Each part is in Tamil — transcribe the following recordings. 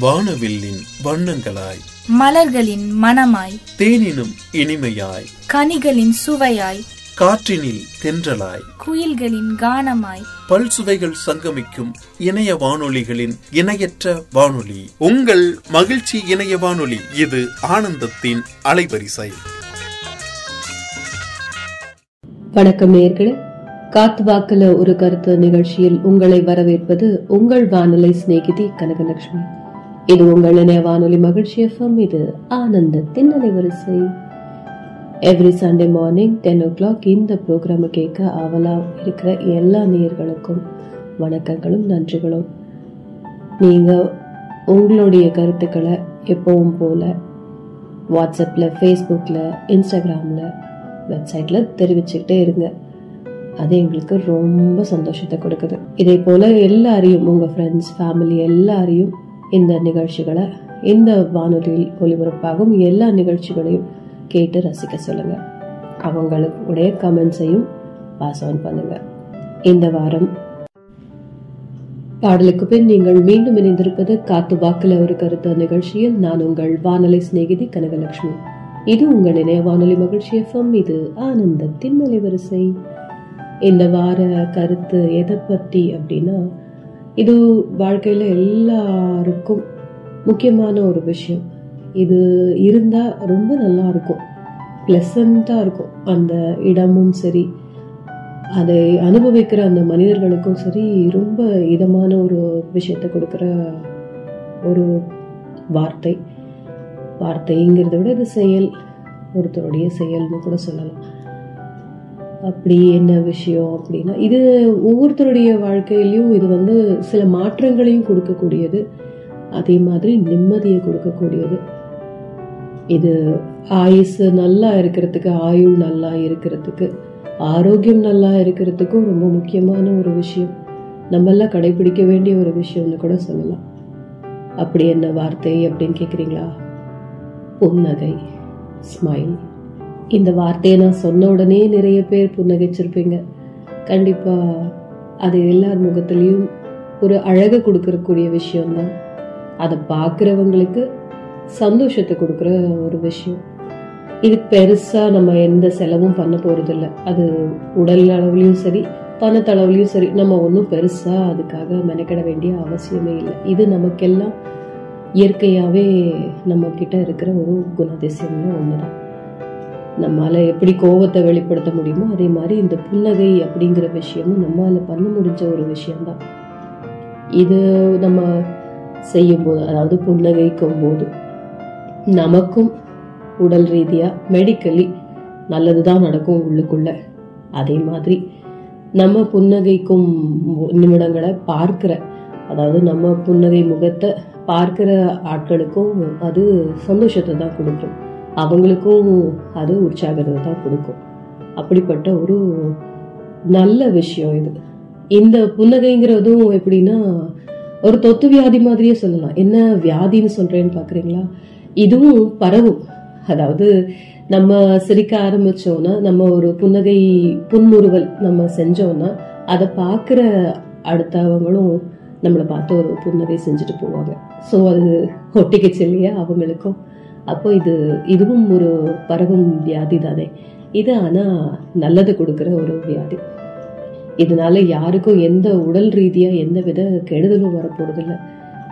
வானவில்லின் வண்ணங்களாய். மலர்களின் மணமாய் தேனினும் இனிமையாய். கனிகளின் சுவையாய். காற்றினில் தென்றலாய். குயில்களின் கானமாய். பல் சுவைகள் சங்கமிக்கும் இணைய வானொலிகளின் இணையற்ற வானொலி. உங்கள் மகிழ்ச்சி இணைய வானொலி இது ஆனந்தத்தின் அலைவரிசை. வணக்கம் நேர்களே. காத்து வாக்குல ஒரு கருத்து நிகழ்ச்சியில் உங்களை வரவேற்பது உங்கள் வானொலி சிநேகிதி கனகலட்சுமி. இது உங்கள் இணைய வானொலி மகிழ்ச்சி எஃப்எம் இது ஆனந்தத்தின் அலைவரிசை every Sunday morning ten o'clock இந்த ப்ரோக்ராமை கேட்க அவலா இருக்கிற எல்லா நேயர்களுக்கும் வணக்கங்களும் நன்றிகளும். நீங்க உங்களுடைய கருத்துக்களை எப்பவும் போல வாட்ஸ்அப்பில் ஃபேஸ்புக்கில் இன்ஸ்டாகிராமில் வெப்சைட்டில் தெரிவிச்சுக்கிட்டே இருங்க. அது எங்களுக்கு ரொம்ப சந்தோஷத்தை கொடுக்குது. இதே போல் எல்லாரையும் உங்கள் ஃப்ரெண்ட்ஸ் ஃபேமிலி எல்லாரையும் இந்த நிகழ்ச்சிகளை இந்த வானொலியில் ஒளிபரப்பாகும் எல்லா நிகழ்ச்சிகளையும் கேட்டு ரசிக்க சொல்லுங்க. உடைய கமெண்ட்ஸையும் பாஸ் ஆன் பண்ணுங்க. இந்த வாரம் பாடலுக்கு பின் நீங்கள் மீண்டும் இணைந்திருப்பது காத்து வாக்குல ஒரு கருத்து நிகழ்ச்சியில் நான் உங்கள் வானொலி சிநேகிதி கனகலட்சுமி. இது உங்கள் இணைய வானொலி மகிழ்ச்சி எஃப்எம் இது ஆனந்தத்தின் அலைவரிசை இந்த வார கருத்து எதை பத்தி அப்படின்னா இது வாழ்க்கையில் எல்லாருக்கும் முக்கியமான ஒரு விஷயம். இது இருந்தால் ரொம்ப நல்லா இருக்கும். ப்ளசண்ட்டாக இருக்கும். அந்த இடமும் சரி அதை அனுபவிக்கிற அந்த மனிதர்களுக்கும் சரி ரொம்ப இதமான ஒரு விஷயத்தை கொடுக்குற ஒரு வார்த்தை. வார்த்தைங்கிறத விட இது செயல். ஒருத்தருடைய செயல்னு கூட சொல்லலாம். அப்படி என்ன விஷயம் அப்படின்னா இது ஒவ்வொருத்தருடைய வாழ்க்கையிலையும் இது வந்து சில மாற்றங்களையும் கொடுக்கக்கூடியது. அதே மாதிரி நிம்மதியை கொடுக்கக்கூடியது. இது ஆயுசு நல்லா இருக்கிறதுக்கு ஆயுள் நல்லா இருக்கிறதுக்கு ஆரோக்கியம் நல்லா இருக்கிறதுக்கும் ரொம்ப முக்கியமான ஒரு விஷயம். நம்மெல்லாம் கடைபிடிக்க வேண்டிய ஒரு விஷயம்னு கூட சொல்லலாம். அப்படி என்ன வார்த்தை அப்படின்னு கேட்குறீங்களா புன்னகை ஸ்மைல் இந்த வார்த்தையை நான் சொன்ன உடனே நிறைய பேர் புன்னகைச்சிருப்பீங்க. கண்டிப்பாக அது எல்லார் முகத்திலையும் ஒரு அழகை கொடுக்கறக்கூடிய விஷயம்தான். அதை பார்க்குறவங்களுக்கு சந்தோஷத்தை கொடுக்குற ஒரு விஷயம். இது பெருசாக நம்ம எந்த செலவும் பண்ண போகிறதில்ல அது உடல் அளவுலையும் சரி பணத்தளவுலையும் சரி நம்ம ஒன்றும் பெருசாக அதுக்காக மெனக்கிட வேண்டிய அவசியமே இல்லை. இது நமக்கெல்லாம் இயற்கையாகவே நம்மக்கிட்ட இருக்கிற ஒரு குணதிசயம்னு தான் நம்மால் எப்படி கோவத்தை வெளிப்படுத்த முடியுமோ அதே மாதிரி இந்த புன்னகை அப்படிங்கிற விஷயமும் நம்மால் பண்ண முடிஞ்ச ஒரு விஷயம்தான். இது நம்ம செய்யும்போது அதாவது புன்னகைக்கும் போது நமக்கும் உடல் ரீதியாக மெடிக்கலி நல்லது தான் நடக்கும் உள்ளுக்குள்ள. அதே மாதிரி நம்ம புன்னகைக்கும் நிமிடங்களை பார்க்கிற அதாவது நம்ம புன்னகை முகத்தை பார்க்கிற ஆட்களுக்கும் அது சந்தோஷத்தை தான் கொடுக்கும். அவங்களுக்கும் அது உற்சாகத்தை தான் கொடுக்கும். அப்படிப்பட்ட ஒரு நல்ல விஷயம் இது. இந்த புன்னகைங்கிறதும் எப்படின்னா ஒரு தொத்து வியாதி மாதிரியே சொல்லலாம். என்ன வியாதின்னு சொல்றேன்னு பாக்குறீங்களா? இதுவும் பரவும். அதாவது நம்ம சிரிக்க ஆரம்பிச்சோம்னா நம்ம ஒரு புன்னகை புன்முறுவல் நம்ம செஞ்சோம்னா அதை பார்க்குற அடுத்தவங்களும் நம்மளை பார்த்து ஒரு புன்னகை செஞ்சுட்டு போவாங்க. ஸோ அது ஒட்டிக்கிச்சு இல்லையா அவங்களுக்கும்? அப்போ இது இதுவும் ஒரு பரவும் வியாதி தானே. இது ஆனா நல்லது கொடுக்குற ஒரு வியாதி. இதனால யாருக்கும் எந்த உடல் ரீதியா எந்த வித கெடுதலும் வரப்போறதில்ல.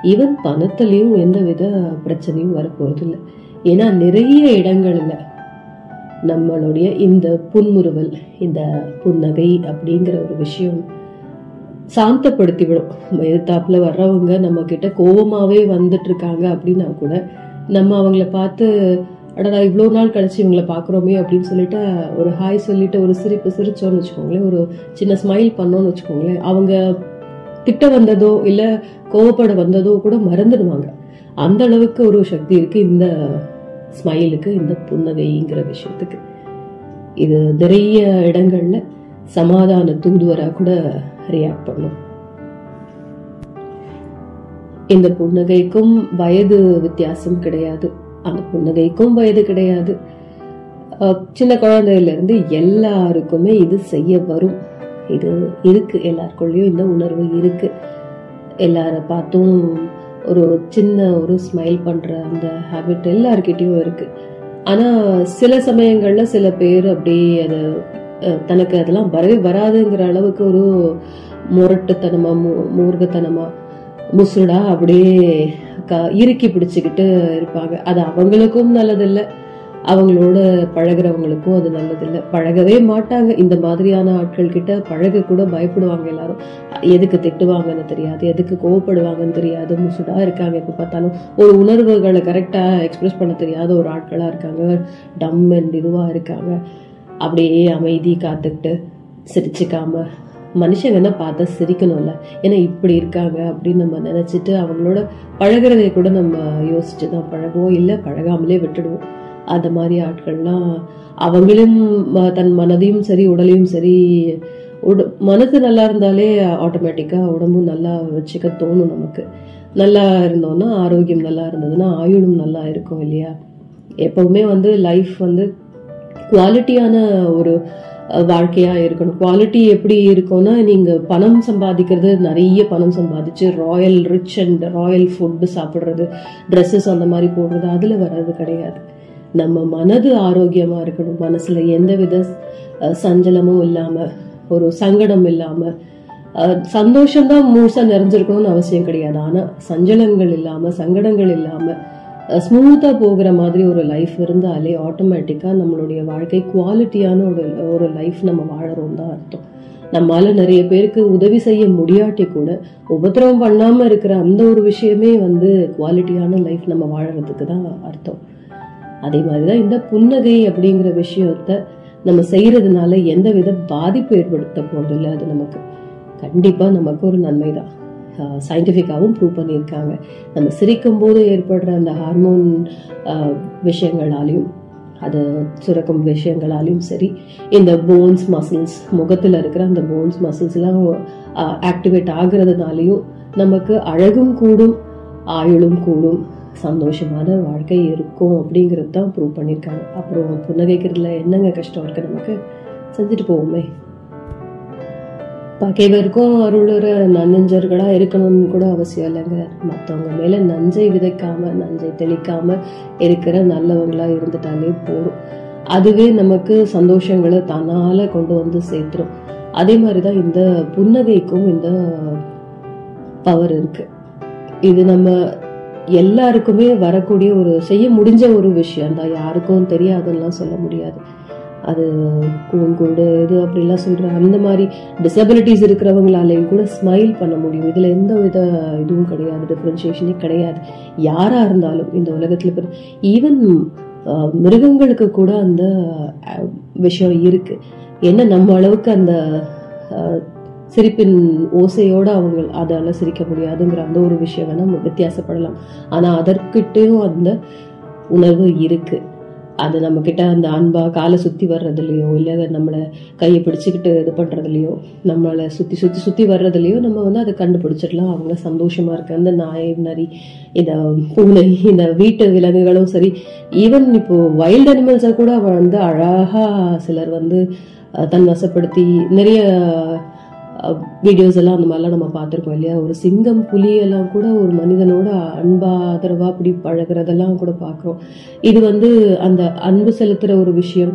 ஈவன் பணத்திலையும் எந்த வித பிரச்சனையும் வரப்போறதில்ல. ஏன்னா நிறைய இடங்கள்ல நம்மளுடைய இந்த புன்முறுவல் இந்த புன்னகை அப்படிங்கிற ஒரு விஷயம் சாந்தப்படுத்தி விடும் எதிர்த்தாப்புல வர்றவங்க நம்ம கிட்ட கோபமாவே வந்துட்டு இருக்காங்க அப்படின்னா கூட நம்ம அவங்கள பார்த்து அடடா இவ்வளோ நாள் கழிச்சு இவங்களை பார்க்குறோமே அப்படின்னு சொல்லிட்டு ஒரு ஹாய் சொல்லிட்டு ஒரு சிரிப்பு சிரிச்சோன்னு வச்சுக்கோங்களேன் ஒரு சின்ன ஸ்மைல் பண்ணோன்னு வச்சுக்கோங்களேன் அவங்க திட்ட வந்ததோ இல்லை கோவப்பட வந்ததோ கூட மறந்துடுவாங்க. அந்த அளவுக்கு ஒரு சக்தி இருக்கு இந்த ஸ்மைலுக்கு இந்த புன்னகைங்கிற விஷயத்துக்கு. இது நிறைய இடங்கள்ல சமாதான தூதுவராக கூட ரியாக்ட் பண்ணும். இந்த புன்னகைக்கும் வயது வித்தியாசம் கிடையாது. அந்த புன்னகைக்கும் வயது கிடையாது. சின்ன குழந்தையில இருந்து எல்லாருக்குமே இது செய்ய வரும். இது இருக்கு எல்லாருக்குள்ளேயும் இந்த உணர்வு இருக்கு. எல்லார பார்த்தும் ஒரு சின்ன ஒரு ஸ்மைல் பண்ற அந்த ஹேபிட் எல்லார்கிட்டயும் இருக்கு. ஆனா சில சமயங்கள்ல சில பேர் அப்படியே அது தனக்கு அதெல்லாம் வரவே வராதுங்கிற அளவுக்கு ஒரு முரட்டுத்தனமா மூ- முசுடா அப்படியே க- இறுக்கி பிடிச்சிக்கிட்டு இருப்பாங்க. அது அவங்களுக்கும் நல்லதில்லை. அவங்களோட பழகுறவங்களுக்கும் அது நல்லதில்லை. பழகவே மாட்டாங்க. இந்த மாதிரியான ஆட்கள் கிட்ட பழக கூட பயப்படுவாங்க எல்லாரும். எதுக்கு திட்டுவாங்கன்னு தெரியாது. எதுக்கு கோவப்படுவாங்கன்னு தெரியாது. முசுடா இருக்காங்க எப்போ பார்த்தாலும். ஒரு உணர்வுகளை கரெக்டாக எக்ஸ்பிரஸ் பண்ண தெரியாத ஒரு ஆட்களாக இருக்காங்க. டம் அண்ட் இதுவாக இருக்காங்க. அப்படியே அமைதி காத்துக்கிட்டு சிரிச்சுக்காம மனுஷங்கன்னா பார்த்தா சிரிக்கணும்ல? ஏன்னா இப்படி இருக்காங்க அப்படின்னு நம்ம நினச்சிட்டு அவங்களோட பழகுறதை கூட நம்ம யோசிச்சு தான் பழகுவோம். இல்லை பழகாமலே விட்டுடுவோம். அந்த மாதிரி ஆட்கள்லாம் அவங்களும் தன் மனதையும் சரி உடலையும் சரி உட மனது நல்லா இருந்தாலே ஆட்டோமேட்டிக்காக உடம்பும் நல்லா வச்சுக்க தோணும் நமக்கு. நல்லா இருந்தோம்னா ஆரோக்கியம் நல்லா இருந்ததுன்னா ஆயுளும் நல்லா இருக்கும் இல்லையா? எப்பவுமே வந்து லைஃப் வந்து குவாலிட்டியான ஒரு வாழ்க்கையாக இருக்கணும். குவாலிட்டி எப்படி இருக்கும்னா நீங்கள் பணம் சம்பாதிக்கிறது நிறைய பணம் சம்பாதிச்சு royal rich and royal food சாப்பிட்றது ட்ரெஸ்ஸஸ் அந்த மாதிரி போடுறது அதில் வர்றது கிடையாது. நம்ம மனது ஆரோக்கியமாக இருக்கணும். மனசில் எந்தவித சஞ்சலமும் இல்லாமல் ஒரு சங்கடம் இல்லாமல் சந்தோஷம்தான் முழுசாக நிறைஞ்சிருக்கணும்னு அவசியம் கிடையாது. ஆனால் சஞ்சலங்கள் இல்லாமல் சங்கடங்கள் இல்லாமல் ஸ்மூத்தாக போகிற மாதிரி ஒரு லைஃப் இருந்தாலே ஆட்டோமேட்டிக்காக நம்மளுடைய வாழ்க்கை குவாலிட்டியான ஒரு ஒரு லைஃப் நம்ம வாழறோம் தான் அர்த்தம். நம்மால நிறைய பேருக்கு உதவி செய்ய முடியாட்டி கூட உபத்திரவம் பண்ணாமல் இருக்கிற அந்த ஒரு விஷயமே வந்து குவாலிட்டியான லைஃப் நம்ம வாழறதுக்கு தான் அர்த்தம். அதே மாதிரி தான் இந்த புன்னகை அப்படிங்கிற விஷயத்த நம்ம செய்கிறதுனால எந்த வித பாதிப்பு ஏற்படுத்த போறதில்லை அது நமக்கு. கண்டிப்பாக நமக்கு ஒரு நன்மை தான். சயின்டிஃபிக்காகவும் ப்ரூவ் பண்ணியிருக்காங்க. நம்ம சிரிக்கும் போது ஏற்படுற அந்த ஹார்மோன் விஷயங்களாலையும் அது சுரக்கும் விஷயங்களாலையும் சரி இந்த போன்ஸ் மசில்ஸ் முகத்தில் இருக்கிற அந்த போன்ஸ் மசில்ஸ்லாம் ஆக்டிவேட் ஆகுறதுனாலையும் நமக்கு அழகும் கூடும் ஆயுளும் கூடும் சந்தோஷமான வாழ்க்கை இருக்கும் அப்படிங்கிறது தான் ப்ரூவ் பண்ணியிருக்காங்க. அப்புறம் புன்னகைக்கிறதுல என்னங்க கஷ்டம் இருக்கு நமக்கு? செஞ்சுட்டு போவோமே. பகைவருக்கும் அருளுற நன்னஞ்சர்களா இருக்கணும்னு கூட அவசியம் இல்லைங்க. மற்றவங்க மேல நஞ்சை விதைக்காம நஞ்சை தெளிக்காம இருக்கிற நல்லவங்களா இருந்துட்டாலே போதும். அதுவே நமக்கு சந்தோஷங்களை தன்னால கொண்டு வந்து சேர்த்துரும். அதே மாதிரிதான் இந்த புன்னகைக்கும் இந்த பவர் இருக்கு. இது நம்ம எல்லாருக்குமே வரக்கூடிய ஒரு செய்ய முடிஞ்ச ஒரு விஷயம் தான் யாருக்கும் தெரியாதுன்னெலாம் சொல்ல முடியாது. அது கூண்கூடு இது அப்படிலாம் சொல்கிறாங்க அந்த மாதிரி டிசபிலிட்டிஸ் இருக்கிறவங்களாலையும் கூட ஸ்மைல் பண்ண முடியும். இதில் எந்த வித இதுவும் கிடையாது டிஃப்ரென்ஷியேஷனே கிடையாது. யாராக இருந்தாலும் இந்த உலகத்துல ஈவன் மிருகங்களுக்கு கூட அந்த விஷயம் இருக்குது என்ன நம்ம அளவுக்கு அந்த சிரிப்பின் ஓசையோடு அவங்க அதால் சிரிக்க முடியாதுங்கிற அந்த ஒரு விஷயம் வேணால் நம்ம வித்தியாசப்படலாம். ஆனால் அதற்கிட்டயும் அந்த உணர்வு இருக்குது அது நம்ம கிட்ட அந்த அன்பா காலை சுத்தி வர்றதுலயோ இல்ல நம்மளை கையை பிடிச்சுக்கிட்டு இது பண்றதுலயோ நம்மளை சுத்தி சுத்தி சுத்தி வர்றதுலயோ நம்ம வந்து அதை கண்டுபிடிச்சிடலாம். அவங்க சந்தோஷமா இருக்க அந்த நாய் நரி இந்த பூனை இந்த வீட்டு விலங்குகளும் சரி ஈவன் இப்போ வைல்ட் அனிமல்ஸை கூட வந்து அழகா சிலர் வந்து தன் வசப்படுத்தி நிறைய வீடியோஸ் எல்லாம் அந்த மாதிரிலாம் நம்ம பார்த்துருக்கோம் இல்லையா? ஒரு சிங்கம் புலியெல்லாம் கூட ஒரு மனிதனோட அன்பா ஆதரவா அப்படி பழகுறதெல்லாம் கூட பார்க்குறோம். இது வந்து அந்த அன்பு செலுத்துற ஒரு விஷயம்.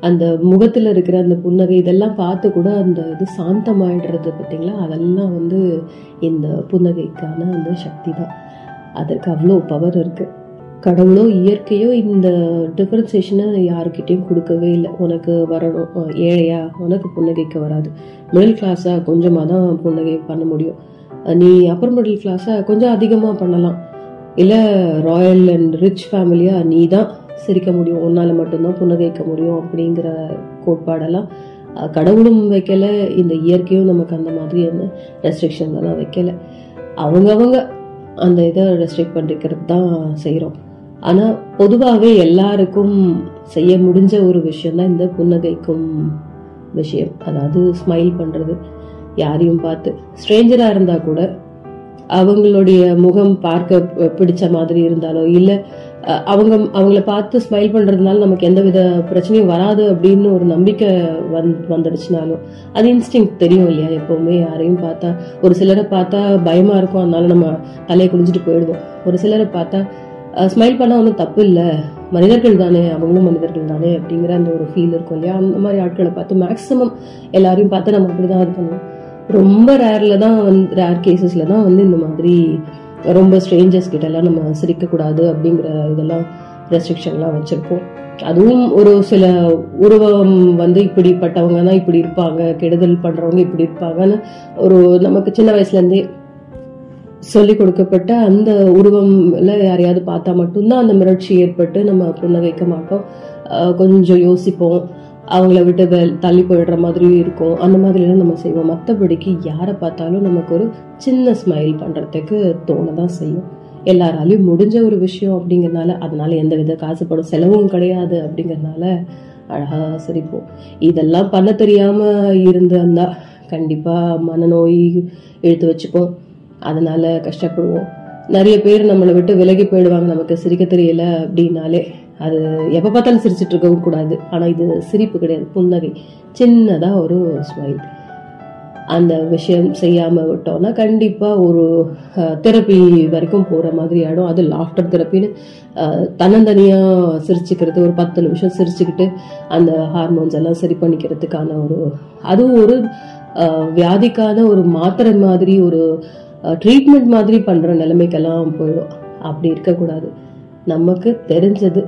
அந்த முகத்தில் இருக்கிற அந்த புன்னகை இதெல்லாம் பார்த்து கூட அந்த இது சாந்தமாயிடுறது பார்த்தீங்களா? அதெல்லாம் வந்து இந்த புன்னகைக்கான அந்த சக்தி தான் அதற்கு அவ்வளோ பவர் இருக்குது கடவுளோ இயற்கையோ இந்த டிஃப்ரென்சேஷனை யாருக்கிட்டேயும் கொடுக்கவே இல்லை. உனக்கு வரணும் ஏழையா? உனக்கு புன்னகைக்க வராது. மிடில் கிளாஸாக கொஞ்சமாக தான் புன்னகை பண்ண முடியும். நீ அப்பர் மிடில் கிளாஸாக கொஞ்சம் அதிகமாக பண்ணலாம். இல்லை ராயல் அண்ட் ரிச் ஃபேமிலியாக நீ தான் சிரிக்க முடியும். உன்னால் மட்டும்தான் புன்னகைக்க முடியும் அப்படிங்கிற கோட்பாடெல்லாம் கடவுளும் வைக்கலை. இந்த இயற்கையும் நமக்கு அந்த மாதிரி அந்த ரெஸ்ட்ரிக்ஷன் எல்லாம் வைக்கலை. அவங்கவங்க அந்த இதை ரெஸ்ட்ரிக்ட் பண்ணிக்கிறது தான் செய்கிறோம் ஆனால் பொதுவாகவே எல்லாருக்கும் செய்ய முடிஞ்ச ஒரு விஷயம் தான் இந்த புன்னகைக்கும் விஷயம். அதாவது ஸ்மைல் பண்ணுறது யாரையும் பார்த்து. ஸ்ட்ரேஞ்சராக இருந்தால் கூட அவங்களுடைய முகம் பார்க்க பிடிச்ச மாதிரி இருந்தாலோ இல்லை அவங்க அவங்கள பார்த்து ஸ்மைல் பண்ணுறதுனால நமக்கு எந்த வித பிரச்சனையும் வராது அப்படின்னு ஒரு நம்பிக்கை வந் வந்துடுச்சுனாலும் அது இன்ஸ்டிங் தெரியும் இல்லையா? எப்போவுமே யாரையும் பார்த்தா ஒரு சிலரை பார்த்தா பயமாக இருக்கும். அதனால நம்ம தலையை குளிச்சுட்டு போயிடுவோம். ஒரு சிலரை பார்த்தா ஸ்மைல் பண்ணால் ஒன்றும் தப்பு இல்லை. மனிதர்கள் தானே அவங்களும் மனிதர்கள் தானே அப்படிங்கிற அந்த ஒரு ஃபீல் இருக்கும் இல்லையா? அந்த மாதிரி ஆட்களை பார்த்து மேக்ஸிமம் எல்லாரையும் பார்த்து நம்ம அப்படிதான் இது பண்ணுவோம். ரொம்ப ரேரில் தான் வந்து ரேர் கேசஸில் தான் வந்து இந்த மாதிரி ரொம்ப ஸ்ட்ரேஞ்சர்ஸ் கிட்டலாம் நம்ம சிரிக்கக்கூடாது அப்படிங்கிற இதெல்லாம் ரெஸ்ட்ரிக்ஷன்லாம் வச்சுருப்போம். அதுவும் ஒரு சில உருவம் வந்து இப்படிப்பட்டவங்க தான் இப்படி இருப்பாங்க கெடுதல் பண்ணுறவங்க இப்படி இருப்பாங்கன்னு ஒரு நமக்கு சின்ன வயசுலேருந்தே சொல்லிக் சொல்லி கொடுக்கப்பட்ட அந்த உருவம்ல யாரையாவது பார்த்தா மட்டும்தான் அந்த மிரட்சி ஏற்பட்டு நம்ம புன்னகைக்க மாட்டோம். கொஞ்சம் யோசிப்போம். அவங்கள விட்டு தள்ளி போயிடுற மாதிரியும் இருக்கும். அந்த மாதிரிலாம் நம்ம செய்வோம். மற்றபடிக்கு யாரை பார்த்தாலும் நமக்கு ஒரு சின்ன ஸ்மைல் பண்றதுக்கு தோணதான் செய்யும். எல்லாராலையும் முடிஞ்ச ஒரு விஷயம் அப்படிங்கிறனால அதனால எந்த வித காசுப்படும் செலவும் கிடையாது அப்படிங்கிறனால அழகாக சிரிப்போம். இதெல்லாம் பண்ண தெரியாமல் இருந்திருந்தா கண்டிப்பாக மனநோய் இழுத்து வச்சுப்போம். அதனால கஷ்டப்படுவோம். நிறைய பேர் நம்மளை விட்டு விலகி போயிடுவாங்க. நமக்கு சிரிக்க தெரியல அப்படின்னாலே அது எப்ப பார்த்தாலும் சிரிச்சிட்டு இருக்கவும் கூடாது. ஆனா இது சிரிப்பு கிடையாது. புன்னகை. சின்னதா ஒரு ஸ்மைல் அந்த விஷயம் செய்யாம விட்டோம்னா கண்டிப்பா ஒரு தெரப்பி வரைக்கும் போற மாதிரி ஆகிடும் அது லாஃப்டர் தெரப்பின்னு தன்னந்தனியா சிரிச்சுக்கிறது. ஒரு பத்து நிமிஷம் சிரிச்சுக்கிட்டு அந்த ஹார்மோன்ஸ் எல்லாம் சரி பண்ணிக்கிறதுக்கான ஒரு அதுவும் ஒரு வியாதிக்கான ஒரு மாத்திரை மாதிரி ஒரு ட்ரீட்மெண்ட் மாதிரி பண்ணுற நிலைமைக்கெல்லாம் போயிடும் அப்படி இருக்கக்கூடாது. நமக்கு தெரிஞ்சது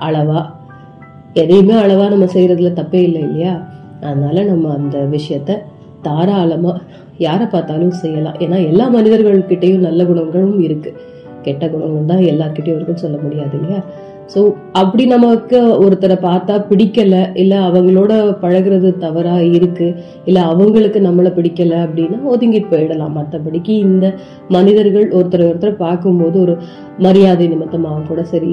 அளவா. எதையுமே அளவாக நம்ம செய்கிறதுல தப்பே இல்லை இல்லையா? அதனால நம்ம அந்த விஷயத்த தாராளமாக யாரை பார்த்தாலும் செய்யலாம். ஏன்னா எல்லா மனிதர்கள்கிட்டையும் நல்ல குணங்களும் இருக்குது கெட்ட குணங்கள் தான் எல்லார்கிட்டயும் இருக்குன்னு சொல்ல முடியாது இல்லையா? ஸோ அப்படி நமக்கு ஒருத்தரை பார்த்தா பிடிக்கல இல்லை அவங்களோட பழகுறது தவறாக இருக்கு இல்லை அவங்களுக்கு நம்மளை பிடிக்கல அப்படின்னா ஒதுங்கிட்டு போயிடலாம். மற்றபடிக்கு இந்த மனிதர்கள் ஒருத்தர் ஒருத்தர் பார்க்கும்போது ஒரு மரியாதை நிமித்தமாகவும் கூட சரி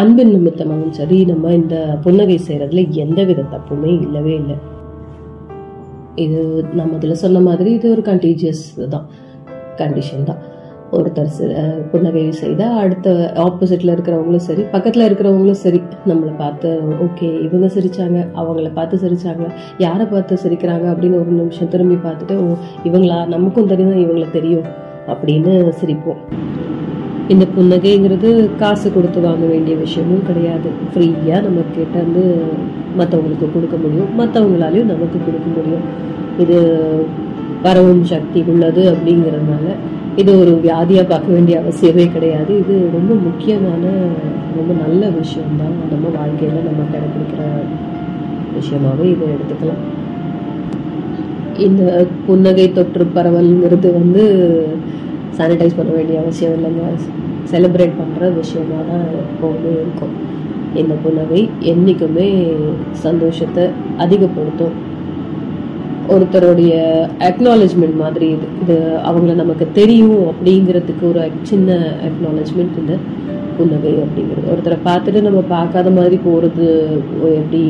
அன்பின் நிமித்தமாகவும் சரி நம்ம இந்த புன்னகை எந்த எந்தவித தப்புமே இல்லவே இல்லை. இது நம்ம இதில் சொன்ன மாதிரி இது ஒரு கண்டீஜியஸ் தான் கண்டிஷன் தான். ஒருத்தர் புன்னகை செய்தா அடுத்த ஆப்போசிட்ல இருக்கிறவங்களும் சரி பக்கத்துல இருக்கிறவங்களும் சரி நம்மளை பார்த்து ஓகே இவங்க சிரிச்சாங்க அவங்கள பார்த்து சிரிச்சாங்க யாரை பார்த்து சிரிக்கிறாங்க? அப்படின்னு ஒரு நிமிஷம் திரும்பி பார்த்துட்டு ஓ இவங்களா? நமக்கும் தெரியும் இவங்கள தெரியும் அப்படின்னு சிரிப்போம். இந்த புன்னகைங்கிறது காசு கொடுத்து வாங்க வேண்டிய விஷயமும் கிடையாது. ஃப்ரீயா நம்ம கிட்ட வந்து மற்றவங்களுக்கு கொடுக்க முடியும். மற்றவங்களாலையும் நமக்கு கொடுக்க முடியும். இது வரவும் சக்தி உள்ளது அப்படிங்கிறதுனால இது ஒரு வியாதியாக பார்க்க வேண்டிய அவசியமே கிடையாது. இது ரொம்ப முக்கியமான ரொம்ப நல்ல விஷயம்தான். நம்ம வாழ்க்கையில் நம்ம கடைப்பிடிக்கிற விஷயமாகவே இதை எடுத்துக்கலாம். இந்த புன்னகை தொற்று பரவல்ங்கிறது வந்து சானிடைஸ் பண்ண வேண்டிய அவசியம் இல்லைங்க. செலிப்ரேட் பண்ணுற விஷயமா தான் எப்போவுமே இருக்கும். இந்த புன்னகை என்றைக்குமே சந்தோஷத்தை அதிகப்படுத்தும். ஒருத்தருடைய அக்னாலஜ்மெண்ட் மாதிரி இது இது அவங்கள நமக்கு தெரியும் அப்படிங்கிறதுக்கு ஒரு சின்ன அக்னாலஜ்மெண்ட் இந்த புன்னகை அப்படிங்கிறது. ஒருத்தரை பார்த்துட்டு நம்ம பார்க்காத மாதிரி போகிறது எப்படி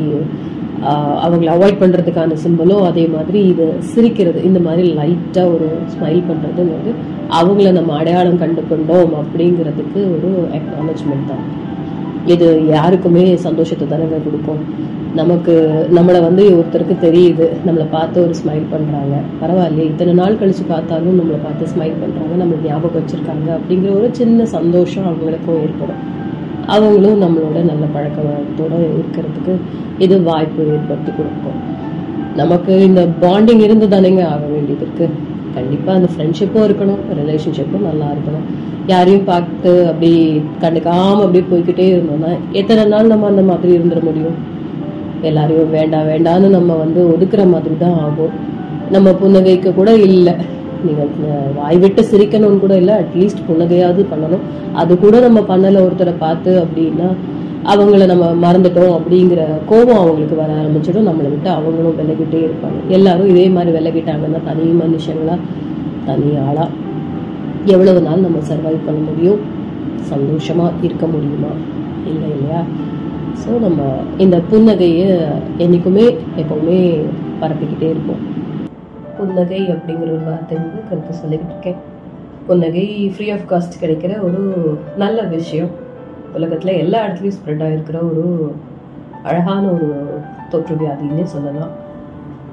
அவங்கள அவாய்ட் பண்ணுறதுக்கான சிம்பலோ அதே மாதிரி இது சிரிக்கிறது இந்த மாதிரி லைட்டாக ஒரு ஸ்மைல் பண்ணுறதுங்கிறது அவங்கள நம்ம அடையாளம் கண்டு கொண்டோம் அப்படிங்கிறதுக்கு ஒரு அக்னாலஜ்மெண்ட் தான். இது யாருக்குமே சந்தோஷத்தை தானே கொடுக்கும் நமக்கு நம்மளை வந்து ஒருத்தருக்கு தெரியுது நம்மளை பார்த்து ஒரு ஸ்மைல் பண்ணுறாங்க பரவாயில்லையே இத்தனை நாள் கழித்து பார்த்தாலும் நம்மளை பார்த்து ஸ்மைல் பண்ணுறாங்க நம்மளை ஞாபகம் வச்சுருக்காங்க அப்படிங்கிற ஒரு சின்ன சந்தோஷம் அவங்களுக்கும் ஏற்படும். அவங்களும் நம்மளோட நல்ல பழக்க வழக்கத்தோட இருக்கிறதுக்கு இது வாய்ப்பு ஏற்படுத்தி கொடுக்கும். நமக்கு இந்த பாண்டிங் இருந்து தானேங்க ஆக வேண்டியது இருக்குது கண்டிப்பாக அந்த ஃப்ரெண்ட்ஷிப்பும் இருக்கணும் ரிலேஷன்ஷிப்பும் நல்லா இருக்கணும். யாரையும் பார்த்து அப்படி கண்டுக்காமல் அப்படியே போய்க்கிட்டே இருந்தோம்னா எத்தனை நாள் நம்ம அந்த மாதிரி இருந்துட முடியும்? எல்லாரையும் வேண்டாம் வேண்டாம்னு நம்ம வந்து ஒதுக்குற மாதிரி தான் ஆகும். நம்ம புன்னகைக்கு கூட இல்லை. நீங்கள் வாய் விட்டு சிரிக்கணும்னு கூட இல்லை அட்லீஸ்ட் புன்னகையாவது பண்ணணும். அது கூட நம்ம பண்ணலை ஒருத்தரை பார்த்து அப்படின்னா அவங்கள நம்ம மறந்துட்டோம் அப்படிங்கிற கோபம் அவங்களுக்கு வர ஆரம்பிச்சிடும். நம்மளை விட்டு அவங்களும் விலகிட்டே இருப்பாங்க. எல்லாரும் இதே மாதிரி விலகிட்டாங்கன்னா தனி மனுஷங்களா? தனி ஆளா? எவ்வளவு நாள் நம்ம சர்வைவ் பண்ண முடியும்? சந்தோஷமா இருக்க முடியுமா? இல்லை இல்லையா? ஸோ நம்ம இந்த புன்னகையை என்றைக்குமே எப்பவுமே பரப்பிக்கிட்டே இருப்போம். புன்னகை அப்படிங்கிற ஒரு வார்த்தை வந்து கருத்து சொல்லிக்கிட்டு இருக்கேன். புன்னகை ஃப்ரீ ஆஃப் காஸ்ட் கிடைக்கிற ஒரு நல்ல விஷயம். உலகத்தில் எல்லா இடத்துலையும் ஸ்ப்ரெட் ஆகிருக்கிற ஒரு அழகான ஒரு தொற்று வியாதின்னு சொல்லலாம்.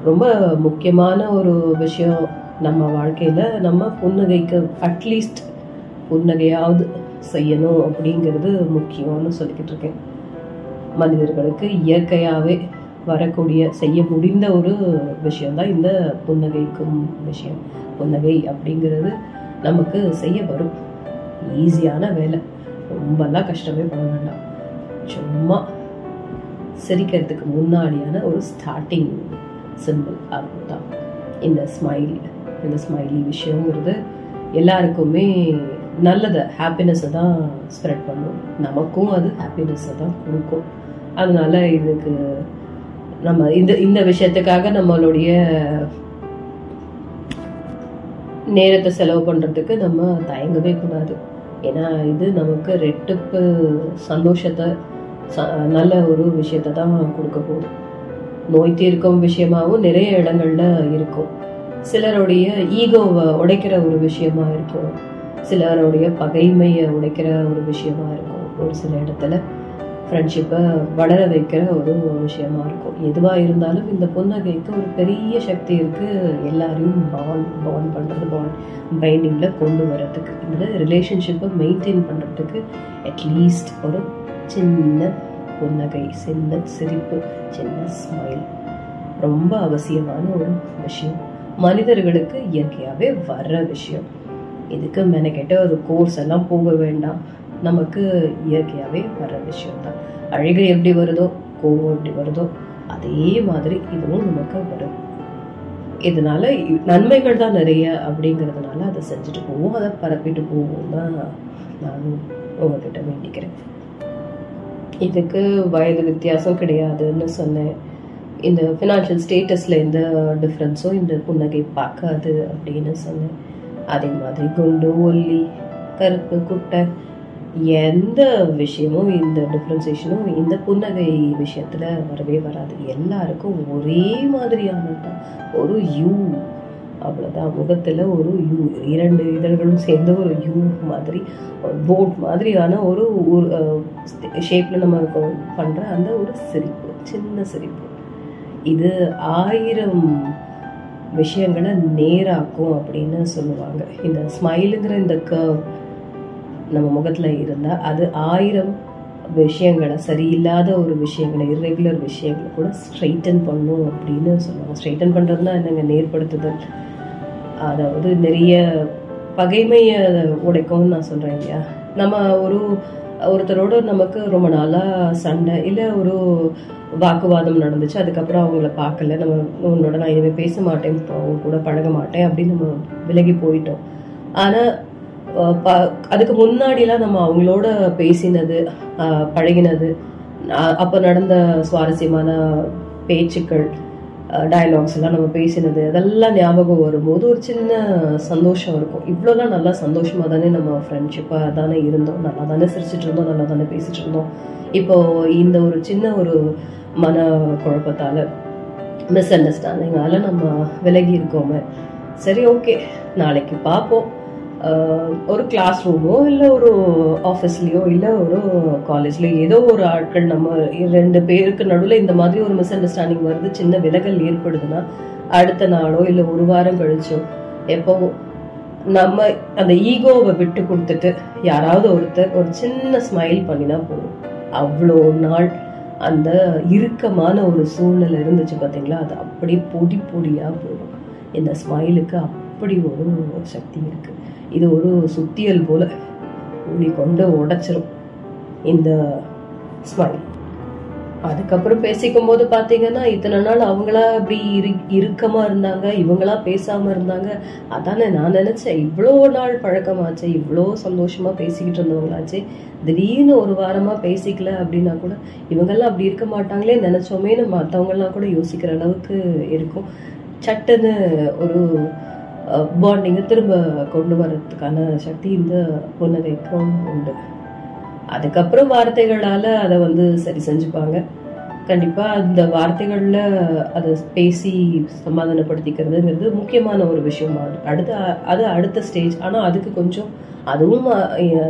ரொம்ப முக்கியமான ஒரு விஷயம் நம்ம வாழ்க்கையில் நம்ம புன்னகைக்கு அட்லீஸ்ட் புன்னகையாவது செய்யணும் அப்படிங்கிறது முக்கியம்னு சொல்லிக்கிட்டு இருக்கேன். மனிதர்களுக்கு இயற்கையாகவே வரக்கூடிய செய்ய முடிந்த ஒரு விஷயம்தான் இந்த புன்னகைக்கும் விஷயம். புன்னகை அப்படிங்கிறது நமக்கு செய்ய வரும். ஈஸியான வேலை. ரொம்பலாம் கஷ்டமே பட வேண்டாம். சும்மா சிரிக்கிறதுக்கு முன்னாடியான ஒரு ஸ்டார்டிங் சிம்பிள் அதுதான். இந்த ஸ்மைல் இந்த ஸ்மைலி விஷயங்கிறது எல்லாருக்குமே நல்லதை. ஹாப்பினஸை தான் ஸ்ப்ரெட் பண்ணும். நமக்கும் அது ஹாப்பினஸை தான் கொடுக்கும். அதனால இதுக்கு நம்ம இந்த இந்த விஷயத்துக்காக நம்மளுடைய நேரத்தை செலவு பண்ணுறதுக்கு நம்ம தயங்கவே கூடாது. ஏன்னா இது நமக்கு ரெட்டிப்பு சந்தோஷத்தை ச- நல்ல ஒரு விஷயத்தை தான் கொடுக்க போகுது. நோய் தீர்க்கும் விஷயமாவும் நிறைய இடங்கள்ல இருக்கும். சிலருடைய ஈகோவை உடைக்கிற ஒரு விஷயமா இருக்கும். சிலருடைய பகைமையை உடைக்கிற ஒரு விஷயமா இருக்கும் ஒரு சில இடத்துல. ஃப்ரெண்ட்ஷிப்பை வளர வைக்கிற ஒரு விஷயமா இருக்கும். எதுவாக இருந்தாலும் இந்த புன்னகைக்கு ஒரு பெரிய சக்தி இருக்குது எல்லாரையும் பாண்ட் பாண்ட் பண்ணுறது பாண்ட் பைண்டிங்கில் கொண்டு வரதுக்கு இந்த ரிலேஷன்ஷிப்பை மெயின்டைன் பண்ணுறதுக்கு அட்லீஸ்ட் ஒரு சின்ன புன்னகை சின்ன சிரிப்பு சின்ன ஸ்மைல் ரொம்ப அவசியமான ஒரு விஷயம். மனிதர்களுக்கு இயற்கையாகவே வர்ற விஷயம். இதுக்கு மெனக்கெட்ட ஒரு கோர்ஸ் எல்லாம் போக வேண்டாம். நமக்கு இயற்கையாகவே வர்ற விஷயம் தான் அழுகை எப்படி வருதோ கோவம் எப்படி வருதோ அதே மாதிரி இதுவும் நமக்கு வரும். இதனால நன்மைகள் தான் நிறைய அப்படிங்கிறதுனால அதை செஞ்சுட்டு போவோம். அதை பரப்பிட்டு போவோம் தான் நானும் உங்ககிட்ட வேண்டிக்கிறேன். இதுக்கு வயது வித்தியாசம் கிடையாதுன்னு சொன்னேன். இந்த ஃபினான்ஷியல் ஸ்டேட்டஸில் எந்த டிஃப்ரென்ஸும் இந்த புன்னகை பார்க்காது அப்படின்னு சொன்னேன். அதே மாதிரி குண்டு ஒல்லி கருப்பு குட்டை எந்த விஷயமும் இந்த டிஃப்ரென்சேஷனும் இந்த புன்னகை விஷயத்தில் வரவே வராது. எல்லாருக்கும் ஒரே மாதிரியானது தான் ஒரு யூ. அவ்வளோதான் முகத்தில் ஒரு யூ. இரண்டு இதழ்களும் சேர்ந்து ஒரு யூ மாதிரி போட் மாதிரியான ஒரு ஒரு நம்ம பண்ணுற அந்த ஒரு சிரிப்பு சின்ன சிரிப்பு. இது ஆயிரம் விஷயங்களை நேராக்கும் அப்படின்னு சொல்லுவாங்க. இந்த ஸ்மைலுங்கிற இந்த கர்வ் நம்ம முகத்தில் இருந்தால் அது ஆயிரம் விஷயங்களை சரியில்லாத ஒரு விஷயங்களை இர்ரெகுலர் விஷயங்களை கூட ஸ்ட்ரைட்டன் பண்ணும் அப்படின்னு சொல்லுவாங்க. ஸ்ட்ரைட்டன் பண்ணுறதுனா என்னங்க? நேர்படுத்துதல். அதாவது நிறைய பகைமையை உடைக்கும்னு நான் சொல்கிறேன் இல்லையா? நம்ம ஒரு ஒருத்தரோட நமக்கு ரொம்ப நாளாக சண்டை இல்லை ஒரு வாக்குவாதம் நடந்துச்சு அதுக்கப்புறம் அவங்கள பார்க்கல நம்ம உன்னோட நான் இனிமேல் பேச மாட்டேன் இப்போ அவங்க கூட பழக மாட்டேன் அப்படின்னு நம்ம விலகி போயிட்டோம். ஆனால் அதுக்கு முன்னாடிலாம் நம்ம அவங்களோட பேசினது பழகினது. அப்போ நடந்த சுவாரஸ்யமான பேச்சுக்கள் டயலாக்ஸ் எல்லாம் நம்ம பேசினது அதெல்லாம் ஞாபகம் வரும்போது ஒரு சின்ன சந்தோஷம் இருக்கும். இவ்வளோலாம் நல்லா சந்தோஷமாக தானே நம்ம ஃப்ரெண்ட்ஷிப்பாக தானே இருந்தோம். நல்லா தானே சிரிச்சிட்டு இருந்தோம் நல்லா தானே பேசிட்டு இருந்தோம். இப்போ இந்த ஒரு சின்ன ஒரு மன குழப்பத்தால் மிஸ் அண்டர்ஸ்டாண்டிங்கால நம்ம விலகி இருக்கோமே. சரி ஓகே நாளைக்கு பார்ப்போம். ஒரு கிளாஸ் ரூமோ இல்லை ஒரு ஆஃபீஸ்லேயோ இல்லை ஒரு காலேஜ்லேயோ ஏதோ ஒரு ஆட்கள் நம்ம ரெண்டு பேருக்கு நடுவில் இந்த மாதிரி ஒரு மிஸ் அண்டர்ஸ்டாண்டிங் வருது சின்ன விலகல் ஏற்படுதுன்னா அடுத்த நாளோ இல்லை ஒரு வாரம் கழிச்சோ எப்போ நம்ம அந்த ஈகோவை விட்டு கொடுத்துட்டு யாராவது ஒருத்தர் ஒரு சின்ன ஸ்மைல் பண்ணினா போதும். அவ்வளோ நாள் அந்த இறுக்கமான ஒரு சூழ்நிலை இருந்துச்சு பார்த்தீங்களா அது அப்படியே பொடி பொடியாக போகும். இந்த ஸ்மைலுக்கு அப்படி ஒரு சக்தி இருக்குது இது ஒரு சுத்தியல் போல ஊழி கொண்டு உடைச்சிரும். இந்த ஸ்மைல் அதுக்கப்புறம் பேசிக்கும் போது பாத்தீங்கன்னா இத்தனை நாள் அவங்களா அப்படி இரு இறுக்கமா இருந்தாங்க இவங்களா பேசாம இருந்தாங்க. அதானே நான் நினைச்சேன் இவ்வளோ நாள் பழக்கமாச்சு இவ்வளோ சந்தோஷமா பேசிக்கிட்டு இருந்தவங்களாச்சு. திடீர்னு ஒரு வாரமா பேசிக்கல அப்படின்னா கூட இவங்கெல்லாம் அப்படி இருக்க மாட்டாங்களே நினைச்சோமே நம்ம மற்றவங்கெல்லாம் கூட யோசிக்கிற அளவுக்கு இருக்கும். சட்டுன்னு ஒரு பாண்டிங்கை திரும்ப கொண்டு வர்றதுக்கான சக்தி இந்த புன்னகைக்கும் உண்டு. அதுக்கப்புறம் வார்த்தைகளால் அதை வந்து சரி செஞ்சுப்பாங்க. கண்டிப்பாக அந்த வார்த்தைகளில் அதை பேசி சமாதானப்படுத்திக்கிறதுங்கிறது முக்கியமான ஒரு விஷயமா. அடுத்த அது அடுத்த ஸ்டேஜ் ஆனால் அதுக்கு கொஞ்சம் அதுவும்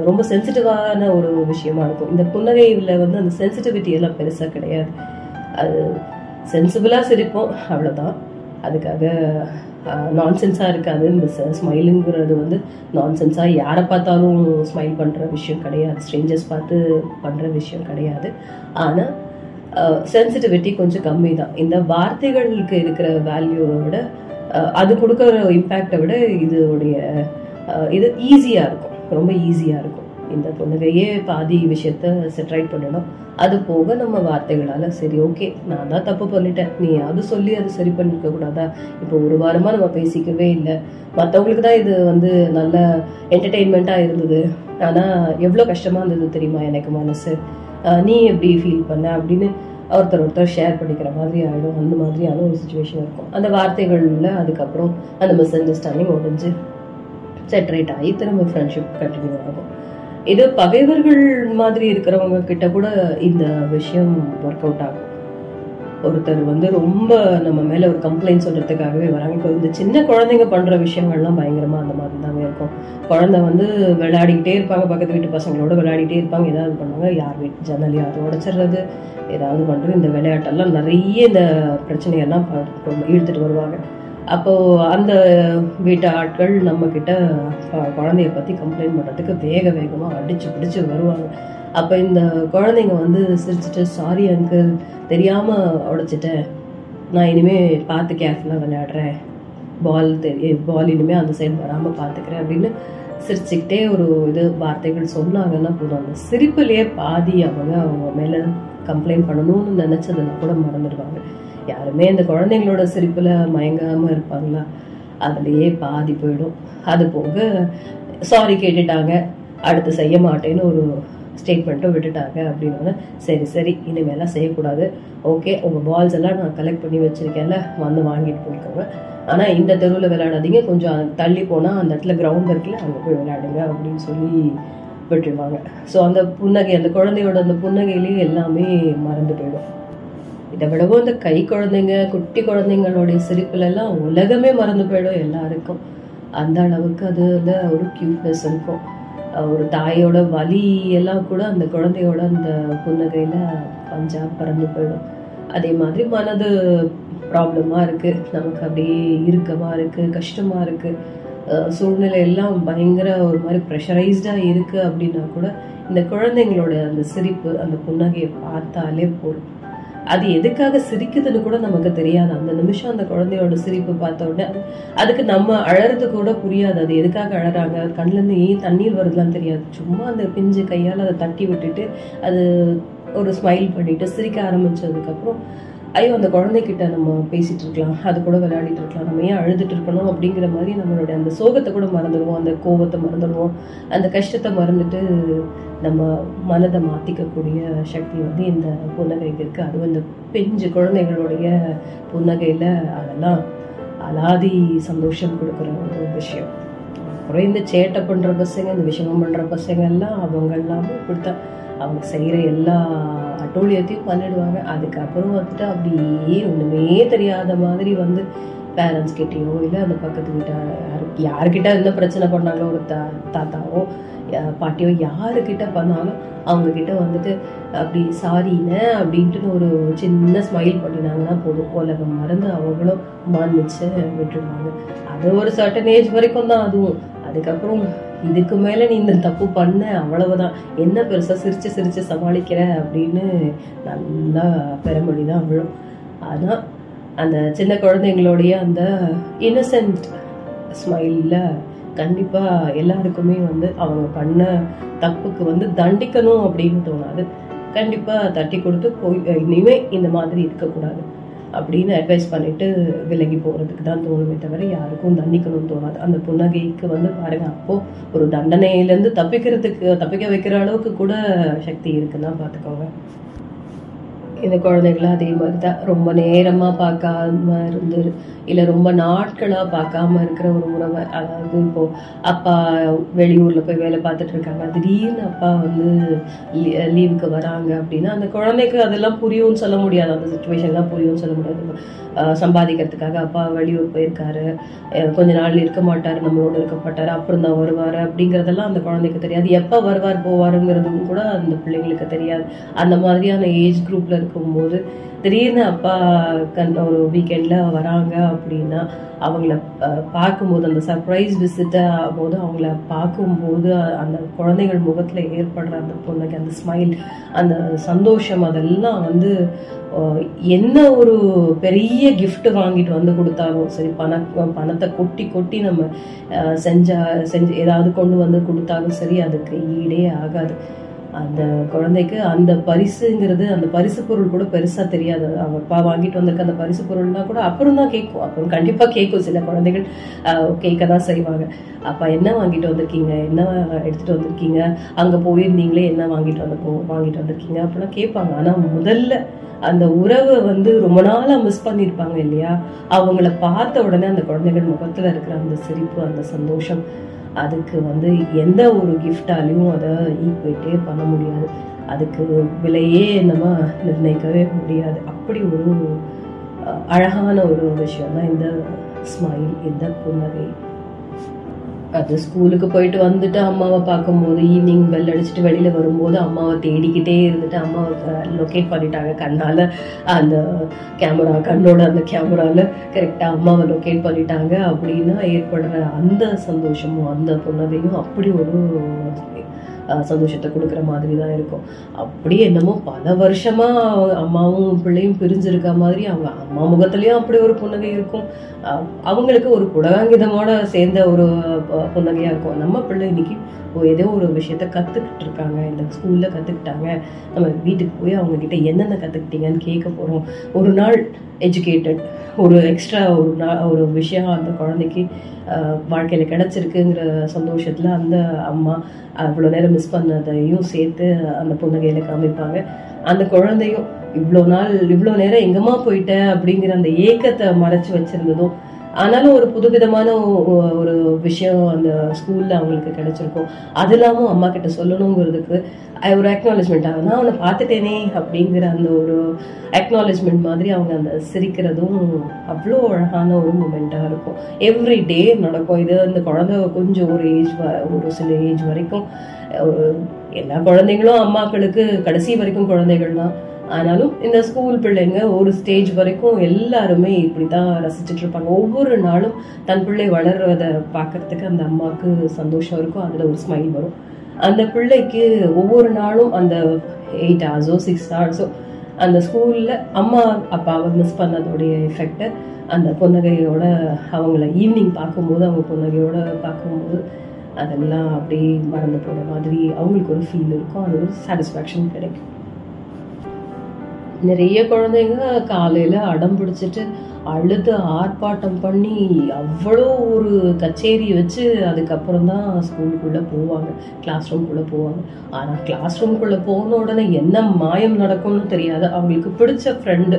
ரொம்ப சென்சிட்டிவான ஒரு விஷயமா இருக்கும். இந்த புன்னகையில் வந்து அந்த சென்சிட்டிவிட்டி எல்லாம் பெருசாக கிடையாது. அது சென்சிபிளாக சிரிப்போம் அவ்வளோதான் அதுக்காக நான்சென்ஸாக இருக்காது. இந்த ஸ்மைலுங்கிறது வந்து நான்சென்ஸாக யாரை பார்த்தாலும் ஸ்மைல் பண்ணுற விஷயம் கிடையாது. ஸ்ட்ரேஞ்சர்ஸ் பார்த்து பண்ணுற விஷயம் கிடையாது. ஆனால் சென்சிட்டிவிட்டி கொஞ்சம் கம்மி தான் இந்த வார்த்தைகளுக்கு இருக்கிற வேல்யூவை விட அது கொடுக்குற இம்பேக்டை விட இதோடைய இது ஈஸியாக இருக்கும். ரொம்ப ஈஸியாக இருக்கும். இந்த பொண்ணுகையே பாதி விஷயத்த செட்ரைட் பண்ணணும். அது போக நம்ம வார்த்தைகளால சரி ஓகே நான் தான் தப்பு பண்ணிட்டேன். நீ அது சொல்லி அது சரி பண்ணிக்க கூடாதா? இப்போ ஒரு வாரமா நம்ம பேசிக்கவே இல்லை. மற்றவங்களுக்கு தான் இது வந்து நல்ல என்டர்டெயின்மெண்ட்டாக இருந்தது. ஆனால் எவ்வளோ கஷ்டமா இருந்தது தெரியுமா எனக்கு மனசு? நீ எப்படி ஃபீல் பண்ண அப்படின்னு ஒருத்தர் ஒருத்தர் ஷேர் பண்ணிக்கிற மாதிரி ஆகிடும் அந்த மாதிரியான ஒரு சுச்சுவேஷன் இருக்கும். அந்த வார்த்தைகள்ல அதுக்கப்புறம் அந்த மிஸ் அண்டர்ஸ்டாண்டிங் ஒடிஞ்சு செட்ரேட் ஆகி திரும்ப ஃப்ரெண்ட்ஷிப் கண்டினியூ ஆகும். இது பகைவர்கள் மாதிரி இருக்கிறவங்க கிட்ட கூட இந்த விஷயம் ஒர்க் அவுட் ஆகும். ஒருத்தர் வந்து ரொம்ப நம்ம மேல ஒரு கம்ப்ளைண்ட் சொல்றதுக்காகவே வராங்க. இப்போ இந்த சின்ன குழந்தைங்க பண்ற விஷயங்கள்லாம் பயங்கரமா அந்த மாதிரி தாங்க இருக்கும். குழந்தை வந்து விளையாடிக்கிட்டே இருப்பாங்க. பக்கத்து வீட்டு பசங்களோட விளையாடிட்டே இருப்பாங்க. ஏதாவது பண்ணுவாங்க யார் வீட்டு ஜன்னல் யாரும் உடைச்சிடுறது. ஏதாவது பண்றது. இந்த விளையாட்டெல்லாம் நிறைய இந்த பிரச்சனையெல்லாம் ப- இழுத்துட்டு வருவாங்க. அப்போ அந்த வீட்டு ஆட்கள் நம்ம கிட்ட குழந்தைய பத்தி கம்ப்ளைண்ட் பண்றதுக்கு வேக வேகமா அடிச்சு பிடிச்சு வருவாங்க. அப்ப இந்த குழந்தைங்க வந்து சிரிச்சுட்டு சாரி அங்கிள் தெரியாம உடைச்சிட்டேன். நான் இனிமே பார்த்து கேர்ஃபுல்லா விளையாடுறேன். பால் தெரிய பால் இனிமே அந்த சைடு வராம பாத்துக்கிறேன் அப்படின்னு சிரிச்சுக்கிட்டே ஒரு இது வார்த்தைகள் சொன்னாங்கன்னா போதும். அந்த சிரிப்புலேயே பாதி அவங்க அவங்க மேலே கம்ப்ளைண்ட் பண்ணணும்னு நினைச்சதெல்லாம் கூட மறந்துடுவாங்க. யாருமே இந்த குழந்தைங்களோட சிரிப்பில் மயங்காமல் இருப்பாங்களா? அதுலேயே பாதி போயிடும். அது போக சாரி கேட்டுட்டாங்க அடுத்து செய்ய மாட்டேன்னு ஒரு ஸ்டேட்மெண்ட்டும் விட்டுட்டாங்க அப்படின்னு சரி சரி இனிமேலாம் செய்யக்கூடாது. ஓகே உங்கள் பால்ஸ் எல்லாம் நான் கலெக்ட் பண்ணி வச்சுருக்கேன்ல வந்து வாங்கிட்டு போய்க்கோங்க. ஆனால் இந்த தெருவில் விளையாடாதீங்க. கொஞ்சம் தள்ளி போனால் அந்த இடத்துல கிரவுண்ட் இருக்குல்ல அங்கே போய் விளையாடுங்க அப்படின்னு சொல்லி விட்டுருவாங்க. ஸோ அந்த புன்னகை அந்த குழந்தையோட அந்த புன்னகையிலேயே எல்லாமே மறந்து போயிடும். இதை விடவும் இந்த கை குழந்தைங்க குட்டி குழந்தைங்களுடைய சிரிப்புல எல்லாம் உலகமே மறந்து போயிடும் எல்லாருக்கும். அந்த அளவுக்கு அதுல ஒரு கியூட்னஸ் இருக்கும். ஒரு தாயோட வலி எல்லாம் கூட அந்த குழந்தையோட அந்த புன்னகையில பஞ்சா பறந்து போயிடும். அதே மாதிரி மனது ப்ராப்ளமா இருக்கு. நமக்கு அப்படியே இறுக்கமா இருக்கு கஷ்டமா இருக்கு. சூழ்நிலை எல்லாம் பயங்கர ஒரு மாதிரி ப்ரெஷரைஸ்டா இருக்கு அப்படின்னா கூட இந்த குழந்தைங்களோட அந்த சிரிப்பு அந்த புன்னகையை பார்த்தாலே போதும். அது எதுக்காக சிரிக்குதுன்னு கூட நமக்கு தெரியாது. அந்த நிமிஷம் அந்த குழந்தையோட சிரிப்பு பார்த்த உடனே அதுக்கு நம்ம அழறது கூட புரியாது. அது எதுக்காக அழறாங்க? அது கண்ணுல இருந்து ஏன் தண்ணீர் வருதுலாம் தெரியாது. சும்மா அந்த பிஞ்சு கையால் அதை தட்டி விட்டுட்டு அது ஒரு ஸ்மைல் பண்ணிட்டு சிரிக்க ஆரம்பிச்சதுக்கப்புறம் ஐயோ அந்த குழந்தைகிட்ட நம்ம பேசிட்டு இருக்கலாம் அது கூட விளையாடிட்டு இருக்கலாம் நம்ம ஏன் அழுதுட்டு இருக்கணும் அப்படிங்கிற மாதிரி நம்மளுடைய அந்த சோகத்தை கூட மறந்துடுவோம் அந்த கோபத்தை மறந்துடுவோம் அந்த கஷ்டத்தை மறந்துட்டு நம்ம மனதை மாத்திக்கக்கூடிய சக்தி வந்து இந்த புன்னகைக்கு இருக்குது அதுவும் இந்த பெஞ்சு குழந்தைகளுடைய புன்னகையில் அதெல்லாம் அலாதி சந்தோஷம் கொடுக்குற ஒரு விஷயம். அப்புறம் இந்த சேட்டை பண்ணுற பசங்க இந்த விஷமம் பண்ணுற பசங்க எல்லாம் அவங்க எல்லாமே இப்படித்தான். அவங்க செய்கிற எல்லா அட்டூழியத்தையும் பண்ணிடுவாங்க. அதுக்கப்புறம் வந்துட்டு அப்படியே ஒன்றுமே தெரியாத மாதிரி வந்து பேரண்ட்ஸ் கிட்டேயோ இல்லை அந்த பக்கத்து வீட்டா யாரு யாருக்கிட்ட என்ன பிரச்சனை பண்ணாங்களோ ஒரு தா தாத்தாவோ பாட்டியோ யாருக்கிட்ட பண்ணாலும் அவங்கக்கிட்ட வந்துட்டு அப்படி சாரின்னு அப்படின்ட்டு ஒரு சின்ன ஸ்மைல் பண்ணினாங்கன்னா போதும். உலகம் மறந்து அவங்களும் மன்னிச்சு விட்டுருவாங்க அது ஒரு சர்டன் ஏஜ் வரைக்கும் தான் அதுவும். அதுக்கப்புறம் இதுக்கு மேல நீ இந்த தப்பு பண்ண அவ்வளவுதான். என்ன பெருசா சிரிச்சு சிரிச்சு சமாளிக்கிற அப்படின்னு நல்லா பெருமொழி தான் விழும். அதான் அந்த சின்ன குழந்தைங்களுடைய அந்த இன்னசென்ட் ஸ்மைலில் கண்டிப்பா எல்லாருக்குமே வந்து அவங்க பண்ண தப்புக்கு வந்து தண்டிக்கணும் அப்படின்னு தோணாது. கண்டிப்பா தட்டி கொடுத்து போய் இனிமே இந்த மாதிரி இருக்கக்கூடாது. அப்படின்னு அட்வைஸ் பண்ணிட்டு விலகி போகிறதுக்கு தான் தோணுமே தவிர யாருக்கும் தண்டிக்கணும்னு தோணாது. அந்த புன்னகைக்கு வந்து பாருங்க அப்போ ஒரு தண்டனையிலேருந்து தப்பிக்கிறதுக்கு தப்பிக்க வைக்கிற அளவுக்கு கூட சக்தி இருக்குன்னா பார்த்துக்கோங்க. இந்த குழந்தைகளும் அதே மாதிரி தான் ரொம்ப நேரமாக பார்க்காம இருந்து இல்லை ரொம்ப நாட்களாக பார்க்காம இருக்கிற ஒரு உறவை. அதாவது இப்போது அப்பா வெளியூரில் போய் வேலை பார்த்துட்டு இருக்காங்க. திடீர்னு அப்பா வந்து லீவுக்கு வராங்க அப்படின்னா அந்த குழந்தைக்கு அதெல்லாம் புரியும்னு சொல்ல முடியாது. அந்த சுச்சுவேஷன்லாம் புரியும்னு சொல்ல முடியாது. சம்பாதிக்கிறதுக்காக அப்பா வெளியூர் போயிருக்காரு. கொஞ்ச நாள் இருக்க மாட்டார் நம்மளோட இருக்க மாட்டார் அப்புறம் தான் வருவார் அப்படிங்கிறதெல்லாம் அந்த குழந்தைக்கு தெரியாது. எப்போ வருவார் போவாருங்கிறதும் கூட அந்த பிள்ளைங்களுக்கு தெரியாது. அந்த மாதிரியான ஏஜ் குரூப்ல இருக்கும்போது திடீர்னு அப்பா கண் ஒரு வீக்கெண்டில் வராங்க அப்படின்னா அவங்கள பார்க்கும்போது அந்த சர்ப்ரைஸ் விசிட்டாக போது அவங்கள பார்க்கும்போது அந்த குழந்தைகள் முகத்தில் ஏற்படுற அந்த பொண்ணுக்கு அந்த ஸ்மைல் அந்த சந்தோஷம் அதெல்லாம் வந்து என்ன ஒரு பெரிய கிஃப்ட் வாங்கிட்டு வந்து கொடுத்தாலும் சரி பண பணத்தை கொட்டி கொட்டி நம்ம செஞ்சா செஞ்சு ஏதாவது கொண்டு வந்து கொடுத்தாலும் சரி அதுக்கு ஈடே ஆகாது. அந்த குழந்தைக்கு அந்த பரிசுங்கிறது அந்த பரிசு பொருள் கூட பெருசா தெரியாது. அவங்க அப்பா வாங்கிட்டு வந்திருக்க அந்த பரிசு பொருள்னா கூட அப்புறம் தான் கேட்கும். அப்புறம் கண்டிப்பா கேட்கும். சில குழந்தைகள் கேட்க தான் செய்வாங்க. அப்பா என்ன வாங்கிட்டு வந்திருக்கீங்க? என்ன எடுத்துட்டு வந்திருக்கீங்க? அங்க போயிருந்தீங்களே என்ன வாங்கிட்டு வந்து வாங்கிட்டு வந்திருக்கீங்க? அப்படிலாம் கேட்பாங்க. ஆனா முதல்ல அந்த உறவை வந்து ரொம்ப நாளா மிஸ் பண்ணியிருப்பாங்க இல்லையா? அவங்கள பார்த்த உடனே அந்த குழந்தைகள் முகத்துல இருக்கிற அந்த சிரிப்பு அந்த சந்தோஷம் அதுக்கு வந்து எந்த ஒரு கிஃப்டாலையும் அதை ஈக்குவேட்டே பண்ண முடியாது. அதுக்கு விலையே நம்ம நிர்ணயிக்கவே முடியாது. அப்படி ஒரு அழகான ஒரு விஷயம் தான் இந்த ஸ்மைல் இந்த புன்னகை. அது ஸ்கூலுக்கு போயிட்டு வந்துட்டு அம்மாவை பார்க்கும்போது ஈவினிங் பெல் அடிச்சுட்டு வெளியில் வரும்போது அம்மாவை தேடிக்கிட்டே இருந்துட்டு அம்மாவை லொக்கேட் பண்ணிட்டாங்க கண்ணால். அந்த கேமரா கண்ணோட அந்த கேமராவில் கரெக்டாக அம்மாவை லொக்கேட் பண்ணிட்டாங்க அப்படின்னா ஏற்படுற அந்த சந்தோஷமும் அந்த புன்னகையும் அப்படி ஒரு சந்தோஷத்தை கொடுக்குற மாதிரி தான் இருக்கும். அப்படி என்னமோ பல வருஷமாக அவங்க அம்மாவும் பிள்ளையும் பிரிஞ்சிருக்க மாதிரி அவங்க அம்மா முகத்துலேயும் அப்படி ஒரு புன்னகை இருக்கும். அவங்களுக்கு ஒரு புலகாங்கிதமோட சேர்ந்த ஒரு புன்னகையாக புன்னகையா இருக்கும். நம்ம பிள்ளை இன்னைக்கு ஓ, ஏதோ ஒரு விஷயத்த கத்துக்கிட்டு இருக்காங்க. இந்த ஸ்கூல்ல கத்துக்கிட்டாங்க. நம்ம வீட்டுக்கு போய் அவங்க கிட்ட என்னென்ன கத்துக்கிட்டீங்கன்னு கேட்க போறோம். ஒரு நாள் எஜுகேட்டட் ஒரு எக்ஸ்ட்ரா ஒரு நா- ஒரு விஷயம் அந்த குழந்தைக்கு வாழ்க்கையில் வாழ்க்கையில கிடைச்சிருக்குங்கிற சந்தோஷத்துல அந்த அம்மா அவ்வளோ நேரம் மிஸ் பண்ணதையும் சேர்த்து அந்த புன்னகையில காமிப்பாங்க. அந்த குழந்தையும் இவ்வளோ நாள் இவ்வளோ நேரம் எங்கம்மா போயிட்டேன் அப்படிங்கிற அந்த ஏக்கத்தை மறைச்சு வச்சிருந்ததும் ஆனாலும் ஒரு புதுவிதமான ஒரு விஷயம் அந்த ஸ்கூல்ல அவங்களுக்கு கிடைச்சிருக்கும். அது இல்லாமல் அம்மா கிட்ட சொல்லணுங்கிறதுக்கு ஒரு அக்னாலேஜ்மெண்ட் ஆகும் நான் அவனை பார்த்துட்டேனே அப்படிங்கிற அந்த ஒரு அக்னாலேஜ்மெண்ட் மாதிரி அவங்க அந்த சிரிக்கிறதும் அவ்வளோ அழகான ஒரு மூமெண்ட்டாக இருக்கும். எவ்ரி டே நடக்கும். இது அந்த குழந்தை கொஞ்சம் ஒரு ஏஜ் ஒரு சில ஏஜ் வரைக்கும் ஒரு எல்லா குழந்தைங்களும் அம்மாக்களுக்கு கடைசி வரைக்கும் குழந்தைகள் தான் ஆனாலும் இந்த ஸ்கூல் பிள்ளைங்க ஒரு ஸ்டேஜ் வரைக்கும் எல்லாருமே இப்படிதான் ரசிச்சுட்டு இருப்பாங்க. ஒவ்வொரு நாளும் தன் பிள்ளை வளர்றதை பார்க்கறதுக்கு அந்த அம்மாவுக்கு சந்தோஷம் இருக்கும். அதுல ஒரு ஸ்மைல் வரும். அந்த பிள்ளைக்கு ஒவ்வொரு நாளும் அந்த எயிட் ஹவர்ஸோ சிக்ஸ் ஹவர்ஸோ அந்த ஸ்கூல்ல அம்மா அப்பாவை மிஸ் பண்ணதோடைய எஃபெக்ட் அந்த புன்னகையோட அவங்கள ஈவினிங் பார்க்கும்போது அவங்க புன்னகையோட பார்க்கும்போது அதெல்லாம் அப்படியே மறந்து போன மாதிரி அவங்களுக்கு ஒரு ஃபீல் இருக்கும். அது ஒரு சாட்டிஸ்ஃபேக்ஷன் கிடைக்கும். நிறைய குழந்தைங்க காலையில அடம் பிடிச்சிட்டு அழுது ஆர்ப்பாட்டம் பண்ணி அவ்வளோ ஒரு கச்சேரி வச்சு அதுக்கப்புறம் தான் ஸ்கூலுக்குள்ளே போவாங்க. கிளாஸ் ரூம்குள்ளே போவாங்க. ஆனால் கிளாஸ் ரூம்குள்ளே போன உடனே என்ன மாயம் நடக்கும்னு தெரியாது. அவங்களுக்கு பிடிச்ச ஃப்ரெண்டு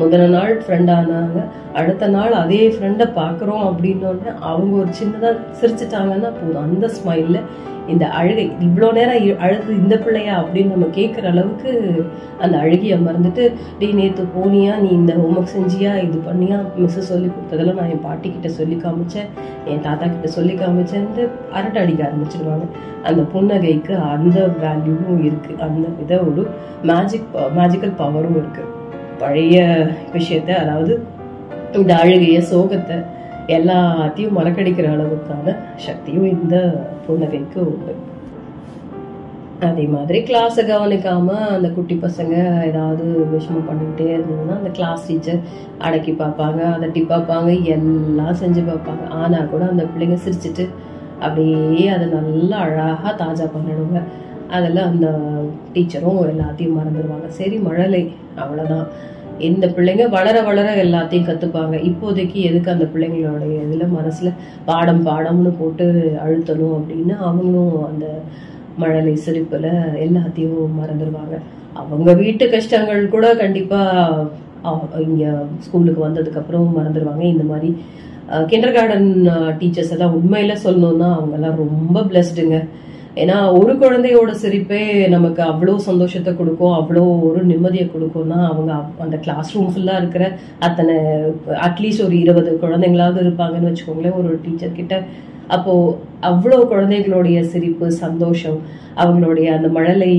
முதல் நாள் ஃப்ரெண்ட் ஆனாங்க. அடுத்த நாள் அதே ஃப்ரெண்டை பார்க்குறோம் அப்படின்னோடனே அவங்க ஒரு சின்னதாக சிரிச்சிட்டாங்கன்னா போதும். அந்த ஸ்மைலில் இந்த அழுகை இவ்வளோ நேரம் அழுது இந்த பிள்ளையா அப்படின்னு நம்ம கேட்குற அளவுக்கு அந்த அழுகியை மறந்துட்டு டே நேற்று போனியா? நீ இந்த ஹோம்ஒர்க் செஞ்சியா? இது பண்ணியா? மிஸ் சொல்லி கொடுத்ததெல்லாம் நான் என் பாட்டிக்கிட்ட சொல்லி காமிச்சேன். என் தாத்தா கிட்ட சொல்லி காமிச்சேன்ட்டு அரட்டை அடிக்க ஆரம்பிச்சிருவாங்க. அந்த புன்னகைக்கு அந்த வேல்யூவும் இருக்குது அந்த இதை ஒரு மேஜிக் மேஜிக்கல் பவரும் இருக்குது பழைய விஷயத்த அதாவது இந்த அழுகைய சோகத்தை எல்லாத்தையும் மறக்கடிக்கிற அளவுக்கான சக்தியும் இந்த புன்னகைக்கு உண்டு. அதே மாதிரி கிளாஸை கவனிக்காம அந்த குட்டி பசங்க ஏதாவது விஷமம் பண்ணிக்கிட்டே இருந்ததுன்னா அந்த கிளாஸ் டீச்சர் அடக்கி பார்ப்பாங்க அதட்டி பார்ப்பாங்க எல்லாம் செஞ்சு பார்ப்பாங்க. ஆனா கூட அந்த பிள்ளைங்க சிரிச்சிட்டு அப்படியே அதை நல்லா அழகா தாஜா பண்ணிடுங்க. அதில் அந்த டீச்சரும் எல்லாத்தையும் மறந்துடுவாங்க. சரி மழலை அவ்வளோதான் இந்த பிள்ளைங்க வளர வளர எல்லாத்தையும் கற்றுப்பாங்க இப்போதைக்கு எதுக்கு அந்த பிள்ளைங்களுடைய இதில் மனசில் பாடம் பாடம்னு போட்டு அழுத்தணும் அப்படின்னு அவங்களும் அந்த மழலை சிரிப்பில் எல்லாத்தையும் மறந்துடுவாங்க. அவங்க வீட்டு கஷ்டங்கள் கூட கண்டிப்பாக இங்கே ஸ்கூலுக்கு வந்ததுக்கப்புறம் மறந்துடுவாங்க. இந்த மாதிரி கிண்டர் கார்டன் டீச்சர்ஸ் எல்லாம் உண்மையில் சொல்லணும்னா அவங்கெல்லாம் ரொம்ப பிளஸ்டுங்க ஏன்னா ஒரு குழந்தையோட சிரிப்பே நமக்கு அவ்வளோ சந்தோஷத்தை கொடுக்கும் அவ்வளோ ஒரு நிம்மதியை கொடுக்கும்னா அவங்க அந்த கிளாஸ் ரூம் ஃபுல்லா இருக்கிற அத்தனை அட்லீஸ்ட் ஒரு இருபது குழந்தைங்களாவது இருப்பாங்கன்னு வச்சுக்கோங்களேன் ஒரு டீச்சர் கிட்ட. அப்போ அவ்வளோ குழந்தைகளுடைய சிரிப்பு சந்தோஷம் அவங்களுடைய அந்த மழலை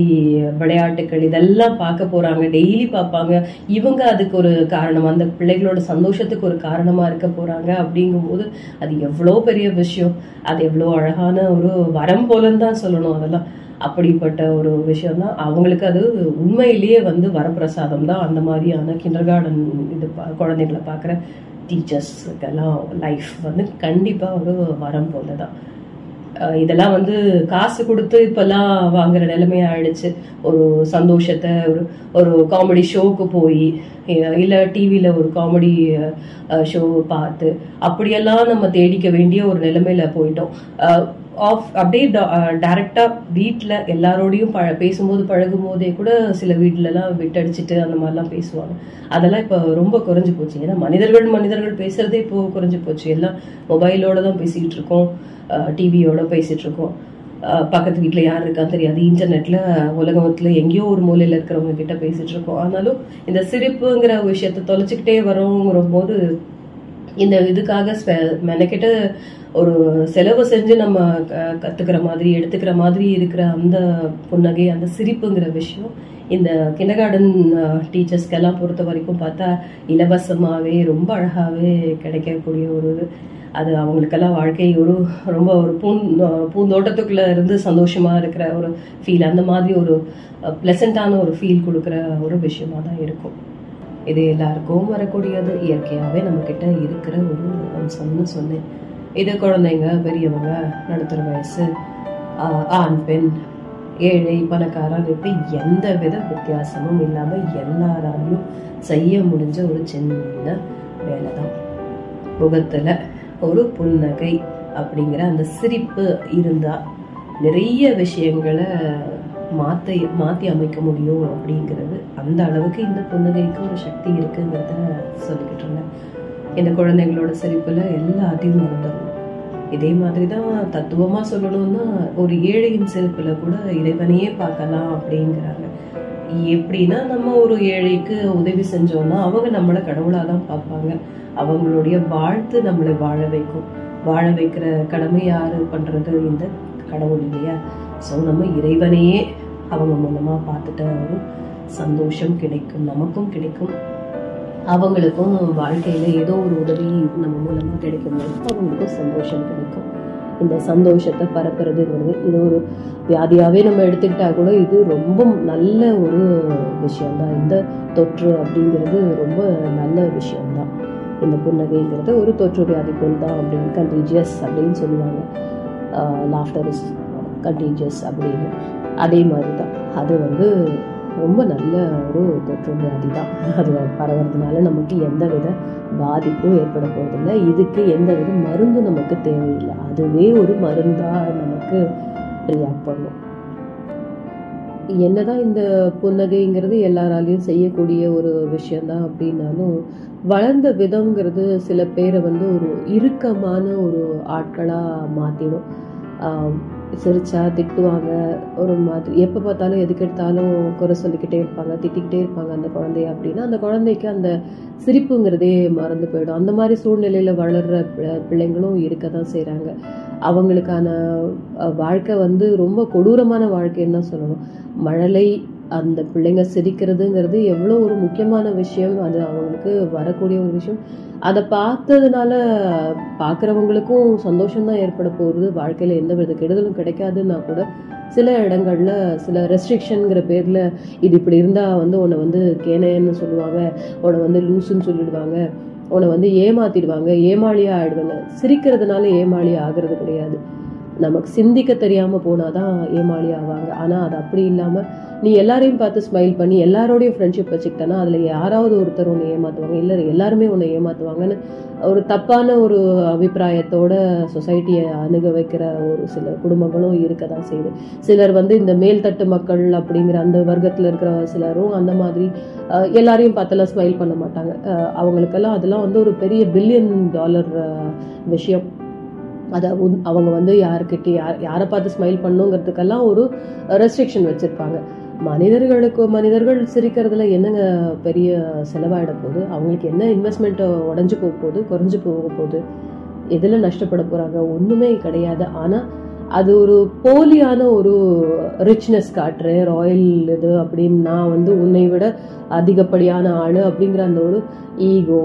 விளையாட்டுகள் இதெல்லாம் பார்க்க போறாங்க டெய்லி பார்ப்பாங்க. இவங்க அதுக்கு ஒரு காரணம் அந்த பிள்ளைகளோட சந்தோஷத்துக்கு ஒரு காரணமா இருக்க போறாங்க அப்படிங்கும்போது அது எவ்வளோ பெரிய விஷயம். அது எவ்வளோ அழகான ஒரு வரம் போலன்னு தான் சொல்லணும் அதெல்லாம். அப்படிப்பட்ட ஒரு விஷயம் தான் அவங்களுக்கு அது உண்மையிலேயே வந்து வரப்பிரசாதம் தான். அந்த மாதிரியான கிண்டர் கார்டன் இது பா- குழந்தைகளை பார்க்குற டீச்சர்ஸுக்கெல்லாம் லைஃப் வந்து கண்டிப்பாக ஒரு வரம் போல தான் இதெல்லாம் வந்து காசு கொடுத்து இப்பெல்லாம் வாங்குற நிலைமை ஆயிடுச்சு. ஒரு சந்தோஷத்தை ஒரு ஒரு காமெடி ஷோக்கு போய் இல்லை டிவியில் ஒரு காமெடி ஷோ பார்த்து அப்படியெல்லாம் நம்ம தேடிக்க வேண்டிய ஒரு நிலைமையில போயிட்டோம். ஆஃப் அப்படியே டேரெக்டாக வீட்டில் எல்லாரோடையும் பழ பேசும்போது பழகும் போதே கூட சில வீட்டிலலாம் விட்டடிச்சிட்டு அந்த மாதிரிலாம் பேசுவாங்க. அதெல்லாம் இப்போ ரொம்ப குறைஞ்சி போச்சு. ஏன்னா மனிதர்கள் மனிதர்கள் பேசுறதே இப்போ குறைஞ்சி போச்சு. எல்லாம் மொபைலோட தான் பேசிக்கிட்டு இருக்கோம். டிவியோட பேசிட்டு இருக்கோம். பக்கத்து வீட்டில் யார் இருக்கான்னு தெரியாது. இன்டர்நெட்ல உலகத்தில் எங்கேயோ ஒரு மூலையில் இருக்கிறவங்க கிட்ட பேசிட்டு இருக்கோம். ஆனாலும் இந்த சிரிப்புங்கிற விஷயத்த தொலைச்சிக்கிட்டே வரோங்கிற போது இந்த இதுக்காக ஸ்பெ- மெனக்கெட்டு ஒரு செலவு செஞ்சு நம்ம க- கத்துக்கிற மாதிரி எடுத்துக்கிற மாதிரி இருக்கிற அந்த புன்னகை அந்த சிரிப்புங்கிற விஷயம் இந்த கிண்டகார்டன் டீச்சர்ஸ்க்கெல்லாம் பொறுத்த வரைக்கும் பார்த்தா இலவசமாகவே ரொம்ப அழகாகவே கிடைக்கக்கூடிய ஒரு இது அது அவங்களுக்கெல்லாம் வாழ்க்கை ஒரு ரொம்ப ஒரு பூந் பூந்தோட்டத்துக்குள்ள இருந்து சந்தோஷமா இருக்கிற ஒரு ஃபீல் அந்த மாதிரி ஒரு ப்ளசண்ட்டான ஒரு ஃபீல் கொடுக்குற ஒரு விஷயமா தான் இருக்கும். இது எல்லாருக்கும் வரக்கூடியது இயற்கையாகவே நம்மக்கிட்ட இருக்கிற ஒரு அம்சம்னு சொன்னேன். இது குழந்தைங்க பெரியவங்க நடுத்தர வயசு ஆஹ் ஆண் பெண் ஏழை பணக்காரர் இப்படி எந்த வித வித்தியாசமும் இல்லாமல் எல்லாராலையும் செய்ய முடிஞ்ச ஒரு சின்ன வேலை தான் முகத்துல ஒரு புன்னகை அப்படிங்கிற அந்த சிரிப்பு இருந்தால் நிறைய விஷயங்களை மாற்ற மாற்றி அமைக்க முடியும் அப்படிங்கிறது அந்த அளவுக்கு இந்த புன்னகைக்கு ஒரு சக்தி இருக்குங்கிறத சொல்லிக்கிட்டு இருந்தேன். இந்த குழந்தைங்களோட சிரிப்புல எல்லாத்தையும் மறந்துடணும் இதே மாதிரி தான் தத்துவமா சொல்லணும்னா ஒரு ஏழையின் சிரிப்புல கூட இறைவனையே பார்க்கலாம் அப்படிங்கிறாங்க. எப்படின்னா நம்ம ஒரு ஏழைக்கு உதவி செஞ்சோம்னா அவங்க நம்மளை கடவுளாக தான் பார்ப்பாங்க. அவங்களுடைய வாழ்த்து நம்மளை வாழ வைக்கும். வாழ வைக்கிற கடமை யாரு பண்றது? இந்த கடவுள் இல்லையா? ஸோ நம்ம இறைவனையே அவங்க மூலமா பார்த்துட்டு ஒரு சந்தோஷம் கிடைக்கும் நமக்கும் கிடைக்கும். அவங்களுக்கும் வாழ்க்கையில ஏதோ ஒரு உதவி நம்ம மூலமா கிடைக்கும். அவங்களுக்கும் சந்தோஷம் கிடைக்கும். இந்த சந்தோஷத்தை பரப்புறதுங்கிறது இது ஒரு வியாதியாவே நம்ம எடுத்துக்கிட்டா கூட இது ரொம்ப நல்ல ஒரு விஷயம்தான். இந்த தொற்று அப்படிங்கிறது ரொம்ப நல்ல விஷயம்தான். இந்த புன்னகைங்கிறது ஒரு தொற்று வியாதி போல் தான் அப்படின்னு கண்டீஜியஸ் அப்படின்னு சொல்லுவாங்க. லாஃப்டர் இஸ் கண்டீஜியஸ் அப்படின்னு. அதே மாதிரி தான் அது வந்து ரொம்ப நல்ல ஒரு தொற்று வியாதி தான் அது பரவுறதுனால நமக்கு எந்த வித பாதிப்பும் ஏற்பட போறதில்லை. இதுக்கு எந்த வித மருந்து நமக்கு தேவையில்லை. அதுவே ஒரு மருந்தா நமக்கு ரியாக்ட் பண்ணும். என்னதான் இந்த புன்னகைங்கிறது எல்லாராலையும் செய்யக்கூடிய ஒரு விஷயம்தான் அப்படின்னாலும் வளர்ந்த விதம்ங்கிறது சில பேரை வந்து ஒரு இறுக்கமான ஒரு ஆட்களா மாற்றிடும் ஆஹ் சிரிச்சா திட்டுவாங்க ஒரு மாதிரி. எப்போ பார்த்தாலும் எதுக்கு எடுத்தாலும் குறை சொல்லிக்கிட்டே இருப்பாங்க திட்டிக்கிட்டே இருப்பாங்க அந்த குழந்தைய அப்படின்னா அந்த குழந்தைக்கு அந்த சிரிப்புங்கிறதே மறந்து போயிடும். அந்த மாதிரி சூழ்நிலையில் வளர்கிற பி- பிள்ளைங்களும் இருக்க தான் செய்கிறாங்க அவங்களுக்கான வாழ்க்கை வந்து ரொம்ப கொடூரமான வாழ்க்கைன்னு தான் சொல்லணும். மழலை அந்த பிள்ளைங்க சிரிக்கிறதுங்கிறது எவ்வளோ ஒரு முக்கியமான விஷயம். அது அவங்களுக்கு வரக்கூடிய ஒரு விஷயம். அதை பார்த்ததுனால பார்க்குறவங்களுக்கும் சந்தோஷம் தான் ஏற்பட போகுது. வாழ்க்கையில் எந்த வித கெடுதலும் கிடைக்காதுன்னா கூட சில இடங்களில் சில ரெஸ்ட்ரிக்ஷனுங்கிற பேரில் இது இப்படி இருந்தால் வந்து உன்னை வந்து கேனேன்னு சொல்லுவாங்க. உன்னை வந்து லூசுன்னு சொல்லிடுவாங்க. உன்னை வந்து ஏமாத்திடுவாங்க. ஏமாளியாக ஆயிடுவாங்க. சிரிக்கிறதுனால ஏமாளி ஆகிறது கிடையாது. நமக்கு சிந்திக்க தெரியாமல் போனால் தான் ஏமாளி ஆவாங்க. ஆனால் அது அப்படி இல்லாமல் நீ எல்லாரையும் பார்த்து ஸ்மைல் பண்ணி எல்லாரோடையும் ஃப்ரெண்ட்ஷிப் வச்சுக்கிட்டனா அதில் யாராவது ஒருத்தர் உன்னை ஏமாற்றுவாங்க இல்லை எல்லாருமே உன்னை ஏமாற்றுவாங்கன்னு ஒரு தப்பான ஒரு அபிப்பிராயத்தோட சொசைட்டியை அணுக வைக்கிற ஒரு சில குடும்பங்களும் இருக்க தான் செய்யுது. சிலர் வந்து இந்த மேல்தட்டு மக்கள் அப்படிங்கிற அந்த வர்க்கத்தில் இருக்கிற சிலரும் அந்த மாதிரி எல்லாரையும் பார்த்தெல்லாம் ஸ்மைல் பண்ண மாட்டாங்க. அவங்களுக்கெல்லாம் அதெல்லாம் வந்து ஒரு பெரிய பில்லியன் டாலர் விஷயம். அதை அவங்க வந்து யாருக்கிட்ட யார் யாரை பார்த்து ஸ்மைல் பண்ணுங்கிறதுக்கெல்லாம் ஒரு ரெஸ்ட்ரிக்ஷன் வச்சுருப்பாங்க. மனிதர்களுக்கு மனிதர்கள் சிரிக்கிறதுல என்னங்க பெரிய செலவாயிட போகுது? அவங்களுக்கு என்ன இன்வெஸ்ட்மெண்ட்டை உடஞ்சி போக போகுது குறைஞ்சி போக போகுது? எதில் நஷ்டப்பட போகிறாங்க ஒன்றுமே கிடையாது. ஆனால் அது ஒரு போலியான ஒரு ரிச்னஸ் காட்டுறேன் ராயல் இது அப்படின்னு நான் வந்து உன்னை விட அதிகப்படியான ஆள் அப்படிங்கிற அந்த ஒரு ஈகோ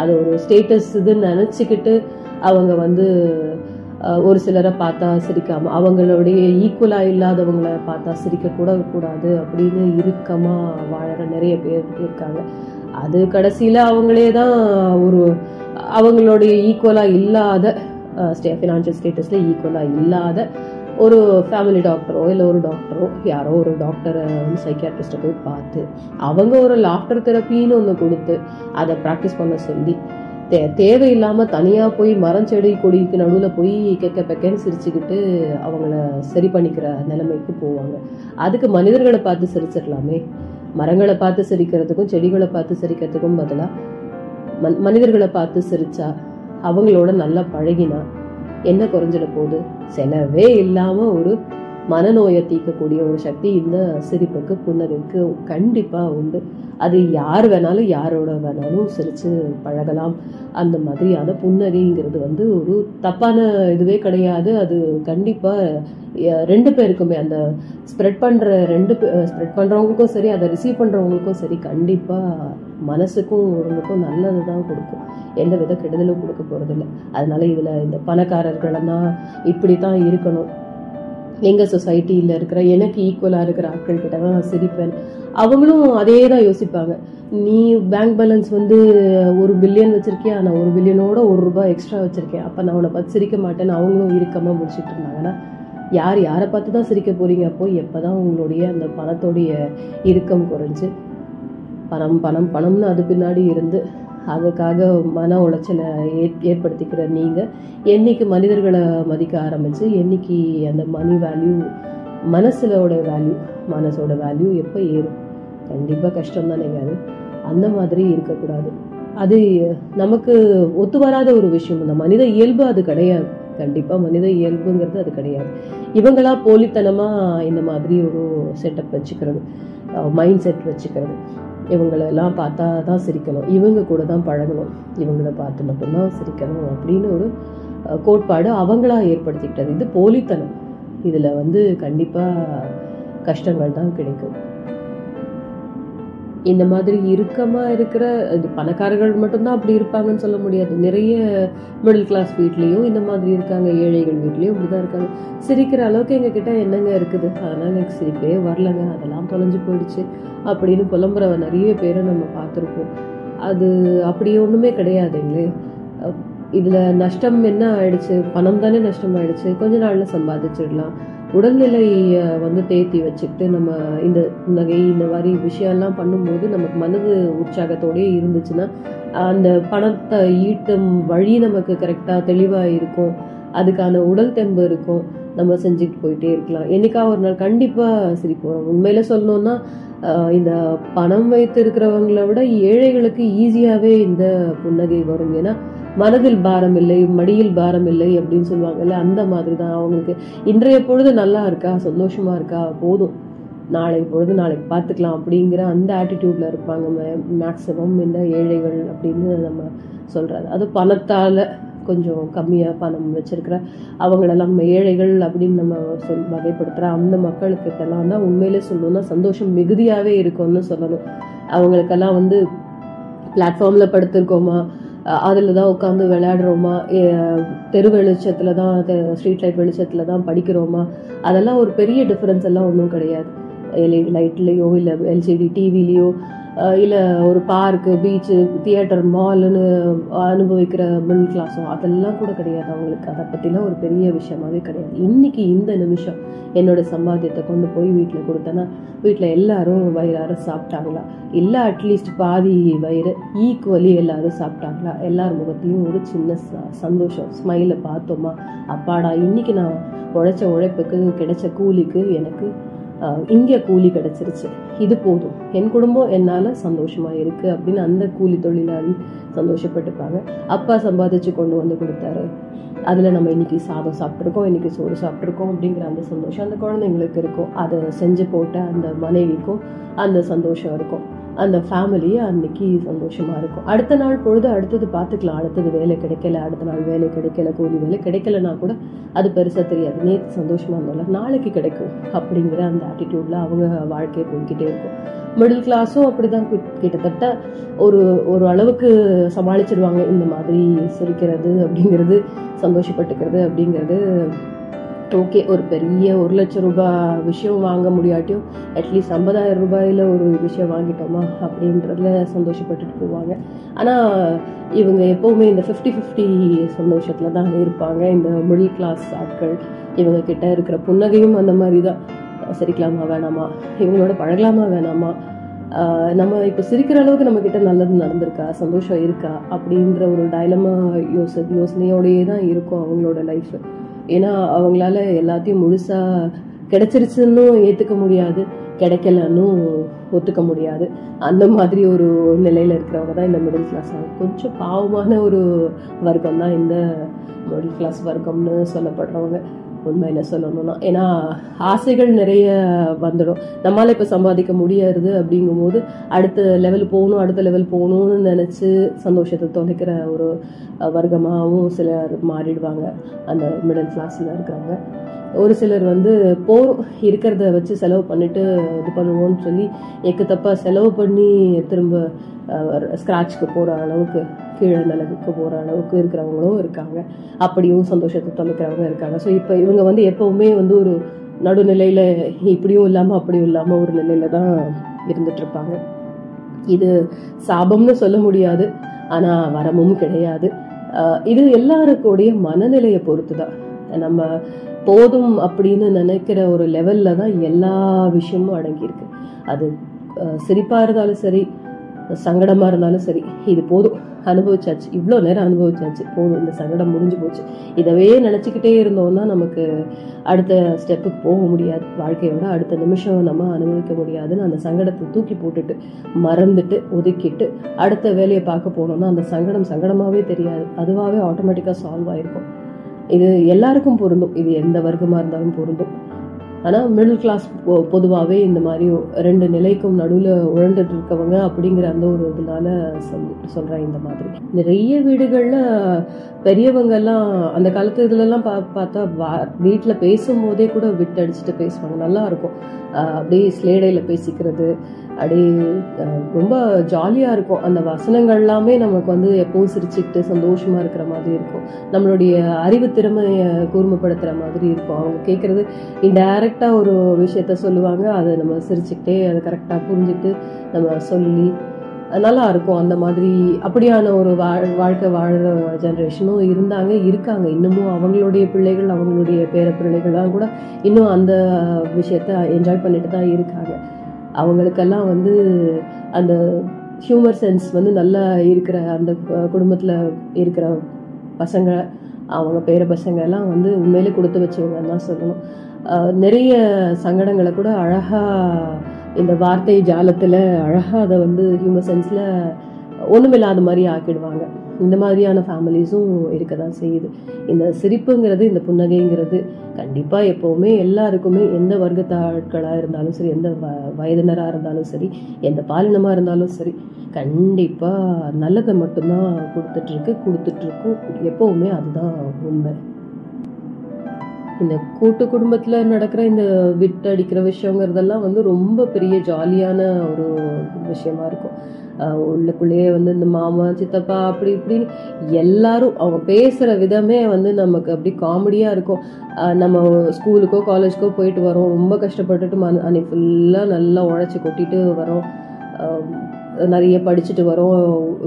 அது ஒரு ஸ்டேட்டஸ் இதுன்னு நினச்சிக்கிட்டு அவங்க வந்து ஒரு சிலரை பார்த்தா சிரிக்காம அவங்களுடைய ஈக்குவலாக இல்லாதவங்கள பார்த்தா சிரிக்க கூட கூடாது அப்படின்னு இறுக்கமாக வாழற நிறைய பேர் இருக்காங்க. அது கடைசியில் அவங்களே தான் ஒரு அவங்களுடைய ஈக்குவலாக இல்லாத ஸ்டே ஃபினான்ஷியல் ஸ்டேட்டஸில் ஈக்குவலாக இல்லாத ஒரு ஃபேமிலி டாக்டரோ இல்லை ஒரு டாக்டரோ யாரோ ஒரு டாக்டரை வந்து சைக்கியாட்ரிஸ்ட்டை போய் பார்த்து அவங்க ஒரு லாஃப்டர் தெரப்பின்னு ஒன்று கொடுத்து அதை ப்ராக்டிஸ் பண்ண சொல்லி தே தேவையில்லாமல் தனியாக போய் மரம் செடி கொடிக்கு நடுவில் போய் கெக்க பெக்கன்னு சிரிச்சுக்கிட்டு அவங்கள சரி பண்ணிக்கிற நிலைமைக்கு போவாங்க. அதுக்கு மனிதர்களை பார்த்து சிரிச்சிடலாமே. மரங்களை பார்த்து சிரிக்கிறதுக்கும் செடிகளை பார்த்து சிரிக்கிறதுக்கும் பதிலாக மன் மனிதர்களை பார்த்து சிரிச்சா அவங்களோட நல்லா பழகினா என்ன குறைஞ்சிட போகுது? செலவே இல்லாமல் ஒரு மனநோயை தீர்க்கக்கூடிய ஒரு சக்தி இந்த சிரிப்புக்கு புன்னகைக்கு கண்டிப்பாக உண்டு. அது யார் வேணாலும் யாரோட வேணாலும் சிரித்து பழகலாம். அந்த மாதிரியான புன்னகைங்கிறது வந்து ஒரு தப்பான இதுவே கிடையாது. அது கண்டிப்பாக ரெண்டு பேருக்குமே அந்த ஸ்ப்ரெட் பண்ணுற ரெண்டு ஸ்ப்ரெட் பண்ணுறவங்களுக்கும் சரி அதை ரிசீவ் பண்ணுறவங்களுக்கும் சரி கண்டிப்பாக மனசுக்கும் உடம்புக்கும் நல்லது தான் கொடுக்கும். எந்த வித கெடுதலும் கொடுக்க போகிறதில்ல அதனால இதில் இந்த பணக்காரர்களெல்லாம் இப்படி தான் இருக்கணும். எங்கள் சொசைட்டியில் இருக்கிற எனக்கு ஈக்குவலாக இருக்கிற ஆட்கள் கிட்ட தான் நான் சிரிப்பேன். அவங்களும் அதே தான் யோசிப்பாங்க. நீ பேங்க் பேலன்ஸ் வந்து ஒரு பில்லியன் வச்சுருக்கியா? நான் ஒரு பில்லியனோட ஒரு ரூபாய் எக்ஸ்ட்ரா வச்சுருக்கேன். அப்போ நான் உன்னை பார்த்து சிரிக்க மாட்டேன்னு அவங்களும் இறுக்கமாக முடிச்சிட்டு இருந்தாங்கன்னா யார் யாரை பார்த்து தான் சிரிக்க அப்போது அப்போ எப்பதான் உங்களுடைய அந்த பணத்தோடைய இறுக்கம் குறைஞ்சு பணம் பணம் பணம்னு அது பின்னாடி இருந்து அதுக்காக மன உளைச்சலை ஏற் ஏற்படுத்திக்கிற நீங்கள் என்னைக்கு மனிதர்களை மதிக்க ஆரம்பித்து என்னைக்கு அந்த மணி வேல்யூ மனசுலோட வேல்யூ மனசோட வேல்யூ எப்போ ஏறும்? கண்டிப்பாக கஷ்டம் தானேங்க அது. அந்த மாதிரி இருக்கக்கூடாது. அது நமக்கு ஒத்து வராத ஒரு விஷயம். இந்த மனித இயல்பு அது கிடையாது. கண்டிப்பாக மனித இயல்புங்கிறது அது கிடையாது. இவங்களா போலித்தனமாக இந்த மாதிரி ஒரு செட்டப் வச்சுக்கிறது மைண்ட் செட் வச்சுக்கிறது. இவங்களெல்லாம் பார்த்தா தான் சிரிக்கணும். இவங்க கூட தான் பழகணும். இவங்களை பார்த்து மட்டும்தான் சிரிக்கணும் அப்படின்னு ஒரு கோட்பாடு அவங்களா ஏற்படுத்திக்கிட்டது. இது போலித்தனம். இதில் வந்து கண்டிப்பாக கஷ்டங்கள் தான் கிடைக்கும். இந்த மாதிரி இறுக்கமா இருக்கிற இது பணக்காரர்கள் மட்டும்தான் அப்படி இருப்பாங்கன்னு சொல்ல முடியாது. நிறைய மிடில் கிளாஸ் வீட்லேயும் இந்த மாதிரி இருக்காங்க. ஏழைகள் வீட்லேயும் இப்படிதான் இருக்காங்க. சிரிக்கிற அளவுக்கு எங்க கிட்ட என்னங்க இருக்குது? அதனால எனக்கு சிரிப்பே வரலங்க. அதெல்லாம் தொலைஞ்சு போயிடுச்சு அப்படின்னு புலம்புற நிறைய பேரை நம்ம பார்த்துருப்போம். அது அப்படி ஒன்றுமே கிடையாதுங்களே. இதில் நஷ்டம் என்ன ஆயிடுச்சு? பணம் தானே நஷ்டம் ஆயிடுச்சு கொஞ்ச நாள்ல சம்பாதிச்சிடலாம். உடல்நிலையை வந்து தேத்தி வச்சுக்கிட்டு நம்ம இந்த நகை இந்த மாதிரி விஷயம்லாம் பண்ணும்போது நமக்கு மனது உற்சாகத்தோடயே இருந்துச்சுன்னா அந்த பணத்தை ஈட்டும் வழி நமக்கு கரெக்டாக தெளிவாக இருக்கும். அதுக்கான உடல் தெம்பு இருக்கும். நம்ம செஞ்சுட்டு போயிட்டே இருக்கலாம். என்னைக்கா ஒரு நாள் கண்டிப்பா சிரிப்போம். உண்மையில சொல்லணும்னா இந்த பணம் வைத்து இருக்கிறவங்கள விட ஏழைகளுக்கு ஈஸியாவே இந்த புன்னகை வரும். ஏன்னா மனதில் பாரம் இல்லை மடியில் பாரம் இல்லை அப்படின்னு சொல்லுவாங்கல்ல அந்த மாதிரி தான் அவங்களுக்கு. இன்றைய பொழுது நல்லா இருக்கா? சந்தோஷமா இருக்கா? போதும். நாளை பொழுது நாளைக்கு பார்த்துக்கலாம் அப்படிங்கிற அந்த ஆட்டிடியூட்ல இருப்பாங்க. மேக்சிமம் இந்த ஏழைகள் அப்படின்னு நம்ம சொல்றது. அது பணத்தால கொஞ்சம் கம்மியாக பணம் வச்சிருக்கிற அவங்களெல்லாம் நம்ம ஏழைகள் அப்படின்னு நம்ம சொல் வகைப்படுத்துகிற அந்த மக்களுக்கிட்டலாம் தான் உண்மையிலே சொல்லணும்னா சந்தோஷம் மிகுதியாகவே இருக்கும்னு சொல்லணும். அவங்களுக்கெல்லாம் வந்து பிளாட்ஃபார்மில் படுத்திருக்கோமா? அதில் தான் உட்காந்து விளையாடுறோமா? தெரு வெளிச்சத்தில் தான் ஸ்ட்ரீட் லைட் வெளிச்சத்தில் தான் படிக்கிறோமா? அதெல்லாம் ஒரு பெரிய டிஃப்ரென்ஸ் எல்லாம் ஒன்றும் கிடையாது. எல்இடி லைட்லேயோ இல்லை எல்சிடி டிவிலேயோ இல்லை ஒரு பார்க்கு பீச்சு தியேட்டர் மால்னு அனுபவிக்கிற மிடில் கிளாஸோ அதெல்லாம் கூட கிடையாது அவங்களுக்கு. அதை பற்றிலாம் ஒரு பெரிய விஷயமாவே கிடையாது. இன்றைக்கி இந்த நிமிஷம் என்னோட சம்பாத்தியத்தை கொண்டு போய் வீட்டில் கொடுத்தேன்னா வீட்டில் எல்லாரும் வயிறார சாப்பிட்டாங்களா? இல்லை அட்லீஸ்ட் பாதி வயிறு ஈக்குவலி எல்லாரும் சாப்பிட்டாங்களா? எல்லார் முகத்தையும் ஒரு சின்ன ச- சந்தோஷம் ஸ்மைலை பார்த்தோமா? அப்பாடா இன்றைக்கி நான் உழைச்ச உழைப்புக்கு கிடைச்ச கூலிக்கு எனக்கு இங்கே கூலி கிடைச்சிருச்சு இது போதும் என் குடும்பம் என்னால் சந்தோஷமாக இருக்கு அப்படின்னு அந்த கூலி தொழிலாளி சந்தோஷப்பட்டுப்பாங்க அப்பா சம்பாதிச்சு கொண்டு வந்து கொடுத்தாரு அதில் நம்ம இன்னைக்கு சாதம் சாப்பிட்ருக்கோம் இன்றைக்கி சோறு சாப்பிட்ருக்கோம் அப்படிங்கிற அந்த சந்தோஷம் அந்த குழந்தைங்களுக்கு இருக்கும் அதை செஞ்சு போட்ட அந்த மனைவிக்கும் அந்த சந்தோஷம் இருக்கும் அந்த ஃபேமிலி அன்னைக்கு சந்தோஷமாக இருக்கும். அடுத்த நாள் பொழுது அடுத்தது பார்த்துக்கலாம். அடுத்தது வேலை கிடைக்கல அடுத்த நாள் வேலை கிடைக்கல கூலி வேலை கிடைக்கலனா கூட அது பெருசாக தெரியாது. நேற்று சந்தோஷமாக இருந்தால நாளைக்கு கிடைக்கும் அப்படிங்கிற அந்த ஆட்டிடியூடில் அவங்க வாழ்க்கையை போய்கிட்டே இருக்கும். மிடில் கிளாஸும் அப்படிதான். கிட்டத்தட்ட ஒரு ஒரு அளவுக்கு சமாளிச்சிடுவாங்க இந்த மாதிரி சிரிக்கிறது அப்படிங்கிறது சந்தோஷப்பட்டுக்கிறது அப்படிங்கிறது ஓகே ஒரு பெரிய ஒரு லட்சம் ரூபாய் விஷயம் வாங்க முடியாட்டியும் அட்லீஸ்ட் ஐம்பதாயிரம் ரூபாயில ஒரு விஷயம் வாங்கிட்டோமா அப்படின்றதுல சந்தோஷப்பட்டுட்டு போவாங்க. ஆனால் இவங்க எப்போவுமே இந்த ஃபிஃப்டி ஃபிஃப்டி சந்தோஷத்தில் தான் இருப்பாங்க. இந்த மிடில் கிளாஸ் ஆட்கள் இவங்க கிட்ட இருக்கிற புன்னகையும் அந்த மாதிரி தான் சிரிக்கலாமா வேணாமா? இவங்களோட பழகலாமா வேணாமா? நம்ம இப்போ சிரிக்கிற அளவுக்கு நம்ம கிட்ட நல்லது நடந்திருக்கா? சந்தோஷம் இருக்கா? அப்படின்ற ஒரு டைலமா யோச யோசனையோடயே தான் இருக்கும் அவங்களோட லைஃப் ஏன்னா அவங்களால எல்லாத்தையும் முழுசா கிடைச்சிருச்சுன்னு ஏத்துக்க முடியாது. கிடைக்கலன்னு ஒத்துக்க முடியாது. அந்த மாதிரி ஒரு நிலையில இருக்கிறவங்க தான் இந்த மிடில் கிளாஸ் கொஞ்சம் பாவமான ஒரு வர்க்கம் தான் இந்த மிடில் கிளாஸ் வர்க்கம்னு சொல்லப்படுறவங்க. உண்மையில சொல்லணும்னா. ஏன்னா ஆசைகள் நிறைய வந்துடும். நம்மளால இப்ப சம்பாதிக்க முடியாது அப்படிங்கும்போது அடுத்த லெவல் போகணும் அடுத்த லெவல் போகணும்னு நினைச்சு சந்தோஷத்தை தொலைக்கிற ஒரு வர்க்கமாகவும் சிலர் மாறிடுவாங்க. அந்த மிடில் கிளாஸ்ல இருக்கிறவங்க. ஒரு சிலர் வந்து போர் இருக்கிறத வச்சு செலவு பண்ணிட்டு இது பண்ணுவோம்னு சொல்லி எக்கு தப்பாக செலவு பண்ணி திரும்ப ஸ்க்ராட்ச்க்கு போகிற அளவுக்கு கீழே நிலவுக்கு போகிற அளவுக்கு இருக்கிறவங்களும் இருக்காங்க. அப்படியும் சந்தோஷத்தை தொலைக்கிறவங்க இருக்காங்க. ஸோ இப்போ இவங்க வந்து எப்போவுமே வந்து ஒரு நடுநிலையில் இப்படியும் இல்லாமல் அப்படியும் இல்லாமல் ஒரு நிலையில தான் இருந்துட்டுருப்பாங்க இது சாபம்னு சொல்ல முடியாது. ஆனால் வரமும் கிடையாது. இது எல்லாருக்குடைய மனநிலையை பொறுத்து தான் நம்ம போதும் அப்படின்னு நினைக்கிற ஒரு லெவல்ல தான் எல்லா விஷயமும் அடங்கியிருக்கு. அது சிரிப்பாக சிரிப்பா இருந்தாலும் சரி சங்கடமா இருந்தாலும் சரி இது போதும். அனுபவிச்சாச்சு. இவ்வளோ நேரம் அனுபவிச்சாச்சு. போதும். இந்த சங்கடம் முடிஞ்சு போச்சு. இதவே நினச்சிக்கிட்டே இருந்தோம்னா நமக்கு அடுத்த ஸ்டெப்புக்கு போக முடியாது. வாழ்க்கையோட அடுத்த நிமிஷம் நம்ம அனுபவிக்க முடியாதுன்னு அந்த சங்கடத்தை தூக்கி போட்டுட்டு மறந்துட்டு ஒதுக்கிட்டு அடுத்த வேலையை பார்க்க போனோம்னா அந்த சங்கடம் சங்கடமாகவே தெரியாது. அதுவாகவே ஆட்டோமேட்டிக்காக சால்வ் ஆயிருக்கும். இது எல்லாருக்கும் பொருந்தும். இது எந்த வர்க்கமாக இருந்தாலும் பொருந்தும். ஆனால் மிடில் கிளாஸ் பொதுவாகவே இந்த மாதிரி ரெண்டு நிலைக்கும் நடுவில் உழந்துட்டு இருக்கவங்க அப்படிங்கிற அந்த ஒரு இதனால சொல் சொல்கிறேன் இந்த மாதிரி. நிறைய வீடுகளில் பெரியவங்கெல்லாம் அந்த காலத்து இதுலலாம் பா பார்த்தா வா வீட்டில் பேசும்போதே கூட விட்டடிச்சுட்டு பேசுவாங்க. நல்லா இருக்கும். அப்படியே ஸ்லேடையில் பேசிக்கிறது. அப்படியே ரொம்ப ஜாலியாக இருக்கும். அந்த வசனங்கள் எல்லாமே நமக்கு வந்து எப்பவும் சிரிச்சுக்கிட்டு சந்தோஷமாக இருக்கிற மாதிரி இருக்கும். நம்மளுடைய அறிவு திறமையை கூர்மைப்படுத்துகிற மாதிரி இருக்கும். அவங்க கேட்குறது இன்டைரக்டா கரெக்டாக ஒரு விஷயத்த சொல்லுவாங்க. அதை நம்ம சிரிச்சுக்கிட்டே அதை கரெக்டாக புரிஞ்சுட்டு நம்ம சொல்லி நல்லா இருக்கும் அந்த மாதிரி. அப்படியான ஒரு வாழ் வாழ்க்கை வாழ்கிற ஜென்ரேஷனும் இருந்தாங்க இருக்காங்க. இன்னமும் அவங்களுடைய பிள்ளைகள் அவங்களுடைய பேர பிள்ளைகள்லாம் கூட இன்னும் அந்த விஷயத்த என்ஜாய் பண்ணிட்டு தான் இருக்காங்க. அவங்களுக்கெல்லாம் வந்து அந்த ஹியூமர் சென்ஸ் வந்து நல்லா இருக்கிற அந்த குடும்பத்தில் இருக்கிற பசங்க அவங்க பேர பசங்க எல்லாம் வந்து உண்மையிலே கொடுத்து வச்சவங்கன்னு தான் சொல்லணும். நிறைய சங்கடங்களை கூட அழகா இந்த வார்த்தை ஜாலத்துல அழகா அதை வந்து ஹியூமன் சென்ஸ்ல ஒண்ணுமில்லாத மாதிரி ஆக்கிடுவாங்க. இந்த மாதிரியான ஃபேமிலிஸும் இருக்க தான் செய்யுது. இந்த சிரிப்புங்கிறது இந்த புன்னகைங்கிறது கண்டிப்பாக எப்போவுமே எல்லாருக்குமே எந்த வர்க்கத்தாட்களாக இருந்தாலும் சரி எந்த வ- வயதினராக இருந்தாலும் சரி எந்த பாலினமாக இருந்தாலும் சரி கண்டிப்பாக நல்லதை மட்டும்தான் கொடுத்துட்ருக்கு கொடுத்துட்ருக்கும் எப்போவுமே அதுதான் உண்மை. இந்த கூட்டு குடும்பத்தில் நடக்கிற இந்த விட்டு அடிக்கிற விஷயங்கிறதெல்லாம் வந்து ரொம்ப பெரிய ஜாலியான ஒரு விஷயமா இருக்கும். உள்ளுக்குள்ளேயே வந்து இந்த மாமா சித்தப்பா அப்படி இப்படின்னு எல்லாரும் அவங்க பேசுகிற விதமே வந்து நமக்கு அப்படி காமெடியாக இருக்கும். நம்ம ஸ்கூலுக்கோ காலேஜ்க்கோ போயிட்டு வரோம். ரொம்ப கஷ்டப்பட்டுட்டு மன- அன்னைக்கு ஃபுல்லாக நல்லா உழைச்சி கொட்டிட்டு வரோம். நிறைய படிச்சுட்டு வரோம்.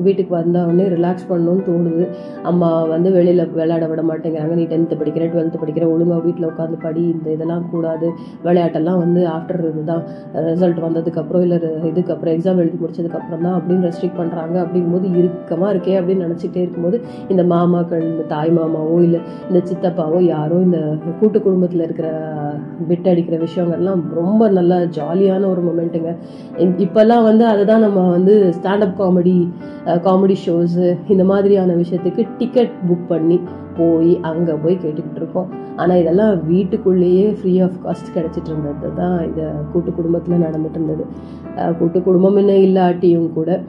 வீட்டுக்கு வந்தவொடனே ரிலாக்ஸ் பண்ணணும்னு தோணுது. அம்மா வந்து வெளியில் விளையாட விட மாட்டேங்கிறாங்க. நீ டென்த்து படிக்கிற டுவெல்த்து படிக்கிற ஒழுங்காக வீட்டில் உட்காந்து படி. இந்த இதெல்லாம் கூடாது. விளையாட்டெல்லாம் வந்து ஆஃப்டர் இதுதான். ரிசல்ட் வந்ததுக்கப்புறம் இல்லை இதுக்கப்புறம் எக்ஸாம் எழுதி முடிச்சதுக்கப்புறம் தான் அப்படின்னு ரெஸ்ட்ரிக்ட் பண்ணுறாங்க அப்படிங்கும்போது இறுக்கமாக இருக்கே அப்படின்னு நினச்சிட்டே இருக்கும்போது இந்த மாமாக்கள் இந்த தாய் மாமாவோ இல்லை இந்த சித்தப்பாவோ யாரோ இந்த கூட்டு குடும்பத்தில் இருக்கிற பிட் அடிக்கிற விஷயங்கள்லாம் ரொம்ப நல்லா ஜாலியான ஒரு மொமெண்ட்டுங்க இப்போல்லாம் வந்து அதை தான் நம்ம வந்து வந்து ஸ்டாண்டப் காமெடி காமெடி ஷோஸு இந்த மாதிரியான விஷயத்துக்கு டிக்கெட் புக் பண்ணி போய் அங்கே போய் கேட்டுக்கிட்டு இருக்கோம். ஆனால் இதெல்லாம் வீட்டுக்குள்ளேயே ஃப்ரீ ஆஃப் காஸ்ட் கிடச்சிட்டு இருந்தது தான் இதை கூட்டு குடும்பத்தில் நடந்துட்டு இருந்தது. கூட்டு குடும்பம் என்ன இல்லாட்டியும் கூட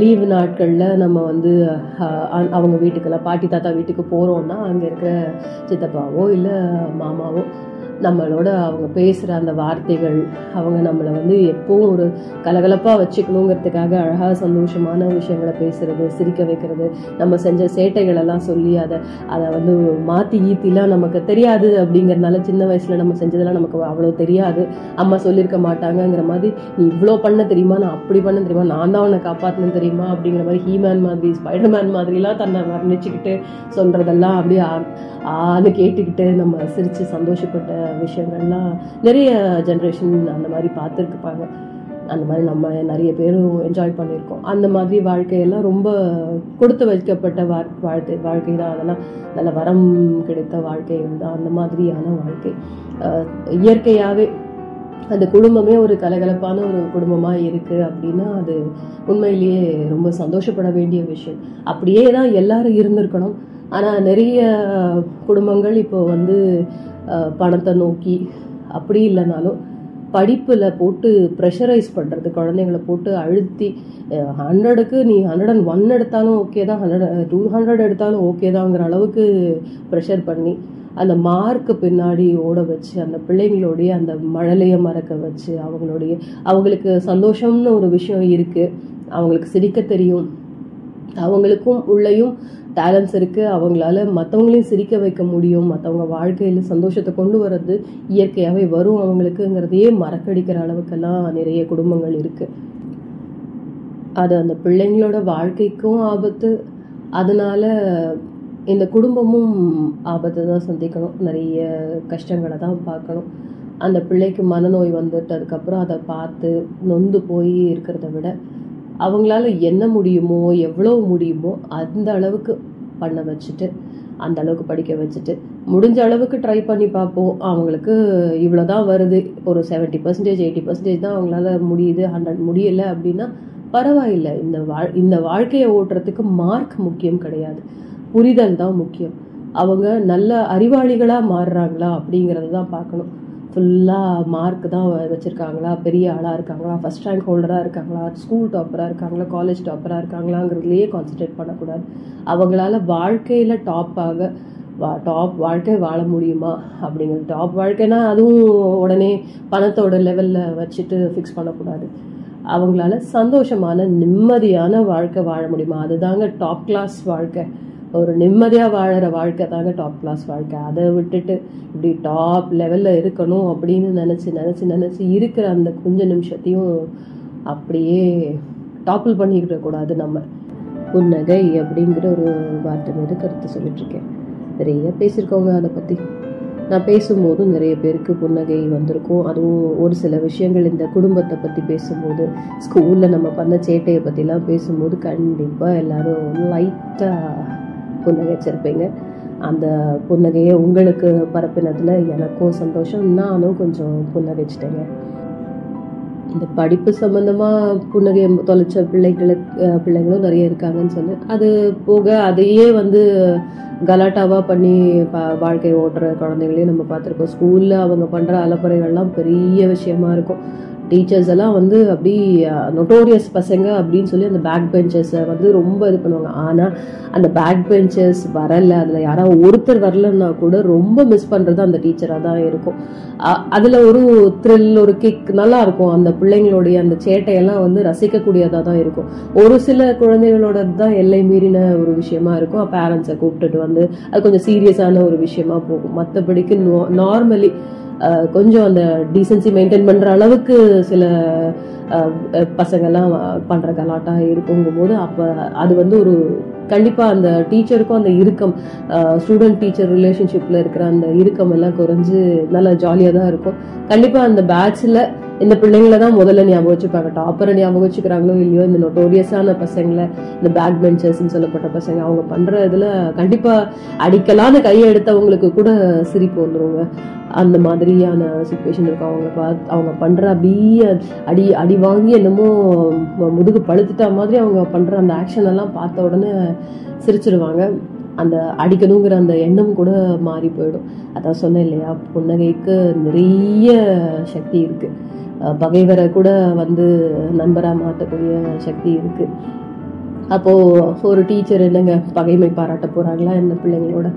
லீவு நாட்களில் நம்ம வந்து அவங்க வீட்டுக்கெல்லாம் பாட்டி தாத்தா வீட்டுக்கு போகிறோன்னா அங்கே இருக்கிற சித்தப்பாவோ இல்லை மாமாவோ நம்மளோட அவங்க பேசுகிற அந்த வார்த்தைகள் அவங்க நம்மளை வந்து எப்பவும் ஒரு கலகலப்பாக வச்சுக்கணுங்கிறதுக்காக அழகாக சந்தோஷமான விஷயங்களை பேசுறது சிரிக்க வைக்கிறது நம்ம செஞ்ச சேட்டைகளெல்லாம் சொல்லி அதை அதை வந்து மாற்றி ஈத்திலாம் நமக்கு தெரியாது அப்படிங்கிறதுனால சின்ன வயசில் நம்ம செஞ்சதெல்லாம் நமக்கு அவ்வளோ தெரியாது. அம்மா சொல்லியிருக்க மாட்டாங்கங்கிற மாதிரி நீ இவ்வளோ பண்ண தெரியுமா? நான் அப்படி பண்ண தெரியுமா? நான் தான் உன்னை காப்பாற்றினேன் தெரியுமா? அப்படிங்கிற மாதிரி ஹீமேன் மாதிரி ஸ்பைடர்மேன் மாதிரிலாம் தன்னை வர்ணிச்சுக்கிட்டு சொல்கிறதெல்லாம் அப்படியே அதை ஆன்னு கேட்டுக்கிட்டு நம்ம சிரித்து சந்தோஷப்பட்ட விஷயங்கள்லாம் நிறைய ஜென்ரேஷன் அந்த மாதிரி பார்த்துருக்குப்பாங்க. அந்த மாதிரி நம்ம நிறைய பேரும் என்ஜாய் பண்ணியிருக்கோம். அந்த மாதிரி வாழ்க்கையெல்லாம் ரொம்ப கொடுத்து வைக்கப்பட்ட வா- வாழ்க்கை வாழ்க்கை தான் அதெல்லாம் நல்ல வரம் கிடைத்த வாழ்க்கைகள் தான். அந்த மாதிரியான வாழ்க்கை. இயற்கையாகவே அந்த குடும்பமே ஒரு கலகலப்பான ஒரு குடும்பமாக இருக்குது அப்படின்னா அது உண்மையிலேயே ரொம்ப சந்தோஷப்பட வேண்டிய விஷயம். அப்படியே தான் எல்லாரும் இருந்திருக்கணும். ஆனால் நிறைய குடும்பங்கள் இப்போ வந்து பணத்தை நோக்கி அப்படி இல்லைனாலும் படிப்பில் போட்டு ப்ரெஷரைஸ் பண்ணுறது குழந்தைங்களை போட்டு அழுத்தி ஹண்ட்ரடுக்கு நீ ஹண்ட்ரட் அண்ட் ஒன் எடுத்தாலும் ஓகே தான் ஹண்ட்ரட் டூ ஹண்ட்ரட் எடுத்தாலும் ஓகே தாங்கிற அளவுக்கு ப்ரெஷர் பண்ணி அந்த மார்க்கு பின்னாடி ஓட வச்சு அந்த பிள்ளைங்களுடைய அந்த மழலையை மறக்க வச்சு அவங்களுடைய அவங்களுக்கு சந்தோஷம்னு ஒரு விஷயம் இருக்குது அவங்களுக்கு சிரிக்க தெரியும். அவங்களுக்கும் உள்ளேயும் டேலண்ட்ஸ் இருக்குது அவங்களால மற்றவங்களையும் சிரிக்க வைக்க முடியும். மற்றவங்க வாழ்க்கையில் சந்தோஷத்தை கொண்டு வர்றது இயற்கையாகவே வரும் அவங்களுக்குங்கிறதையே மறக்கடிக்கிற அளவுக்கெல்லாம் நிறைய குடும்பங்கள் இருக்குது அது அந்த பிள்ளைங்களோட வாழ்க்கைக்கும் ஆபத்து. அதனால இந்த குடும்பமும் ஆபத்தை தான் சந்திக்கணும். நிறைய கஷ்டங்களை தான் பார்க்கணும். அந்த பிள்ளைக்கு மனநோய் வந்துட்டு அதுக்கப்புறம் அதை பார்த்து நொந்து போய் இருக்கிறத விட அவங்களால என்ன முடியுமோ எவ்வளோ முடியுமோ அந்த அளவுக்கு பண்ண வச்சுட்டு அந்த அளவுக்கு படிக்க வச்சுட்டு முடிஞ்ச அளவுக்கு ட்ரை பண்ணி பார்ப்போம். அவங்களுக்கு இவ்வளோ தான் வருது. ஒரு செவன்ட்டி பர்சன்டேஜ் எயிட்டி பர்சன்டேஜ் தான் அவங்களால முடியுது. ஹண்ட்ரட் முடியலை அப்படின்னா பரவாயில்லை. இந்த வாழ் இந்த வாழ்க்கையை ஓட்டுறதுக்கு மார்க் முக்கியம் கிடையாது. புரிதல் தான் முக்கியம். அவங்க நல்ல அறிவாளிகளாக மாறுறாங்களா அப்படிங்கிறத தான் பார்க்கணும். ஃபுல்லாக மார்க் தான் வச்சுருக்காங்களா? பெரிய ஆளாக இருக்காங்களா? ஃபஸ்ட் ரேங்க் ஹோல்டராக இருக்காங்களா? ஸ்கூல் டாப்பராக இருக்காங்களா? காலேஜ் டாப்பராக இருக்காங்களாங்கிறதுலையே கான்சன்ட்ரேட் பண்ணக்கூடாது. அவங்களால வாழ்க்கையில் டாப்பாக வா டாப் வாழ்க்கை வாழ முடியுமா? அப்படிங்கிறது டாப் வாழ்க்கைனா அதுவும் உடனே பணத்தோட லெவலில் வச்சுட்டு ஃபிக்ஸ் பண்ணக்கூடாது. அவங்களால சந்தோஷமான நிம்மதியான வாழ்க்கை வாழ முடியுமா? அதுதாங்க டாப் கிளாஸ் வாழ்க்கை. ஒரு நிம்மதியாக வாழற வாழ்க்கை தாங்க டாப் கிளாஸ் வாழ்க்கை. அதை விட்டுட்டு இப்படி டாப் லெவலில் இருக்கணும் அப்படின்னு நினச்சி நினச்சி நினச்சி இருக்கிற அந்த கொஞ்ச நிமிஷத்தையும் அப்படியே டாப்பிள் பண்ணிக்கிட்ட கூடாது நம்ம. புன்னகை அப்படிங்கிற ஒரு வார்த்தை மீது கருத்து சொல்லிட்டு இருக்கேன். நிறைய பேசியிருக்கோங்க அதை பற்றி நான் பேசும்போதும் நிறைய பேருக்கு புன்னகை வந்திருக்கும். அதுவும் ஒரு சில விஷயங்கள் இந்த குடும்பத்தை பற்றி பேசும்போது ஸ்கூலில் நம்ம பண்ண சேட்டையை பற்றிலாம் பேசும்போது கண்டிப்பாக எல்லாரும் லைட்டாக புன்னகைச்சிருப்பீங்க அந்த புன்னகையை உங்களுக்கு பரப்பினதில் எனக்கும் சந்தோஷம் நானும் கொஞ்சம் புன்னகைச்சிட்டேங்க. இந்த படிப்பு சம்மந்தமாக புன்னகையை தொலைச்ச பிள்ளைகளுக்கு பிள்ளைங்களும் நிறைய இருக்காங்கன்னு சொல்லி அது போக அதையே வந்து கலாட்டாவாக பண்ணி பா வாழ்க்கை ஓட்டுற குழந்தைங்களையும் நம்ம பார்த்துருக்கோம். ஸ்கூலில் அவங்க பண்ணுற அலப்பறைகள்லாம் பெரிய விஷயமா இருக்கும். டீச்சர்ஸ் எல்லாம் வந்து அப்படி நொட்டோரியஸ் பசங்க அப்படின்னு சொல்லி அந்த பேக் பெஞ்சஸை வந்து ரொம்ப இது பண்ணுவாங்க. ஆனால் அந்த பேக் பெஞ்சஸ் வரல. அதில் யாராவது ஒருத்தர் வரலன்னா கூட ரொம்ப மிஸ் பண்ணுறது அந்த டீச்சராக தான் இருக்கும். அதில் ஒரு த்ரில் ஒரு கிக் நல்லா இருக்கும். அந்த பிள்ளைங்களுடைய அந்த சேட்டையெல்லாம் வந்து ரசிக்கக்கூடியதாக தான் இருக்கும். ஒரு சில குழந்தைகளோட தான் எல்லை மீறின ஒரு விஷயமா இருக்கும். பேரண்ட்ஸை கூப்பிட்டுட்டு வந்து அது கொஞ்சம் சீரியஸான ஒரு விஷயமா போகும். மற்றபடிக்கு நார்மலி கொஞ்சம் அந்த டீசன்சி மெயின்டைன் பண்ணுற அளவுக்கு சில பசங்கள்லாம் பண்ணுற பசங்கெல்லாம் பண்ற கலாட்டா இருக்குங்கும் போது அது வந்து ஒரு கண்டிப்பாக அந்த டீச்சருக்கும் அந்த இறுக்கம் ஸ்டூடெண்ட் டீச்சர் ரிலேஷன்ஷிப்பில் இருக்கிற அந்த இறுக்கம் எல்லாம் குறைஞ்சு நல்லா ஜாலியாக தான் இருக்கும். கண்டிப்பாக அந்த பேட்சில் இந்த பிள்ளைங்கள தான் முதல்ல ஞாபகம் வச்சுப்பாங்க. டாப்பரை ஞாபகம் வச்சுக்கிறாங்களோ இல்லையோ இந்த நொட்டோரியஸான பசங்களை இந்த பேக் பெஞ்சர்ஸ்ன்னு சொல்லப்பட்ட பசங்க அவங்க பண்ற இதுல கண்டிப்பா அடிக்கலான கையை எடுத்தவங்களுக்கு கூட சிரிப்பு வந்துருங்க. அந்த மாதிரியான சுச்சுவேஷன் இருக்கும். அவங்க பார்த்து அவங்க பண்ற அப்படியே அடி அடி வாங்கி என்னமோ முதுகு பழுத்துட்டா மாதிரி அவங்க பண்ற அந்த ஆக்ஷன் எல்லாம் பார்த்த உடனே சிரிச்சிடுவாங்க அந்த அடிக்கணுங்கிற அந்த எண்ணம் கூட மாறி போயிடும். அதான் சொன்னேன் இல்லையா? புன்னகைக்கு நிறைய சக்தி இருக்கு. பகைவரை கூட வந்து நண்பராக மாற்றக்கூடிய சக்தி இருக்கு. அப்போது ஒரு டீச்சர் என்னங்க? பகைமை பாராட்ட போகிறாங்களா இந்த பிள்ளைங்களோட?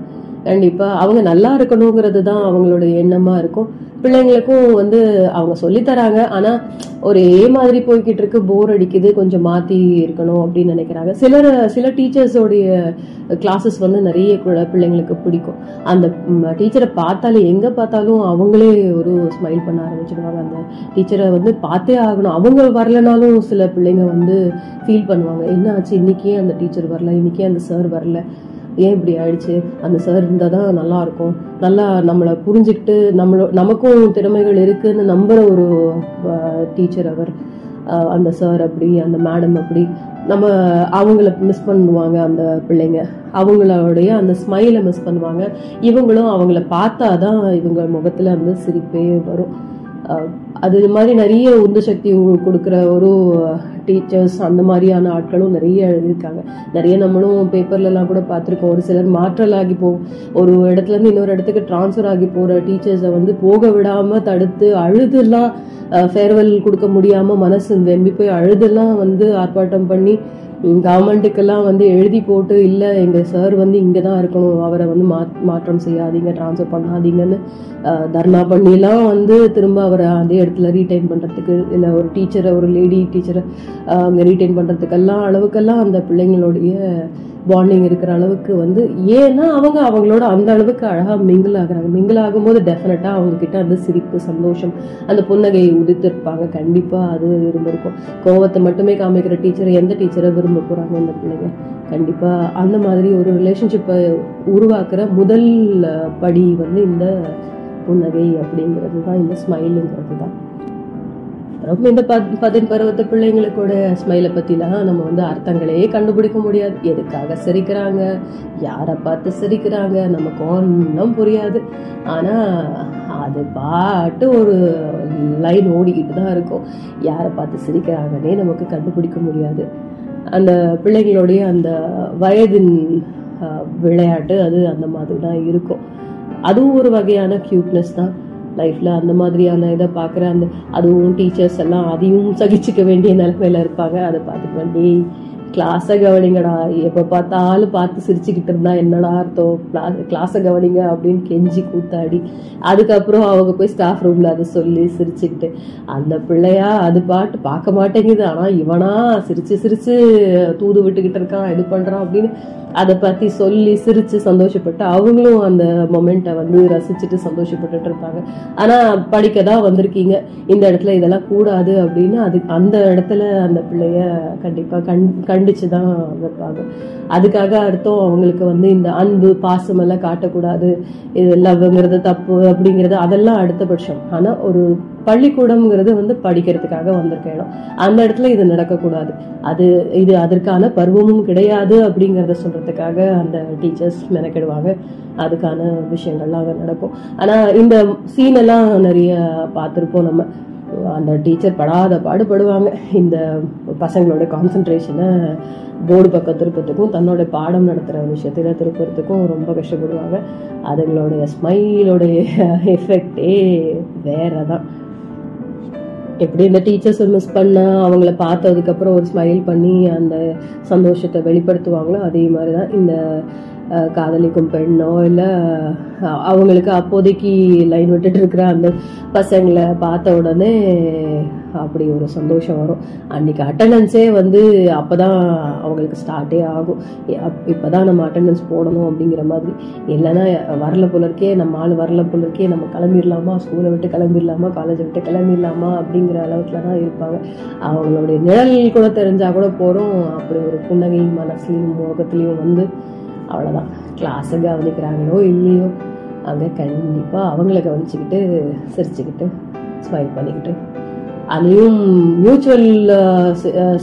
கண்டிப்பா. அவங்க நல்லா இருக்கணுங்கிறது தான் அவங்களோட எண்ணமா இருக்கும். பிள்ளைங்களுக்கும் வந்து அவங்க சொல்லித் தராங்க ஆனா ஒரே மாதிரி போய்கிட்டு இருக்கு போர் அடிக்குது கொஞ்சம் மாத்தி இருக்கணும் அப்படின்னு நினைக்கிறாங்க. சிலர் சில டீச்சர்ஸோடைய கிளாஸஸ் வந்து நிறைய பிள்ளைங்களுக்கு பிடிக்கும். அந்த டீச்சரை பார்த்தாலே எங்க பார்த்தாலும் அவங்களே ஒரு ஸ்மைல் பண்ண ஆரம்பிச்சிடுவாங்க. அந்த டீச்சரை வந்து பார்த்தே ஆகணும். அவங்க வரலனாலும் சில பிள்ளைங்க வந்து ஃபீல் பண்ணுவாங்க. என்ன ஆச்சு? இன்னைக்கே அந்த டீச்சர் வரல. இன்னைக்கே அந்த சார் வரல. ஏன் இப்படி ஆயிடுச்சு? அந்த சார் இருந்தால் தான் நல்லா இருக்கும் நல்லா நம்மளை புரிஞ்சுக்கிட்டு நம்மளோ நமக்கும் திறமைகள் இருக்குன்னு நம்புகிற ஒரு டீச்சர் அவர். அந்த சார் அப்படி அந்த மேடம் அப்படி. நம்ம அவங்கள மிஸ் பண்ணுவாங்க அந்த பிள்ளைங்க. அவங்களுடைய அந்த ஸ்மைலை மிஸ் பண்ணுவாங்க. இவங்களும் அவங்கள பார்த்தா தான் இவங்க முகத்தில் அந்த சிரிப்பே வரும். அது மாதிரி நிறைய உந்து சக்தி கொடுக்குற ஒரு டீச்சர்ஸ் அந்த மாதிரியான ஆட்களும் நிறைய எழுதியிருக்காங்க. நிறைய நம்மளும் பேப்பர்லலாம் கூட பார்த்துருக்கோம். ஒரு சிலர் மாற்றல் ஆகி போ ஒரு இடத்துலேருந்து இன்னொரு இடத்துக்கு டிரான்ஸ்ஃபர் ஆகி போகிற டீச்சர்ஸை வந்து போக விடாமல் தடுத்து அழுதுலாம் ஃபேர்வெல் கொடுக்க முடியாமல் மனசு வெம்பி போய் அழுதெல்லாம் வந்து ஆர்ப்பாட்டம் பண்ணி கவர்மெண்ட்டுக்கெல்லாம் வந்து எழுதி போட்டு இல்லை எங்கள் சார் வந்து இங்கே தான் இருக்கணும். அவரை வந்து மா மாற்றம் செய்யாதீங்க ட்ரான்ஸ்ஃபர் பண்ணாதீங்கன்னு தர்ணா பண்ணிலாம் வந்து திரும்ப அவரை அதே இடத்துல ரீடைன் பண்ணுறதுக்கு இல்லை ஒரு டீச்சரை ஒரு லேடி டீச்சரை அங்கே ரீடைன் பண்ணுறதுக்கெல்லாம் அளவுக்கெல்லாம் அந்த பிள்ளைங்களுடைய பாண்டிங் இருக்கிற அளவுக்கு வந்து ஏன்னா அவங்க அவங்களோட அந்த அளவுக்கு அழகாக மிங்கிள் ஆகுறாங்க. மிங்கிள் ஆகும்போது டெஃபினட்டாக அவங்க கிட்ட அந்த சிரிப்பு சந்தோஷம் அந்த புன்னகையை உதித்திருப்பாங்க. கண்டிப்பாக அது இருந்திருக்கும். கோவத்தை மட்டுமே காமிக்கிற டீச்சரை எந்த டீச்சரை விரும்ப போகிறாங்க இந்த பிள்ளைங்க. கண்டிப்பாக அந்த மாதிரி ஒரு ரிலேஷன்ஷிப்பை உருவாக்குற முதல் படி வந்து இந்த புன்னகை அப்படிங்கிறது தான் இந்த ஸ்மைலுங்கிறது தான் ரொம்ப இந்த பத் பதின் பருவத்து பிள்ளைங்களுக்கோட ஸ்மைலை பற்றிலாம் நம்ம வந்து அர்த்தங்களே கண்டுபிடிக்க முடியாது. எதுக்காக சிரிக்கிறாங்க? யாரை பார்த்து சிரிக்கிறாங்க? நமக்கு ஒன்றும் புரியாது. ஆனால் அது பாட்டு ஒரு லைன் ஓடிக்கிட்டு தான் இருக்கும். யாரை பார்த்து சிரிக்கிறாங்கன்னே நமக்கு கண்டுபிடிக்க முடியாது. அந்த பிள்ளைங்களுடைய அந்த வயதின் விளையாட்டு அது அந்த மாதிரி தான் இருக்கும். அதுவும் ஒரு வகையான க்யூட்னஸ் தான். லைஃப்பில் அந்த மாதிரியான இதை பார்க்குற அந்த அதுவும் டீச்சர்ஸ் எல்லாம் அதையும் சகிச்சுக்க வேண்டிய நிலமையில இருப்பாங்க. அதை பார்த்துட்டு வண்டி கிளாஸை கவனிங்கடா. எப்போ பார்த்தாலும் பார்த்து சிரிச்சுக்கிட்டு இருந்தா என்னடா அர்த்தம்? கிளாஸ் கிளாஸை கவனிங்க அப்படின்னு கெஞ்சி கூத்தாடி. அதுக்கப்புறம் அவங்க போய் ஸ்டாஃப் ரூம்ல அதை சொல்லி சிரிச்சுக்கிட்டு. அந்த பிள்ளையா அது பாட்டு பார்க்க மாட்டேங்குது. ஆனா இவனா சிரிச்சு சிரிச்சு தூது விட்டுக்கிட்டு இருக்கான் இது பண்றான் அப்படின்னு அதை பத்தி சொல்லி சிரிச்சு சந்தோஷப்பட்டு அவங்களும் அந்த மொமெண்ட்டை வந்து ரசிச்சுட்டு சந்தோஷப்பட்டுட்டு இருப்பாங்க. ஆனா படிக்க தான் வந்திருக்கீங்க. இந்த இடத்துல இதெல்லாம் கூடாது அப்படின்னு அது அந்த இடத்துல அந்த பிள்ளைய கண்டிப்பா கண் கண்டிச்சு தான் வைப்பாங்க. அதுக்காக அர்த்தம் அவங்களுக்கு வந்து இந்த அன்பு பாசம் எல்லாம் காட்டக்கூடாது. இது லவ்ங்கிறது தப்பு அப்படிங்கிறது அதெல்லாம் அடுத்த பட்சம். ஆனா ஒரு பள்ளிக்கூடம்ங்கிறது வந்து படிக்கிறதுக்காக வந்திருக்க இடம். அந்த இடத்துல இது நடக்கக்கூடாது. அது இது அதற்கான பருவமும் கிடையாது அப்படிங்கிறத சொல்றதுக்காக அந்த டீச்சர்ஸ் மெனக்கிடுவாங்க. அதுக்கான விஷயங்கள்லாம் அங்கே நடக்கும். ஆனா இந்த சீன் எல்லாம் நிறைய பார்த்துருப்போம் நம்ம. அந்த டீச்சர் படாத பாடுபடுவாங்க. இந்த பசங்களோட கான்சென்ட்ரேஷனை போர்டு பக்கம் திருப்பத்துக்கும் தன்னோட பாடம் நடத்துகிற விஷயத்தில் திருப்பறதுக்கும் ரொம்ப கஷ்டப்படுவாங்க. அதுங்களோடைய ஸ்மைலோடைய எஃபெக்டே வேற தான் எப்படி இந்த டீச்சர்ஸை மிஸ் பண்ணால் அவங்கள பார்த்ததுக்கப்புறம் ஒரு ஸ்மைல் பண்ணி அந்த சந்தோஷத்தை வெளிப்படுத்துவாங்களோ அதே மாதிரி தான் இந்த காதலிக்கும் பெண்ணோ இல்லை அவங்களுக்கு அப்போதைக்கு லைன் விட்டுட்டு இருக்கிற அந்த பசங்களை பார்த்த உடனே அப்படி ஒரு சந்தோஷம் வரும். அன்னைக்கு அட்டண்டன்ஸே வந்து அப்போதான் அவங்களுக்கு ஸ்டார்ட்டே ஆகும். அப்- இப்பதான் நம்ம அட்டண்டன்ஸ் போடணும் அப்படிங்கிற மாதிரி. இல்லைன்னா வரல போல இருக்கே நம்ம ஆள் வரல போல இருக்கே நம்ம கிளம்பிடலாமா? ஸ்கூலை விட்டு கிளம்பிடலாமா? காலேஜை விட்டு கிளம்பிடலாமா? அப்படிங்கிற அளவுக்குல தான் இருப்பாங்க. அவங்களுடைய நிழல் கூட தெரிஞ்சால் கூட போகிறோம் அப்படி ஒரு புன்னகையும் மனசுலையும் முகத்துலையும் வந்து அவ்வளோதான் கிளாஸை கவனிக்கிறாங்களோ இல்லையோ அங்கே கண்டிப்பாக அவங்கள கவனிச்சுக்கிட்டு சிரிச்சுக்கிட்டு ஸ்மைல் பண்ணிக்கிட்டு. அதையும் மியூச்சுவல்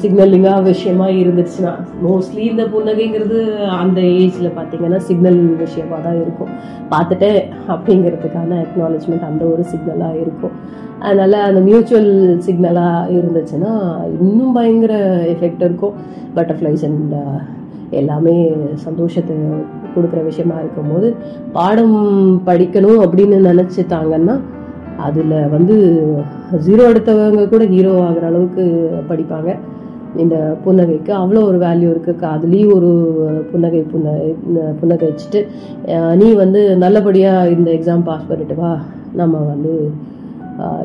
சிக்னலிங்காக விஷயமா இருந்துச்சுன்னா மோஸ்ட்லி இந்த புன்னகைங்கிறது அந்த ஏஜில் பார்த்தீங்கன்னா சிக்னல் விஷயமாக தான் இருக்கும். பார்த்துட்டேன் அப்படிங்கிறதுக்கான அக்னாலஜ்மெண்ட் அந்த ஒரு சிக்னலாக இருக்கும். அதனால் அந்த மியூச்சுவல் சிக்னலாக இருந்துச்சுன்னா இன்னும் பயங்கர எஃபெக்ட் இருக்கும். பட்டர்ஃப்ளைஸ் அண்ட் எல்லாமே சந்தோஷத்தை கொடுக்குற விஷயமா இருக்கும்போது பாடம் படிக்கணும் அப்படின்னு நினச்சிட்டாங்கன்னா அதில் வந்து ஜீரோ எடுத்தவங்க கூட ஹீரோ ஆகிற அளவுக்கு படிப்பாங்க. இந்த புன்னகைக்கு அவ்வளோ ஒரு வேல்யூ இருக்குது அதுலேயும் ஒரு புன்னகை புன்ன புன்னகை வச்சுட்டு நீ வந்து நல்லபடியாக இந்த எக்ஸாம் பாஸ் பண்ணிட்டு வா. நம்ம வந்து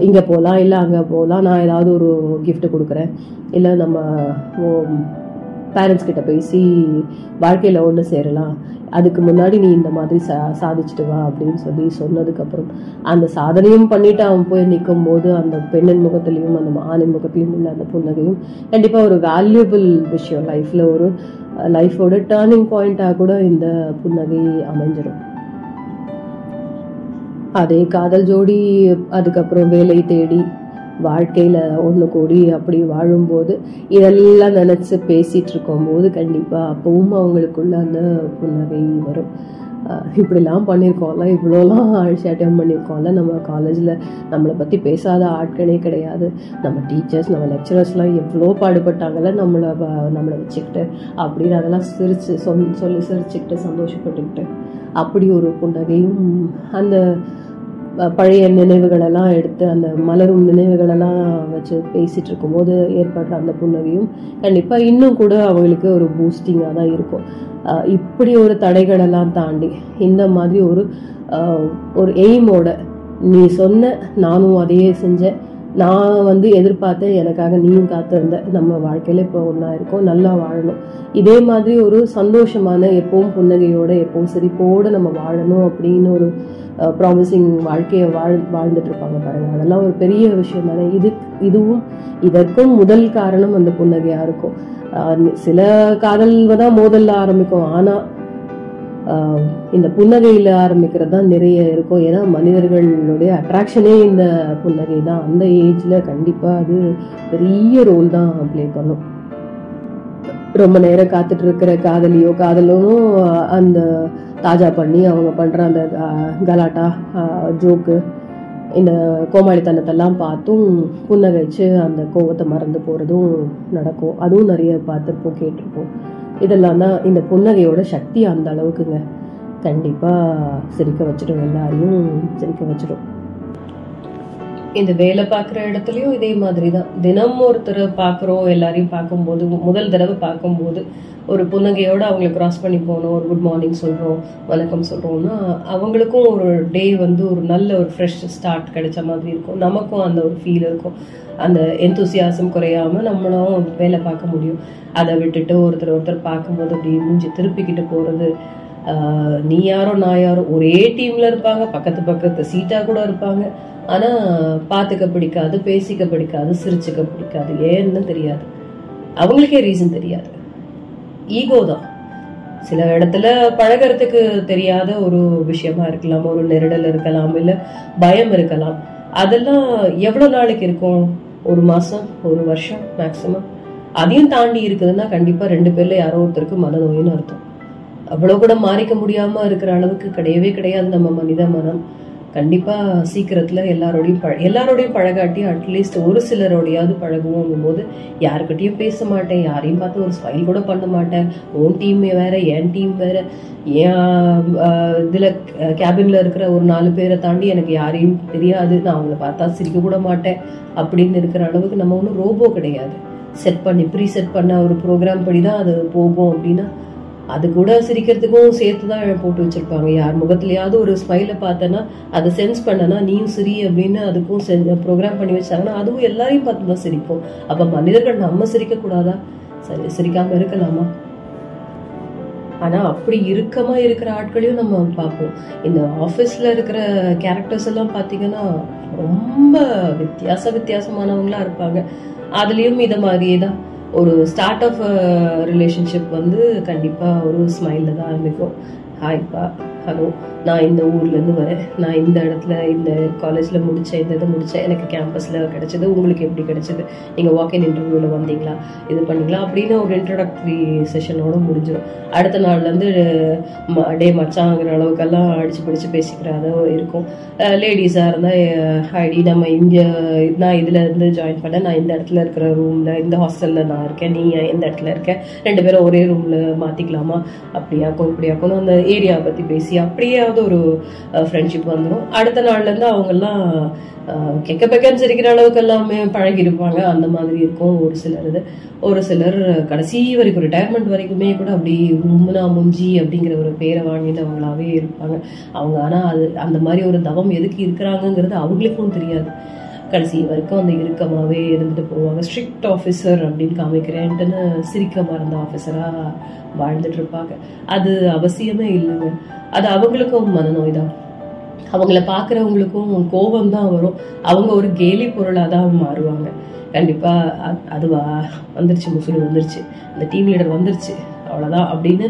இங்கே போகலாம் இல்லை அங்கே போகலாம் நான் ஏதாவது ஒரு கிஃப்ட் கொடுக்குறேன். இல்லை நம்ம பேரண்ட்ஸ் கிட்ட பேசி வாழ்க்கையில் ஒன்று சேரலாம். அதுக்கு முன்னாடி நீ இந்த மாதிரி சா சாதிச்சுட்டு வா அப்படின்னு சொல்லி சொன்னதுக்கப்புறம் அந்த சாதனையும் பண்ணிட்டு அவன் போய் நிற்கும் போது அந்த பெண்ணின் முகத்திலையும் அந்த ஆணின் முகத்திலையும் உள்ள அந்த புன்னகையும் கண்டிப்பாக ஒரு வேல்யூபிள் விஷயம். லைஃப்பில் ஒரு லைஃபோட டேர்னிங் பாயிண்ட்டாக கூட இந்த புன்னகை அமைஞ்சிடும் அதே காதல் ஜோடி அதுக்கப்புறம் வேலை தேடி வாழ்க்கையில் ஒன்று கூடி அப்படி வாழும்போது இதெல்லாம் நினச்சி பேசிகிட்டு இருக்கும்போது கண்டிப்பாக அப்பவும் அவங்களுக்குள்ள அந்த புன்னகை வரும். இப்படிலாம் பண்ணியிருக்கோம்ல இவ்வளோலாம் அழிச்சாட்டம் பண்ணியிருக்கோம்ல நம்ம காலேஜில் நம்மளை பற்றி பேசாத ஆட்களே கிடையாது. நம்ம டீச்சர்ஸ் நம்ம லெக்சரர்ஸ்லாம் எவ்வளோ பாடுபட்டாங்கல்ல நம்மளை வ- நம்மளை வச்சுக்கிட்டு அப்படின்னு அதெல்லாம் சிரித்து சொல் சொல்லி சிரிச்சுக்கிட்டு சந்தோஷப்பட்டுக்கிட்டு அப்படி ஒரு புன்னகையும் அந்த பழைய நினைவுகளெல்லாம் எடுத்து அந்த மலரும் நினைவுகளெல்லாம் வச்சு பேசிகிட்டு இருக்கும்போது ஏற்படுற அந்த புன்னகையும் கண்டிப்பாக இன்னும் கூட அவங்களுக்கு ஒரு பூஸ்டிங்காக தான் இருக்கும். இப்படி ஒரு தடைகளெல்லாம் தாண்டி இந்த மாதிரி ஒரு ஒரு எய்மோட நீ சொன்ன நானும் அதையே செஞ்சேன். நான் வந்து எதிர்பார்த்தேன் எனக்காக நீயும் காத்திருந்த. நம்ம வாழ்க்கையில இப்போ ஒன்றா இருக்கோம் நல்லா வாழணும். இதே மாதிரி ஒரு சந்தோஷமான எப்பவும் புன்னகையோட எப்பவும் சிரிப்போடு நம்ம வாழணும் அப்படின்னு ஒரு ப்ராமிசிங் வாழ்க்கையை வாழ் வாழ்ந்துட்டு இருப்பாங்க பாருங்க. அதெல்லாம் ஒரு பெரிய விஷயம் தானே. இது இதுவும் இதற்கும் முதல் காரணம் அந்த புன்னகையாக இருக்கும். சில காதல் தான் மோதல்ல ஆரம்பிக்கும். ஆனால் இந்த புன்னகையில் ஆரம்பிக்கிறது தான் நிறைய இருக்கும். ஏன்னா மனிதர்களுடைய அட்ராக்ஷனே இந்த புன்னகை தான். அந்த ஏஜில் கண்டிப்பாக அது பெரிய ரோல் தான் ப்ளே பண்ணும். ரொம்ப நேரம் காத்துட்டு இருக்கிற காதலியோ காதலனும் அந்த தாஜா பண்ணி அவங்க பண்ணுற அந்த கலாட்டா ஜோக்கு இந்த கோமாளித்தனத்தெல்லாம் பார்த்தும் புன்னகைச்சு அந்த கோவத்தை மறந்து போகிறதும் நடக்கும். அதுவும் நிறைய பார்த்துருப்போம் கேட்டிருப்போம். இதெல்லாம் தான் இந்த புன்னகையோட சக்தி அந்த அளவுக்குங்க. கண்டிப்பா சிரிக்க வச்சிடும் எல்லாரையும் சிரிக்க வச்சிடும் இந்த வேலை பார்க்குற இடத்துலையும் இதே மாதிரி தான் தினம் ஒருத்தர் பார்க்குறோம் எல்லாரையும் பார்க்கும்போது முதல் தடவை பார்க்கும்போது ஒரு புன்னகையோடு அவங்கள கிராஸ் பண்ணி போனோம் ஒரு குட் மார்னிங் சொல்கிறோம் வணக்கம் சொல்கிறோம்னா அவங்களுக்கும் ஒரு டே வந்து ஒரு நல்ல ஒரு ஃப்ரெஷ் ஸ்டார்ட் கிடைச்ச மாதிரி இருக்கும். நமக்கும் அந்த ஒரு ஃபீல் இருக்கும். அந்த எந்தூசியாசம் குறையாம நம்மளும் வேலை பார்க்க முடியும். அதை விட்டுட்டு ஒருத்தர் ஒருத்தர் பார்க்கும்போது அப்படி மூஞ்சி திருப்பிக்கிட்டு போகிறது நீ யாரோ நான் யாரோ ஒரே டீம்ல இருப்பாங்க. பக்கத்து பக்கத்து சீட்டா கூட இருப்பாங்க. ஆனா பாத்துக்க பிடிக்காது பேசிக்க பிடிக்காது சிரிச்சுக்க பிடிக்காது. ஏன்னு தெரியாது. அவங்களுக்கே ரீசன் தெரியாது. ஈகோ தான். சில இடத்துல பழகறதுக்கு தெரியாத ஒரு விஷயமா இருக்கலாம் ஒரு நெருடல் இருக்கலாம் இல்ல பயம் இருக்கலாம். அதெல்லாம் எவ்வளவு நாளைக்கு இருக்கும்? ஒரு மாசம் ஒரு வருஷம் மேக்சிமம் அதையும் தாண்டி இருக்குதுன்னா கண்டிப்பா ரெண்டு பேர்ல யாரோ ஒருத்தருக்கு மனநோயின்னு அர்த்தம். அவ்வளவு கூட மாறிக்க முடியாம இருக்கிற அளவுக்கு கிடையவே கிடையாது நம்ம மனித மனம். கண்டிப்பாக சீக்கிரத்தில் எல்லாரோடையும் பழ எல்லாரோடையும் பழகாட்டி அட்லீஸ்ட் ஒரு சிலரோடையாவது பழகுவோங்கும் போது யாருக்கிட்டையும் பேச மாட்டேன் யாரையும் பார்த்து ஒரு ஸ்மைல் கூட பண்ண மாட்டேன். உன் டீம் வேறு என் டீம் வேறு. என் இதில் கேபினில் இருக்கிற ஒரு நாலு பேரை தாண்டி எனக்கு யாரையும் தெரியாது. நான் அவங்கள பார்த்தா சிரிக்க கூட மாட்டேன். அப்படின்னு இருக்கிற அளவுக்கு நம்ம ஒன்றும் ரோபோ கிடையாது. செட் பண்ணி ப்ரீ செட் பண்ண ஒரு ப்ரோக்ராம் படி தான் அது போகும் அப்படின்னா அது கூட சிரிக்கிறதுக்கும் சேர்த்து தான் போட்டு வச்சிருப்பாங்க. யார் முகத்துலயாவது ஒரு ஸ்மைலை பார்த்தனா அதை சென்ஸ் பண்ணனா நீயும் சிரி அப்படின்னு அதுக்கும் ப்ரோக்ராம் பண்ணி வச்சாங்கன்னா அதுவும் எல்லாரையும் பார்த்து தான் சிரிப்போம். அப்ப மனிதர்கள் நம்ம சிரிக்க கூடாதா சரி சிரிக்காம இருக்கலாமா? ஆனா அப்படி இறுக்கமா இருக்கிற ஆட்களையும் நம்ம பார்ப்போம். இந்த ஆபீஸ்ல இருக்கிற கேரக்டர்ஸ் எல்லாம் பாத்தீங்கன்னா ரொம்ப வித்தியாச வித்தியாசமானவங்களா இருப்பாங்க. அதுலயும் இதை மாதிரியே தான். ஒரு ஸ்டார்ட் ஆஃப் ரிலேஷன்ஷிப் வந்து கண்டிப்பாக ஒரு ஸ்மைலில் தான் ஆரம்பிக்கும். ஹாய்ப்பா ஹலோ நான் இந்த ஊர்லேருந்து வரேன். நான் இந்த இடத்துல இந்த காலேஜில் முடித்தேன் இந்த இதை முடித்தேன் எனக்கு கேம்பஸில் கிடச்சிது. உங்களுக்கு எப்படி கிடச்சிது? நீங்கள் வாக்கின் இன்டர்வியூவில் வந்தீங்களா? இது பண்ணீங்களா? அப்படின்னு ஒரு இன்ட்ரடக்டரி செஷனோட முடிஞ்சிடும் அடுத்த நாள்லேருந்து டே மச்சாங்கிற அளவுக்கெல்லாம் அடிச்சு பிடிச்சு பேசிக்கிற அளவு இருக்கும். லேடிஸாக இருந்தால் ஐடி நம்ம இங்கே நான் இதுலேருந்து ஜாயின் பண்ணேன். நான் இந்த இடத்துல இருக்கிற ரூமில் இந்த ஹாஸ்டலில் நான் இருக்கேன். நீ எந்த இடத்துல இருக்கேன் ரெண்டு பேரும் ஒரே ரூமில் மாற்றிக்கலாமா அப்படியாக்கும் இப்படியாக்கணும் அந்த ஏரியா பற்றி பேசி அப்படியே அப்படியாவது ஒரு ஃப்ரெண்ட்ஷிப் வந்துடும் அடுத்த நாள்ல இருந்து கெக்க பெக்கன்னு சிரிக்கிற அளவுக்கு எல்லாமே பழகி இருப்பாங்க அந்த மாதிரி இருக்கும் ஒரு சிலர் இது. ஒரு சிலர் கடைசி வரைக்கும் ரிட்டையர்மெண்ட் வரைக்குமே கூட அப்படி மும்முனா முஞ்சி அப்படிங்கிற ஒரு பேரை வாங்கினவங்களாவே இருப்பாங்க. அவங்க ஆனா அது அந்த மாதிரி ஒரு தவம் எதுக்கு இருக்கிறாங்கங்கிறது அவங்களுக்கும் தெரியாது. கடைசி வரைக்கும் அந்த இறுக்கமாகவே இருந்துட்டு போவாங்க. ஸ்ட்ரிக்ட் ஆஃபீஸர் அப்படின்னு காமிக்கிறேன்ட்டுன்னு சிரிக்க மறந்த ஆஃபீஸராக வாழ்ந்துட்டு இருப்பாங்க அது அவசியமே இல்லைங்க. அது அவங்களுக்கும் மனநோய் தான் அவங்கள பார்க்குறவங்களுக்கும் கோபம் தான் வரும். அவங்க ஒரு கேலி பொருளாக தான் மாறுவாங்க கண்டிப்பாக அதுவா? வந்துருச்சு முசுலு வந்துருச்சு. அந்த டீம் லீடர் வந்துருச்சு. அவ்வளோதான் அப்படின்னு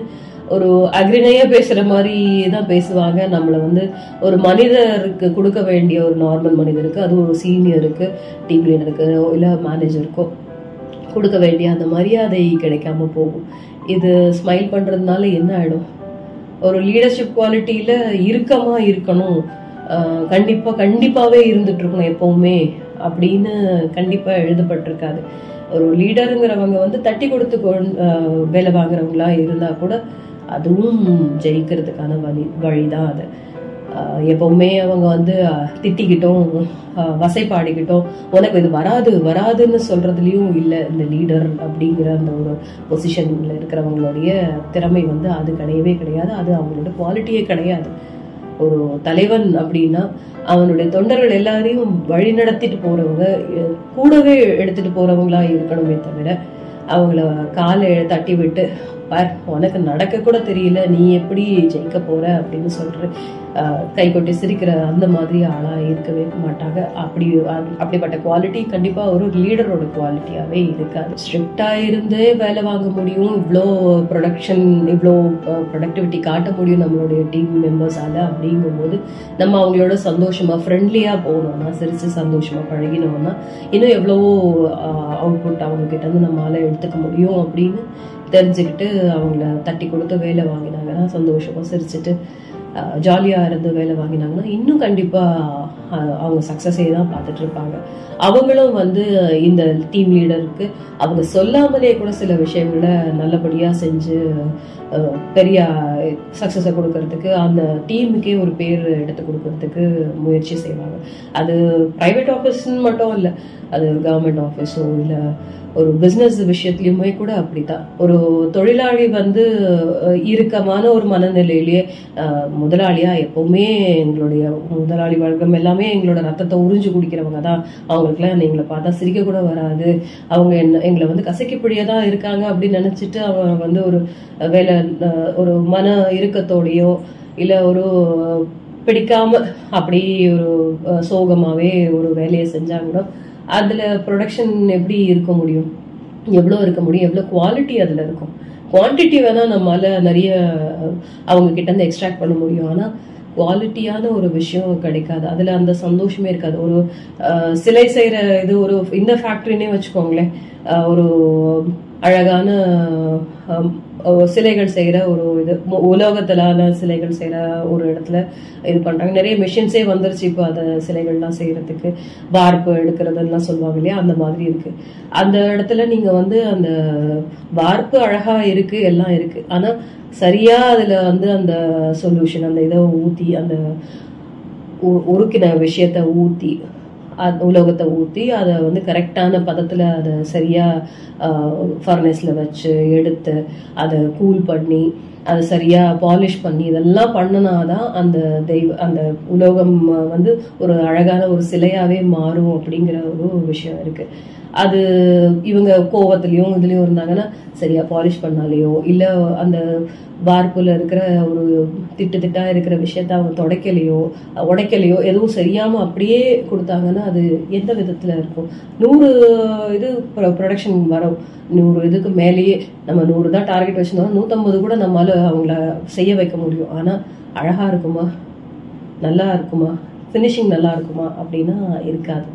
ஒரு அக்ரிணையா பேசுற மாதிரி தான் பேசுவாங்க. நம்மளை வந்து ஒரு மனிதருக்கு கொடுக்க வேண்டிய ஒரு நார்மல் மனிதருக்கு அது ஒரு சீனியருக்கு டீம் லீடருக்கு இல்லை மேனேஜருக்கோ கொடுக்க வேண்டிய அந்த மரியாதை கிடைக்காம போகும். இது ஸ்மைல் பண்றதுனால என்ன ஆகிடும் ஒரு லீடர்ஷிப் குவாலிட்டியில இறுக்கமாக இருக்கணும். ஆஹ் கண்டிப்பாகவே இருந்துட்டுருக்கணும் இருந்துட்டு இருக்கணும் அப்படின்னு கண்டிப்பாக எழுதப்பட்டிருக்காது. ஒரு லீடருங்கிறவங்க வந்து தட்டி கொடுத்து கொண்- வேலை வாங்குறவங்களா இருந்தால் கூட அதுவும் ஜெயிக்கிறதுக்கான வழி வழிதான் அது. எப்பவுமே அவங்க வந்து திட்டிக்கிட்டோம் வசைப்பாடிக்கிட்டோம். உனக்கு இது வராது வராதுன்னு சொல்றதுலயும் இல்லை இந்த லீடர் அப்படிங்கிற அந்த ஒரு பொசிஷன்ல இருக்கிறவங்களுடைய திறமை வந்து அது கிடையவே கிடையாது. அது அவங்களோட குவாலிட்டியே கிடையாது. ஒரு தலைவன் அப்படின்னா அவனுடைய தொண்டர்கள் எல்லாரையும் வழி நடத்திட்டு போறவங்க கூடவே எடுத்துட்டு போறவங்களா இருக்கணுமே தவிர அவங்கள காலை தட்டி விட்டு பார் உனக்கு நடக்க கூட தெரியல நீ எப்படி ஜெயிக்க போற அப்படின்னு சொல்ற. கை கொட்டி சிரிக்கிற அந்த மாதிரி ஆளா இருக்கவே மாட்டாங்க. அப்படி அப்படிப்பட்ட குவாலிட்டி கண்டிப்பா ஒரு லீடரோட குவாலிட்டியாவே இருக்காது. ஸ்ட்ரிக்டா இருந்தே வேலை வாங்க முடியும். இவ்வளோ ப்ரொடக்ஷன் இவ்வளோ ப்ரொடக்டிவிட்டி காட்ட முடியும் நம்மளுடைய டீம் மெம்பர்ஸால அப்படிங்கும்போது நம்ம அவங்களோட சந்தோஷமா ஃப்ரெண்ட்லியா போகணும்னா சிரிச்சு சந்தோஷமா பழகினோம்னா இன்னும் எவ்வளவோ அவுட்புட் அவங்க கிட்ட இருந்து நம்மளால எடுத்துக்க முடியும் அப்படின்னு தெரிஞ்சுக்கிட்டு அவங்கள தட்டி கொடுத்து வேலை வாங்கினாங்கன்னா சந்தோஷமா சிரிச்சுட்டு ஜாலியாக இருந்து வேலை வாங்கினாங்கன்னா இன்னும் கண்டிப்பாக அவங்க சக்ஸஸே தான் பார்த்துட்டு இருப்பாங்க. அவங்களும் வந்து இந்த டீம் லீடருக்கு அவங்க சொல்லாமலே கூட சில விஷயங்களை நல்லபடியாக செஞ்சு பெரிய சக்சஸை கொடுக்கறதுக்கு அந்த டீமுக்கே ஒரு பேர் எடுத்து கொடுக்கறதுக்கு முயற்சி செய்வாங்க. அது பிரைவேட் ஆஃபீஸ்ன்னு மட்டும் இல்லை அது கவர்மெண்ட் ஆஃபீஸோ இல்லை ஒரு பிஸ்னஸ் விஷயத்துலயுமே கூட அப்படித்தான். ஒரு தொழிலாளி வந்து இறுக்கமான ஒரு மனநிலையிலேயே அஹ், முதலாளியா எப்பவுமே எங்களுடைய முதலாளி வர்க்கம் எல்லாமே எங்களோட ரத்தத்தை உறிஞ்சு குடிக்கிறவங்க தான். அவங்களுக்குலாம் எங்களை பார்த்தா சிரிக்க கூட வராது. அவங்க என்ன எங்களை வந்து கசக்கிப்பிடியா இருக்காங்க அப்படின்னு நினைச்சிட்டு அவங்க வந்து ஒரு வேலை ஒரு மன இறுக்கத்தோடையோ இல்லை ஒரு பிடிக்காம அப்படி ஒரு சோகமாகவே சோகமாவே ஒரு வேலையை செஞ்சாங்கன்னா அதில் ப்ரொடக்ஷன் எப்படி இருக்க முடியும்? எவ்வளோ இருக்க முடியும்? எவ்வளோ குவாலிட்டி அதில் இருக்கும்? குவான்டிட்டி வேணால் நம்மளால் நிறைய அவங்க கிட்டேருந்து எக்ஸ்ட்ராக்ட் பண்ண முடியும். ஆனால் குவாலிட்டியான ஒரு விஷயம் கிடைக்காது. அதில் அந்த சந்தோஷமே இருக்காது. ஒரு சிலை செய்கிற இது ஒரு இந்த ஃபேக்ட்ரினே வச்சுக்கோங்களேன். ஒரு அழகான சிலைகள் செய்கிற ஒரு இது உலோகத்திலான சிலைகள் செய்கிற ஒரு இடத்துல இது பண்ணுறாங்க நிறைய மிஷின்ஸே வந்துருச்சு இப்போ அந்த சிலைகள்லாம் செய்கிறதுக்கு வார்ப்பு எடுக்கிறதெல்லாம் சொல்லுவாங்க இல்லையா? அந்த மாதிரி இருக்குது அந்த இடத்துல நீங்கள் வந்து அந்த வார்ப்பு அழகாக இருக்குது எல்லாம் இருக்குது ஆனால் சரியாக அதில் வந்து அந்த சொல்யூஷன் அந்த இதை ஊற்றி அந்த உ- உருக்கின விஷயத்த ஊற்றி அது உலோகத்தை ஊற்றி அதை வந்து கரெக்டான பதத்தில் அதை சரியாக ஃபர்னஸில் வச்சு எடுத்து அதை கூல் பண்ணி அதை சரியாக பாலிஷ் பண்ணி இதெல்லாம் பண்ணினாதான் அந்த தெய்வ அந்த உலோகம் வந்து ஒரு அழகான ஒரு சிலையாகவே மாறும் அப்படிங்கிற ஒரு விஷயம் இருக்குது அது இவங்க கோவத்துலேயும் இதுலேயும் இருந்தாங்கன்னா சரியாக பாலிஷ் பண்ணாலேயோ இல்லை அந்த வார்ப்புல இருக்கிற ஒரு திட்டு திட்டா இருக்கிற விஷயத்த அவங்க தொடக்கலையோ உடைக்கலையோ எதுவும் சரியாம அப்படியே கொடுத்தாங்கன்னா அது எந்த விதத்துல இருக்கும்? நூறு இது ப்ரொடக்ஷன் வரும். நூறு இதுக்கு மேலேயே நம்ம நூறு தான் டார்கெட் வச்சிருந்தோம் நூற்றம்பது கூட நம்மளால அவங்கள செய்ய வைக்க முடியும். ஆனா அழகா இருக்குமா? நல்லா இருக்குமா? ஃபினிஷிங் நல்லா இருக்குமா? அப்படின்னா இருக்காது.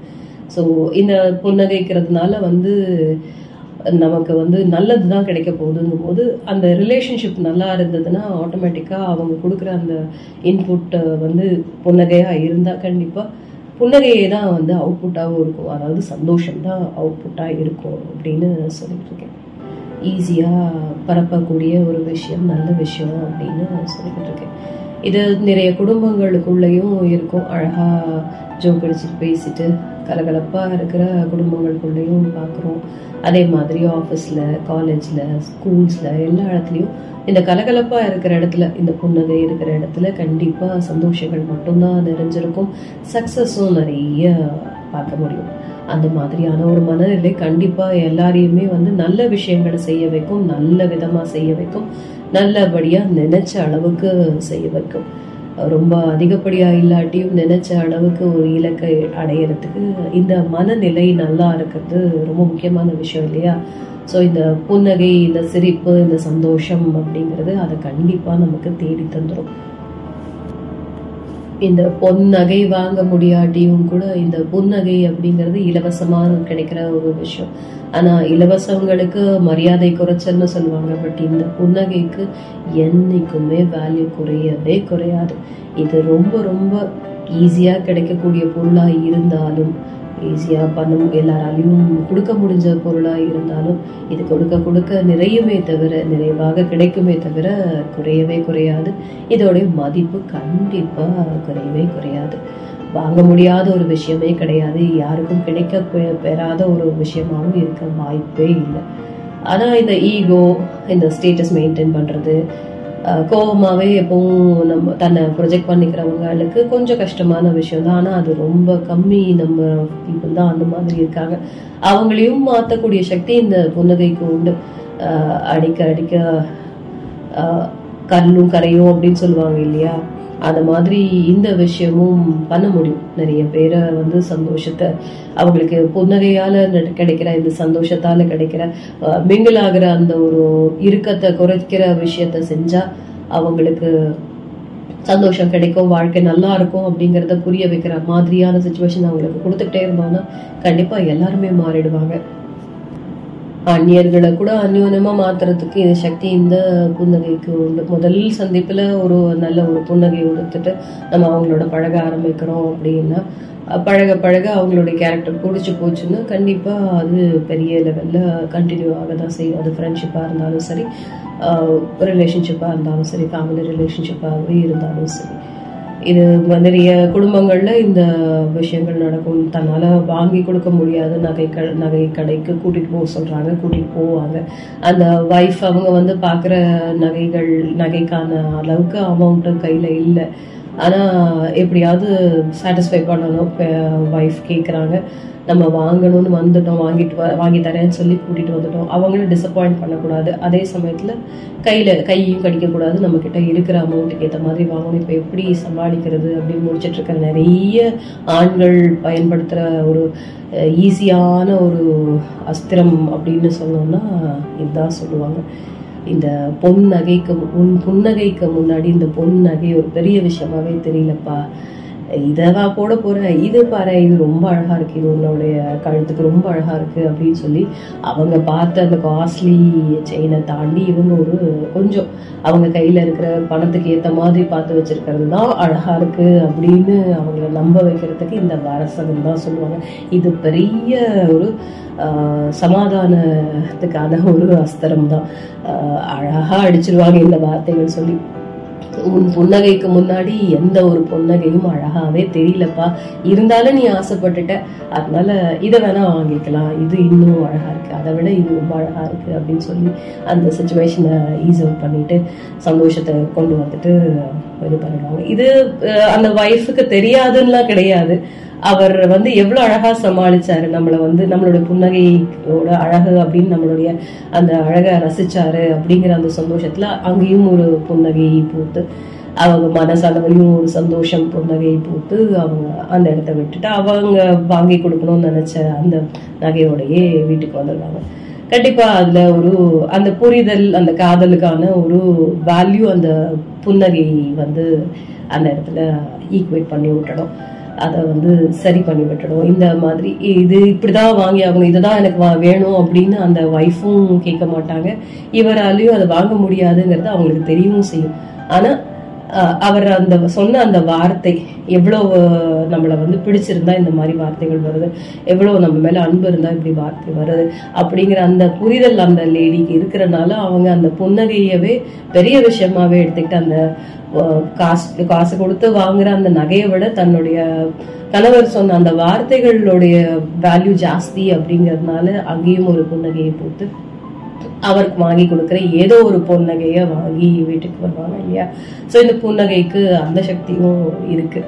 ஸோ இந்த புன்னகைக்கிறதுனால வந்து நமக்கு வந்து நல்லது தான் கிடைக்க போகுதுங்கும் போது அந்த ரிலேஷன்ஷிப் நல்லா இருந்ததுன்னா ஆட்டோமேட்டிக்காக அவங்க கொடுக்குற அந்த இன்புட்டை வந்து புன்னகையாக இருந்தால் கண்டிப்பாக புன்னகையே தான் வந்து அவுட்புட்டாகவும் இருக்கும். அதாவது சந்தோஷம் தான் அவுட்புட்டாக இருக்கும் அப்படின்னு சொல்லிட்டு இருக்கேன். ஈஸியாக பரப்பக்கூடிய ஒரு விஷயம் நல்ல விஷயம் அப்படின்னு சொல்லிக்கிட்டு இருக்கேன். இது நிறைய குடும்பங்களுக்குள்ளேயும் இருக்கும். அழகாக ஜோக் அடிச்சுட்டு பேசிட்டு கலகலப்பாக இருக்கிற குடும்பங்களுக்குள்ளேயும் பார்க்குறோம். அதே மாதிரி ஆஃபீஸில் காலேஜில் ஸ்கூல்ஸில் எல்லா இடத்துலையும் இந்த கலகலப்பாக இருக்கிற இடத்துல இந்த புன்னகை இருக்கிற இடத்துல கண்டிப்பாக சந்தோஷங்கள் மட்டும்தான் நிறைஞ்சிருக்கும். சக்ஸஸும் நிறைய பார்க்க முடியும். அந்த மாதிரியான ஒரு மனநிலை கண்டிப்பாக எல்லாரையுமே வந்து நல்ல விஷயங்களை செய்ய வைக்கும் நல்ல விதமாக செய்ய வைக்கும் நல்லபடியாக நினைச்ச அளவுக்கு செய்ய வைக்கும். ரொம்ப அதிகப்படியாக இல்லாட்டியும் நினைச்ச அளவுக்கு ஒரு இலக்கை அடையிறதுக்கு இந்த மனநிலை நல்லா இருக்கிறது ரொம்ப முக்கியமான விஷயம் இல்லையா? ஸோ இந்த புன்னகை இந்த சிரிப்பு இந்த சந்தோஷம் அப்படிங்கிறது அதை கண்டிப்பாக நமக்கு தேடி தந்துடும் இந்த பொன்னகை வாங்க முடியாட்டியும் கூட இந்த புன்னகை அப்படிங்கிறது இலவசமாக கிடைக்கிற ஒரு விஷயம். ஆனால் இலவசங்களுக்கு மரியாதை குறைச்சல்னு சொல்லுவாங்க. பட் இந்த புன்னகைக்கு என்றைக்குமே வேல்யூ குறையவே குறையாது. இது ரொம்ப ரொம்ப ஈஸியாக கிடைக்கக்கூடிய பொருளாக இருந்தாலும் ஈஸியாக பண்ண எல்லாராலையும் கொடுக்க முடிஞ்ச பொருளாக இருந்தாலும் இது கொடுக்க கொடுக்க நிறையுமே தவிர நிறைவாக கிடைக்குமே தவிர குறையவே குறையாது. இதோடைய மதிப்பு கண்டிப்பாக குறையவே குறையாது. வாங்க முடியாத ஒரு விஷயமே கிடையாது. யாருக்கும் கிடைக்க பெ- பெறாத ஒரு விஷயமாவும் இருக்க வாய்ப்பே இல்லை. ஆனால் இந்த ஈகோ இந்த ஸ்டேட்டஸ் மெயின்டைன் பண்ணுறது அஹ், எப்பவும் நம்ம தன்னை ப்ரொஜெக்ட் பண்ணிக்கிறவங்களுக்கு கொஞ்சம் கஷ்டமான விஷயம் தான். ஆனால் அது ரொம்ப கம்மி நம்ம பீப்புள் தான் அந்த மாதிரி இருக்காங்க. அவங்களையும் மாற்றக்கூடிய சக்தி இந்த புன்னகைக்கு உண்டு. அடிக்க அடிக்க கல்லும் கரையும் அப்படின்னு சொல்லுவாங்க இல்லையா? அந்த மாதிரி இந்த விஷயமும் பண்ண முடியும். நிறைய பேரை வந்து சந்தோஷத்தை அவங்களுக்கு புன்னகையால் கிடைக்கிற இந்த சந்தோஷத்தால் கிடைக்கிற மிங்கிலாகிற அந்த ஒரு இறுக்கத்தை குறைக்கிற விஷயத்த செஞ்சால் அவங்களுக்கு சந்தோஷம் கிடைக்கும் வாழ்க்கை நல்லா இருக்கும் அப்படிங்கிறத புரிய வைக்கிற மாதிரியான சுச்சுவேஷன் அவங்களுக்கு கொடுத்துக்கிட்டே இருந்தோம்னா கண்டிப்பாக எல்லாருமே மாறிடுவாங்க. அந்நியர்களை கூட அந்யோன்யமா மாத்துறதுக்கு இந்த சக்தி இந்த புன்னகைக்கு உண்டு. முதல் சந்திப்புல ஒரு நல்ல ஒரு புன்னகை கொடுத்துட்டு நம்ம அவங்களோட பழக ஆரம்பிக்கிறோம் அப்படின்னா பழக பழக அவங்களுடைய கேரக்டர் பிடிச்சி போச்சுன்னா கண்டிப்பா அது பெரிய லெவல்ல கண்டினியூ ஆக தான் செய்யும். அது ஃப்ரெண்ட்ஷிப்பா இருந்தாலும் சரி ரிலேஷன்ஷிப்பா இருந்தாலும் சரி ஃபேமிலி ரிலேஷன்ஷிப்பாகவே இருந்தாலும் சரி. இது நிறைய குடும்பங்களில் இந்த விஷயங்கள் நடக்கும். தன்னால் வாங்கி கொடுக்க முடியாத. நகை க நகை கடைக்கு கூட்டிகிட்டு போக சொல்கிறாங்க கூட்டிகிட்டு போவாங்க. அந்த வைஃப் அவங்க வந்து பார்க்குற நகைகள் நகைக்கான அளவுக்கு அமௌண்ட்டு கையில் இல்லை. ஆனால் எப்படியாவது சாட்டிஸ்ஃபை பண்ணணும். ஒய்ஃப் கேட்குறாங்க நம்ம வாங்கணும்னு வந்துட்டோம் வாங்கிட்டு வ- வாங்கி தரேன்னு சொல்லி கூட்டிட்டு வந்துட்டோம். அவங்களும் டிசப்பாயிண்ட் பண்ணக்கூடாது. அதே சமயத்துல கையில கையும் கடிக்கக்கூடாது. நம்ம கிட்ட இருக்கிற அமௌண்ட்டுக்கு ஏற்ற மாதிரி வாங்கணும். இப்போ எப்படி சமாளிக்கிறது அப்படின்னு முடிச்சிட்டுருக்க நிறைய ஆண்கள் பயன்படுத்துற ஒரு ஈஸியான ஒரு அஸ்திரம் அப்படின்னு சொன்னோம்னா இதுதான் சொல்லுவாங்க. இந்த பொன் நகைக்கு உன் புன்னகைக்கு முன்னாடி இந்த பொன் நகை ஒரு பெரிய விஷயமாவே தெரியலப்பா. இதவா போட போற இது பாரு இது ரொம்ப அழகா இருக்கு. இது உன்னுடைய கழுத்துக்கு ரொம்ப அழகா இருக்கு அப்படின்னு சொல்லி அவங்க பார்த்த அந்த காஸ்ட்லி செயினை தாண்டி இவங்க ஒரு கொஞ்சம் அவங்க கையில இருக்கிற பணத்துக்கு ஏத்த மாதிரி பார்த்து வச்சிருக்கிறது தான் அழகா இருக்கு அப்படின்னு அவங்கள நம்ப வைக்கிறதுக்கு இந்த வரசகம் தான் சொல்லுவாங்க. இது பெரிய ஒரு சமாதானத்துக்கான ஒரு அஸ்திரம் தான். அழகாக அழகா அடிச்சிருவாங்க இந்த வார்த்தைகள் சொல்லி. உன் புன்னகைக்கு முன்னாடி எந்த ஒரு புன்னகையும் அழகாவே தெரியலப்பா. இருந்தாலும் நீ ஆசைப்பட்டுட்ட. அதனால இதை வேணா வாங்கிக்கலாம். இது இன்னும் அழகா இருக்கு. அதை விட இது ரொம்ப அழகா இருக்கு அப்படின்னு சொல்லி அந்த சுச்சுவேஷனை ஈஸ் அவுட் பண்ணிட்டு சந்தோஷத்தை கொண்டு வந்துட்டு இது பண்ணிடுவாங்க. இது அஹ், அந்த ஒய்ஃபுக்கு தெரியாதுன்னுலாம் கிடையாது. அவர் வந்து எவ்வளவு அழகா சமாளிச்சாரு. நம்மளை வந்து நம்மளுடைய புன்னகையோட அழகு அப்படின்னு நம்மளுடைய அந்த அழகை ரசிச்சாரு அப்படிங்கிற அந்த சந்தோஷத்துல அங்கேயும் ஒரு புன்னகை பூத்து அவங்க மனசளவிலையும் ஒரு சந்தோஷம் புன்னகை பூத்து அவங்க அந்த இடத்த விட்டுட்டு அவங்க வாங்கி கொடுக்கணும்னு நினைச்ச அந்த நகையோடையே வீட்டுக்கு வந்துடுவாங்க கண்டிப்பா அதுல ஒரு அந்த புரிதல் அந்த காதலுக்கான ஒரு வேல்யூ அந்த புன்னகை வந்து அந்த இடத்துல ஈக்குவேட் பண்ணி விட்டணும் அதை வந்து சரி பண்ணி விட்டுடும் இந்த மாதிரி இது இப்படிதான் வாங்கி ஆகணும் இதுதான் எனக்கு வா- வேணும் அப்படின்னு அந்த ஒய்ஃபும் கேட்க மாட்டாங்க. இவராலையும் அதை வாங்க முடியாதுங்கிறது அவங்களுக்கு தெரியவும் செய்யும். ஆனால் அவர் அந்த சொன்ன அந்த வார்த்தை எவ்வளோ நம்மளை வந்து பிடிச்சிருந்தா இந்த மாதிரி வார்த்தைகள் வருது. எவ்வளோ நம்ம மேலே அன்பு இருந்தால் இப்படி வார்த்தை வருது. அப்படிங்கிற அந்த புரிதல் அந்த லேடிக்கு இருக்கிறனால அவங்க அந்த புன்னகையவே பெரிய விஷயமாவே எடுத்துக்கிட்டு அந்த காசு காசு கொடுத்து வாங்குற அந்த நகையை விட தன்னுடைய கணவர் சொன்ன அந்த வார்த்தைகளுடைய வேல்யூ ஜாஸ்தி அப்படிங்கிறதுனால அங்கேயும் ஒரு புன்னகையை போட்டு அவருக்கு வாங்கி கொடுக்குற ஏதோ ஒரு புன்னகைய வாங்கி வீட்டுக்கு வருவாங்க இல்லையா? ஸோ இந்த புன்னகைக்கு அந்த சக்தியும் இருக்கு.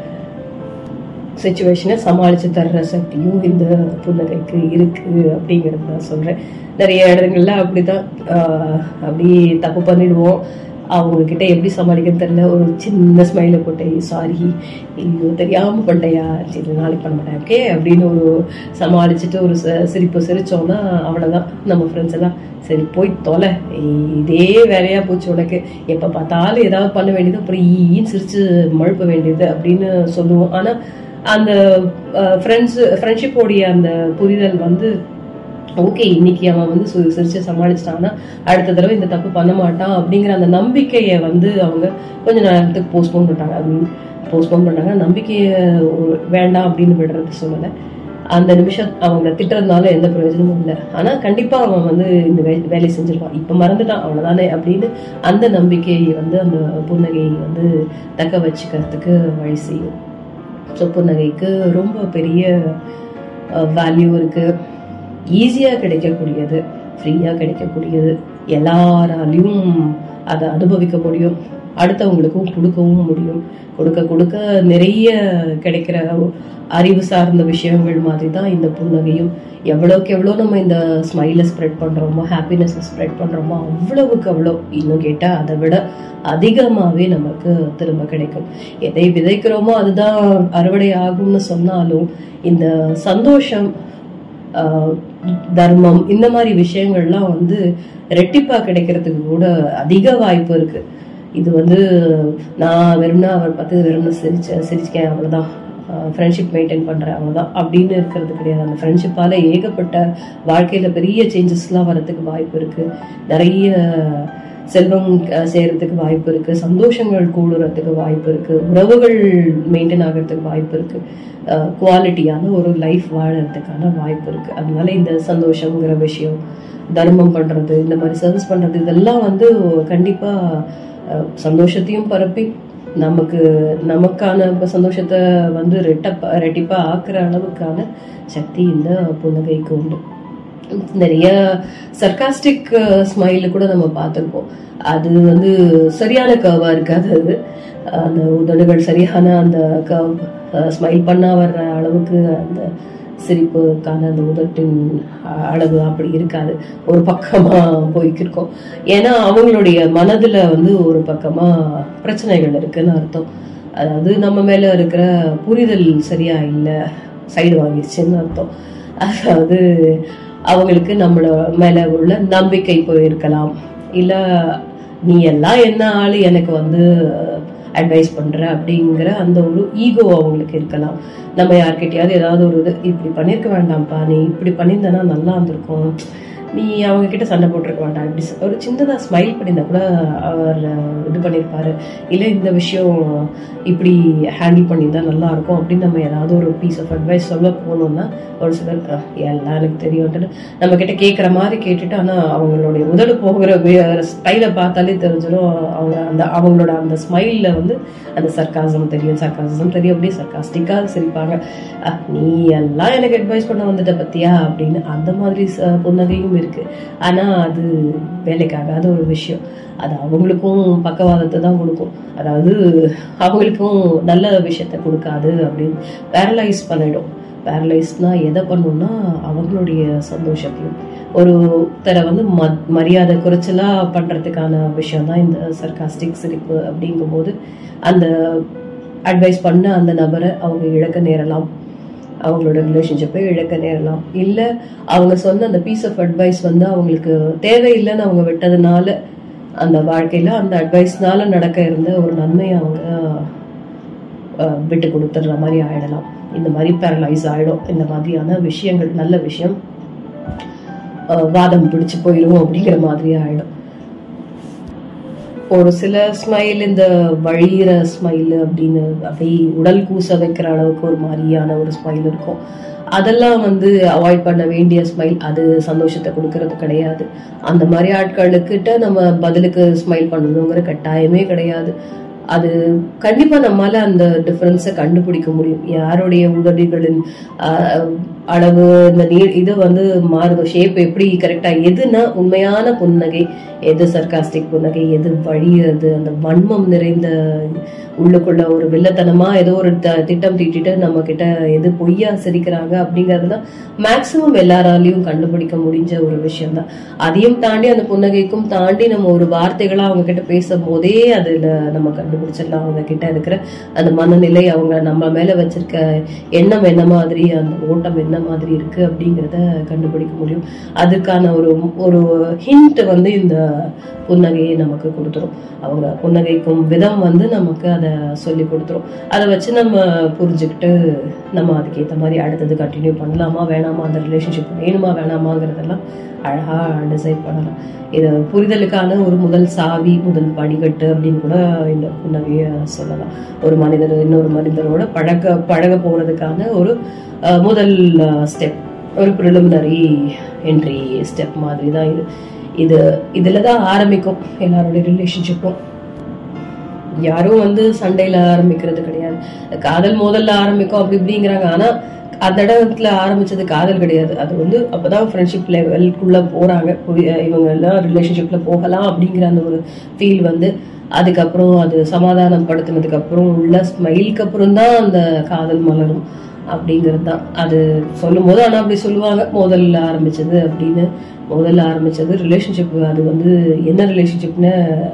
சுச்சுவேஷனை சமாளிச்சு தர்ற சக்தியும் இந்த புன்னகைக்கு இருக்கு அப்படிங்கிறது நான் சொல்றேன். நிறைய இடங்கள்ல அப்படிதான் ஆஹ், அப்படி தப்பு பண்ணிடுவோம். அவங்கக்கிட்ட எப்படி சமாளிக்கன்னு தெரில ஒரு சின்ன ஸ்மைல போட்டு சாரி ஐயோ தெரியாம பண்ணிட்டையா சரி நாளைக்கு பண்ண மாட்டேன். ஓகே? அப்படின்னு ஒரு சமாளிச்சுட்டு ஒரு சிரிப்பு சிரிச்சோம்னா அவ்வளோதான் நம்ம ஃப்ரெண்ட்ஸ் எல்லாம் சரி போய் தொலை. இதே வேலையாக போச்சு உனக்கு. எப்போ பார்த்தாலும் ஏதாவது பண்ண வேண்டியது அப்புறம் ஈன்னு சிரித்து மழுப்ப வேண்டியது அப்படின்னு சொல்லுவோம். ஆனால் அந்த ஃப்ரெண்ட்ஸு ஃப்ரெண்ட்ஷிப்போடைய அந்த புரிதல் வந்து ஓகே இன்னைக்கு அவன் வந்து சு- சிரிச்சு சமாளிச்சிட்டான்னா அடுத்த தடவை இந்த தப்பு பண்ண மாட்டான் அப்படிங்கிற அந்த நம்பிக்கையை வந்து அவங்க கொஞ்ச நேரத்துக்கு போஸ்ட்போன் பண்ணிட்டாங்க. போஸ்ட்போன் பண்ணாங்க நம்பிக்கையை வேண்டாம் அப்படின்னு விடுறது சொல்லலை. அந்த நிமிஷம் அவங்க திட்டுறதுனால எந்த பிரயோஜனமும் இல்லை. ஆனால் கண்டிப்பாக அவன் வந்து இந்த வே- வேலையை செஞ்சிருப்பான் இப்போ மறந்துட்டான் அவ்வளோதானே அப்படின்னு அந்த நம்பிக்கையை வந்து அந்த புன்னகையை வந்து தக்க வச்சுக்கிறதுக்கு வழி செய்யும். ஸோ புன்னகைக்கு ரொம்ப பெரிய வேல்யூ இருக்குது ஈஸியாக கிடைக்கக்கூடியது ஃப்ரீயாக கிடைக்கக்கூடியது. எல்லாராலையும் அதை அனுபவிக்க முடியும். அடுத்தவங்களுக்கும் கொடுக்கவும் முடியும். கொடுக்க கொடுக்க நிறைய கிடைக்கிற அறிவு சார்ந்த விஷயங்கள் மாதிரி தான் இந்த புன்னகையும். எவ்வளோக்கு எவ்வளோ நம்ம இந்த ஸ்மைலை ஸ்ப்ரெட் பண்ணுறோமோ ஹாப்பினஸை ஸ்ப்ரெட் பண்ணுறோமோ அவ்வளவுக்கு அவ்வளோ. இன்னும் கேட்டால் அதை விட அதிகமாகவே நமக்கு திரும்ப கிடைக்கும். எதை விதைக்கிறோமோ அதுதான் அறுவடை ஆகும்னு சொன்னாலும் இந்த சந்தோஷம் தர்மம் இந்த மாதிரி விஷயங்கள்லாம் வந்து ரெட்டிப்பா கிடைக்கிறதுக்கு கூட அதிக வாய்ப்பு இருக்கு. இது வந்து நான் வெறும்னா அவர் பார்த்து வெறும்னா சிரிச்ச சிரிச்சுக்கேன் அவ்வளோதான் ஃப்ரெண்ட்ஷிப் மெயின்டைன் பண்ணுறேன் அவ்வளோதான் அப்படின்னு இருக்கிறது கிடையாது. அந்த ஃப்ரெண்ட்ஷிப்பால் ஏகப்பட்ட வாழ்க்கையில் பெரிய சேஞ்சஸ்லாம் வர்றதுக்கு வாய்ப்பு இருக்குது நிறைய செல்வம் செய்கிறதுக்கு சேர்றதுக்கு வாய்ப்பு இருக்கு. சந்தோஷங்கள் கூடுறதுக்கு வாய்ப்பு இருக்கு. உறவுகள் மெயின்டைன் ஆகிறதுக்கு வாய்ப்பு இருக்கு. குவாலிட்டியான ஒரு லைஃப் வாழறதுக்கான வாய்ப்பு இருக்கு. அதனால இந்த சந்தோஷங்கிற விஷயம் தர்மம் பண்றது இந்த மாதிரி சர்வீஸ் பண்றது இதெல்லாம் வந்து கண்டிப்பா சந்தோஷத்தையும் பரப்பி நமக்கு நமக்கான இப்ப சந்தோஷத்தை வந்து ரெட்டப்பா ரெட்டிப்பா ஆக்குற அளவுக்கான சக்தி இந்த புன்னகைக்கு உண்டு. நிறைய சர்காஸ்டிக் ஸ்மைல் uh, கூட நம்ம பார்த்துருப்போம். அது வந்து சரியான கர்வாக இருக்காது அது. அந்த உதடுகள் சரியான அந்த கர்வ் ஸ்மைல் uh, பண்ணா வர்ற அளவுக்கு அந்த சிரிப்புக்கான அந்த உதட்டின் அளவு அப்படி இருக்காது. ஒரு பக்கமா போய்க்கிருக்கோம். ஏன்னா அவங்களுடைய மனதுல வந்து ஒரு பக்கமா பிரச்சனைகள் இருக்குன்னு அர்த்தம். அதாவது நம்ம மேல இருக்கிற புரிதல் சரியா இல்லை சைடு வாங்கிருச்சுன்னு அர்த்தம். அதாவது அவங்களுக்கு நம்மள மேல உள்ள நம்பிக்கை போயிருக்கலாம். இல்ல நீ எல்லாம் என்ன ஆளு? எனக்கு வந்து அட்வைஸ் பண்ற? அப்படிங்கிற அந்த ஒரு ஈகோ அவங்களுக்கு இருக்கலாம். நம்ம யார்கிட்டயாவது ஏதாவது ஒரு இது இப்படி பண்ணிருக்க வேண்டாம்ப்பா. நீ இப்படி பண்ணியிருந்தனா நல்லா இருந்திருக்கும். நீ அவங்க கிட்ட சண்டை போட்டிருக்க மாட்டா. இப்படி ஒரு சின்னதாக ஸ்மைல் பண்ணியிருந்தா கூட அவர் இது பண்ணியிருப்பாரு. இல்லை இந்த விஷயம் இப்படி ஹேண்டில் பண்ணியிருந்தா நல்லா இருக்கும் அப்படின்னு நம்ம ஏதாவது ஒரு பீஸ் ஆஃப் அட்வைஸ் சொல்ல போனோம்னா ஒரு சிலர் எல்லாம் எனக்கு தெரியும்ட்டு நம்ம கிட்ட கேட்குற மாதிரி கேட்டுட்டு ஆனால் அவங்களுடைய உதடு போகிற ஸ்டைலை பார்த்தாலே தெரிஞ்சிடும் அவங்க அந்த அவங்களோட அந்த ஸ்மைலில் வந்து அந்த சர்க்காசம் தெரியும். சர்க்காசம் தெரியும். அப்படியே சர்க்காஸ்டிக்காக சிரிப்பாங்க. நீ எல்லாம் எனக்கு அட்வைஸ் பண்ண வந்துட்ட பத்தியா? அப்படின்னு அந்த மாதிரி ச- புன்னகையும் இருக்கு. ஆனா அது வேலைக்காகாத ஒரு விஷயம். அது அவங்களுக்கும் பக்கவாதத்தை தான் கொடுக்கும். அதாவது அவங்களுக்கும் நல்ல விஷயத்த கொடுக்காது அப்படின்னு பேரலைஸ் பண்ணிடும். பேரலைஸ்னா எதை பண்ணும்னா அவங்களுடைய சந்தோஷத்தையும். ஒரு ஒருத்தரை வந்து ம மரியாதை குறைச்சலா பண்றதுக்கான விஷயம் தான் இந்த சர்காஸ்டிக் சிரிப்பு அப்படிங்கும்போது அந்த அட்வைஸ் பண்ண அந்த நபரை அவங்க இழக்க நேரலாம். அவங்களோட ரிலேஷன்ஷிப்பை இழக்க நேரலாம். இல்லை அவங்க சொன்ன அந்த பீஸ் ஆஃப் அட்வைஸ் வந்து அவங்களுக்கு தேவையில்லைன்னு அவங்க விட்டதுனால அந்த வாழ்க்கையில் அந்த அட்வைஸ்னால நடக்க இருந்த ஒரு நன்மையை அவங்க விட்டு கொடுத்துடுற மாதிரி ஆயிடலாம். இந்த மாதிரி பேரலைஸ் ஆயிடும். இந்த மாதிரியான விஷயங்கள் நல்ல விஷயம் வாதம் பிடிச்சு போயிடும் அப்படிங்கிற மாதிரி ஆயிடும். ஒரு சில ஸ்மைல் இந்த வழியிற ஸ்மைல் அப்படின்னு அப்படியே உடல் கூச வைக்கிற அளவுக்கு ஒரு மாதிரியான ஒரு ஸ்மைல் இருக்கும். அதெல்லாம் வந்து அவாய்ட் பண்ண வேண்டிய ஸ்மைல் அது சந்தோஷத்தை கொடுக்கறது கிடையாது. அந்த மாதிரி ஆட்களுக்கிட்ட நம்ம பதிலுக்கு ஸ்மைல் பண்ணணுங்கிற கட்டாயமே கிடையாது. அது கண்டிப்பா நம்மால அந்த டிஃபரன்ஸை கண்டுபிடிக்க முடியும். யாருடைய உதவிகளின் அளவு இந்த நீ இது வந்து மாறுதோ ஷேப் எப்படி கரெக்டா எதுனா உண்மையான புன்னகை எது சர்காஸ்டிக் புன்னகை எது வழியிறது அந்த வன்மம் நிறைந்த உள்ளுக்குள்ள ஒரு வில்லத்தனமா ஏதோ ஒரு த- திட்டம் தீட்டிட்டு நம்ம கிட்ட எது பொய்யா சிரிக்கிறாங்க அப்படிங்கறதுலாம் மேக்சிமம் எல்லாராலையும் கண்டுபிடிக்க முடிஞ்ச ஒரு விஷயம் தான் அதையும் தாண்டி அந்த புன்னகைக்கும் தாண்டி நம்ம ஒரு வார்த்தைகளா அவங்க கிட்ட பேசும் போதே அதுல நம்ம கண்டுபிடிச்சிடலாம். அவங்க கிட்ட இருக்கிற அந்த மனநிலை அவங்க நம்ம மேல வச்சிருக்க எண்ணம் என்ன மாதிரி அந்த ஓட்டம் என்ன மாதிரி இருக்கு அப்படிங்கிறத கண்டுபிடிக்க முடியும். அதுக்கான ஒரு ஒரு ஹிண்ட் வந்து இந்த புன்னகையை நமக்கு கொடுத்துரும். அவங்க புன்னகைக்கும் விதம் வந்து நமக்கு அதை சொல்லி கொடுத்துரும். அதை வச்சு நம்ம புரிஞ்சுக்கிட்டு நம்ம அதுக்கேற்ற மாதிரி அடுத்தது கண்டினியூ பண்ணலாமா வேணாமா அந்த ரிலேஷன்ஷிப் வேணுமா வேணாமாங்கிறதெல்லாம் அழகா டிசைட் பண்ணலாம் இது புரிதலுக்கான ஒரு முதல் சாவி முதல் படிக்கட்டு அப்படின்னு கூட இந்த புன்னகைய சொல்லலாம். ஒரு மனிதர் இன்னொரு மனிதரோட பழக பழக போகிறதுக்கான ஒரு அஹ், முதல் ஸ்டெப் ஒரு ப்ரிலிமினரி என்ட்ரி ஸ்டெப் மாதிரி தான் இது. இது இதில் தான் ஆரம்பிக்கும் எல்லாருடைய ரிலேஷன்ஷிப்பும் யாரும் வந்து சண்டையில ஆரம்பிக்கிறது கிடையாது. காதல் மோதல்ல ஆரம்பிக்கும் அப்படி இப்படிங்கிறாங்க. ஆனா அந்த இடத்துல ஆரம்பிச்சது காதல் கிடையாது. அது வந்து அப்பதான் ஃப்ரெண்ட்ஷிப் லெவலுக்குள்ள போறாங்க. இவங்க எல்லாம் ரிலேஷன்ஷிப்ல போகலாம் அப்படிங்கிற அந்த ஒரு ஃபீல் வந்து அதுக்கப்புறம் அது சமாதானம் படுத்தினதுக்கு அப்புறம் உள்ள ஸ்மைலுக்கு அப்புறம் தான் அந்த காதல் மலரும் அப்படிங்கிறது தான். அது சொல்லும் போது ஆனா அப்படி சொல்லுவாங்க. முதல்ல ஆரம்பிச்சது அப்படின்னு முதல்ல ஆரம்பிச்சது ரிலேஷன்ஷிப் அது வந்து என்ன ரிலேஷன்ஷிப்னு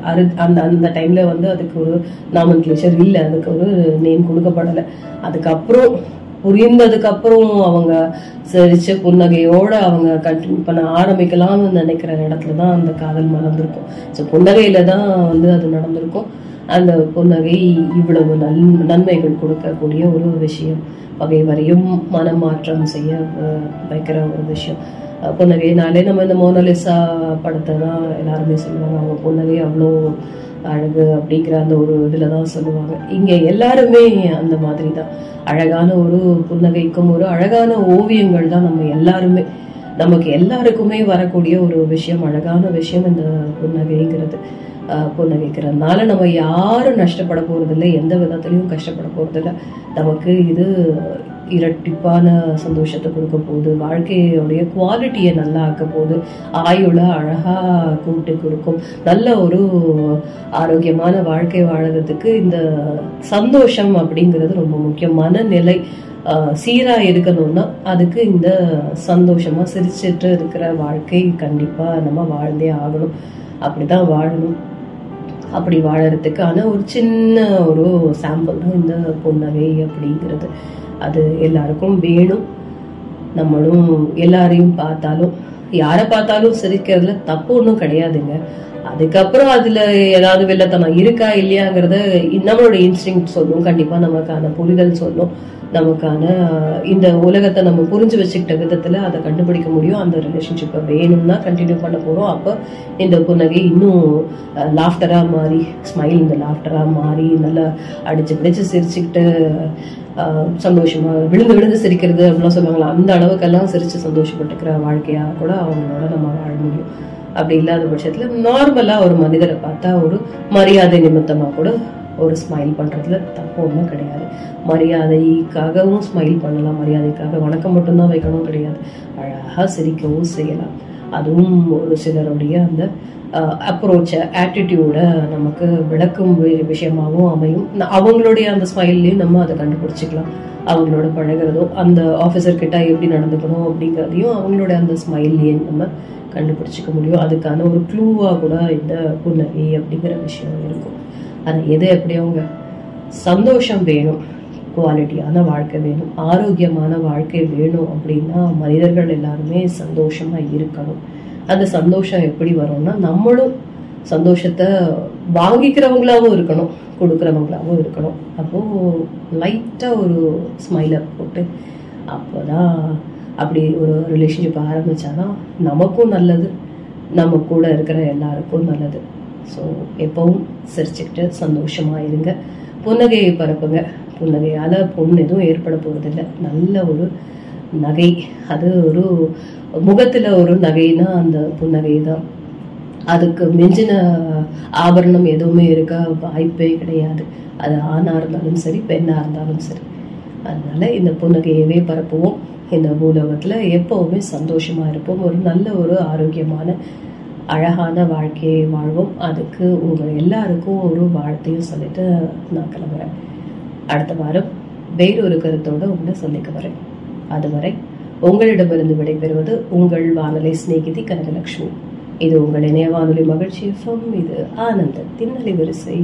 அரு அந்த அந்த டைம்ல வந்து அதுக்கு ஒரு நாமன் கிளேச்சர் இல்லை. அதுக்கு ஒரு நேம் கொடுக்கப்படலை. அதுக்கப்புறம் புரிந்ததுக்கு அப்புறம் அவங்க சிரிச்ச புன்னகையோட அவங்க கண்டினியூ பண்ண ஆரம்பிக்கலாம்னு நினைக்கிற இடத்துல தான் அந்த காதல் மலர்ந்திருக்கும். ஸோ புன்னகையில தான் வந்து அது நடந்திருக்கும். அந்த புன்னகை இவ்வளவு நன் நன்மைகள் கொடுக்கக்கூடிய ஒரு விஷயம். வகை வரையும் மனம் மனமாற்றம் செய்ய வைக்கிற ஒரு விஷயம். புன்னகைனாலே நம்ம இந்த மோனலிசா படத்தை தான் எல்லாருமே சொல்லுவாங்க. அவங்க புன்னகை அவ்வளோ அழகு அப்படிங்கிற அந்த ஒரு இதில் தான் சொல்லுவாங்க. இங்கே எல்லாருமே அந்த மாதிரி தான் அழகான ஒரு புன்னகைக்கும் ஒரு அழகான ஓவியங்கள் தான் நம்ம எல்லாருமே. நமக்கு எல்லாருக்குமே வரக்கூடிய ஒரு விஷயம் அழகான விஷயம் இந்த புன்னகைங்கிறது. புன்னகைக்கிறதுனால நம்ம யாரும் நஷ்டப்பட போறதில்லை. எந்த விதத்துலையும் கஷ்டப்பட போகிறதில்ல நமக்கு இது இரட்டிப்பான சந்தோஷத்தை கொடுக்க போகுது. வாழ்க்கையோடைய குவாலிட்டியை நல்லா ஆக்க போகுது. ஆயுள அழகாக கூட்டு கொடுக்கும். நல்ல ஒரு ஆரோக்கியமான வாழ்க்கை வாழறதுக்கு இந்த சந்தோஷம் அப்படிங்கிறது ரொம்ப முக்கியம். மனநிலை சீராக இருக்கணும்னா அதுக்கு இந்த சந்தோஷமாக சிரிச்சிட்டு இருக்கிற வாழ்க்கை கண்டிப்பாக நம்ம வாழ்ந்தே ஆகணும். அப்படிதான் வாழணும். அப்படி வாழறதுக்கான ஒரு சின்ன ஒரு சாம்பிள் தான் இந்த புன்னகை அப்படிங்கிறது. அது எல்லாருக்கும் வேணும். நம்மளும் எல்லாரையும் பார்த்தாலும் யாரை பார்த்தாலும் சிரிக்கிறதுல தப்பு ஒன்றும் கிடையாதுங்க. அதுக்கப்புறம் அதுல ஏதாவது வெள்ளத்தனம் இருக்கா இல்லையாங்கிறத நம்மளோட இன்ஸ்டிங் சொல்லும். கண்டிப்பா நமக்கான புரிதல் சொல்லும். நமக்கான இந்த உலகத்தை நம்ம புரிஞ்சு வச்சுக்கிட்ட விதத்தில் அதை கண்டுபிடிக்க முடியும். அந்த ரிலேஷன்ஷிப்பை வேணும்னா கண்டினியூ பண்ண போகிறோம் அப்போ இந்த புன்னகை இன்னும் லாஃப்டராக மாறி ஸ்மைல் இந்த லாஃப்டராக மாறி நல்லா அடிச்சு பிடிச்சு சிரிச்சுக்கிட்டு சந்தோஷமாக சந்தோஷமா விழுந்து விழுந்து சிரிக்கிறது அப்படிலாம் சொல்லுவாங்களா? அந்த அளவுக்கெல்லாம் சிரித்து சந்தோஷப்பட்டுக்கிற வாழ்க்கையாக கூட அவங்களோட நம்ம வாழ முடியும். அப்படி இல்லாத பட்சத்தில் நார்மலாக ஒரு மனிதரை பார்த்தா ஒரு மரியாதை நிமித்தமாக கூட ஒரு ஸ்மைல் பண்ணுறதுல தப்பு ஒன்றும் கிடையாது. மரியாதைக்காகவும் ஸ்மைல் பண்ணலாம். மரியாதைக்காக வணக்கம் மட்டும்தான் வைக்கணும் கிடையாது. அழகாக சிரிக்கவும் செய்யலாம். அதுவும் ஒரு சிலருடைய அந்த அப்ரோச்சை ஆட்டிடியூடை நமக்கு விளக்கும் விஷயமாகவும் அமையும். அவங்களுடைய அந்த ஸ்மைல்லையும் நம்ம அதை கண்டுபிடிச்சிக்கலாம். அவங்களோட பழகிறதோ அந்த ஆஃபீஸர் கிட்ட எப்படி நடந்துக்கணும் அப்படிங்கிறதையும் அவங்களோட அந்த ஸ்மைல்லையே நம்ம கண்டுபிடிச்சிக்க முடியும். அதுக்கான ஒரு க்ளூவாக கூட இந்த புன்னகை அப்படிங்கிற விஷயம் இருக்கும். அது எது எப்படி அவங்க சந்தோஷம் வேணும்? குவாலிட்டியான வாழ்க்கை வேணும். ஆரோக்கியமான வாழ்க்கை வேணும் அப்படின்னா மனிதர்கள் எல்லாருமே சந்தோஷமா இருக்கணும். அந்த சந்தோஷம் எப்படி வரும்னா நம்மளும் சந்தோஷத்தை வாங்கிக்கிறவங்களாவும் இருக்கணும் கொடுக்குறவங்களாவும் இருக்கணும். அப்போ லைட்டா ஒரு ஸ்மைலை போட்டு அப்போதான் அப்படி ஒரு ரிலேஷன்ஷிப் ஆரம்பிச்சாதான் நமக்கும் நல்லது நம்ம கூட இருக்கிற எல்லாருக்கும் நல்லது. ஸோ எப்பவும் சிரிச்சுக்கிட்டு சந்தோஷமா இருங்க புன்னகையை பரப்புங்க. புன்னகையால் பொண்ணு எதுவும் ஏற்பட போறதில்லை. நல்ல ஒரு நகை. அது ஒரு முகத்தில் ஒரு நகைனா அந்த புன்னகை தான் அதுக்கு மிஞ்சின ஆபரணம் எதுவுமே இருக்க? வாய்ப்பே கிடையாது. அது ஆணாக இருந்தாலும் சரி பெண்ணாக இருந்தாலும் சரி. அதனால் இந்த புன்னகையவே பரப்புவோம். இந்த பூலோகத்தில் எப்போவுமே சந்தோஷமாக இருப்போம். ஒரு நல்ல ஒரு ஆரோக்கியமான அழகான வாழ்க்கையை வாழ்வோம். அதுக்கு உங்கள் எல்லாருக்கும் ஒரு வாழ்த்தையும் சொல்லிட்டு நான் கிளம்புறேன். அடுத்த வாரம் வேறொரு கருத்தோட உங்களை சந்திக்க வரேன். அதுவரை உங்களிடமிருந்து விடைபெறுவது உங்கள் வானொலி சிநேகிதி கனகலட்சுமி. இது உங்கள் இணைய வானொலி மகிழ்ச்சி எஃப்எம். இது ஆனந்த ஆனந்தத்தின் வரிசை.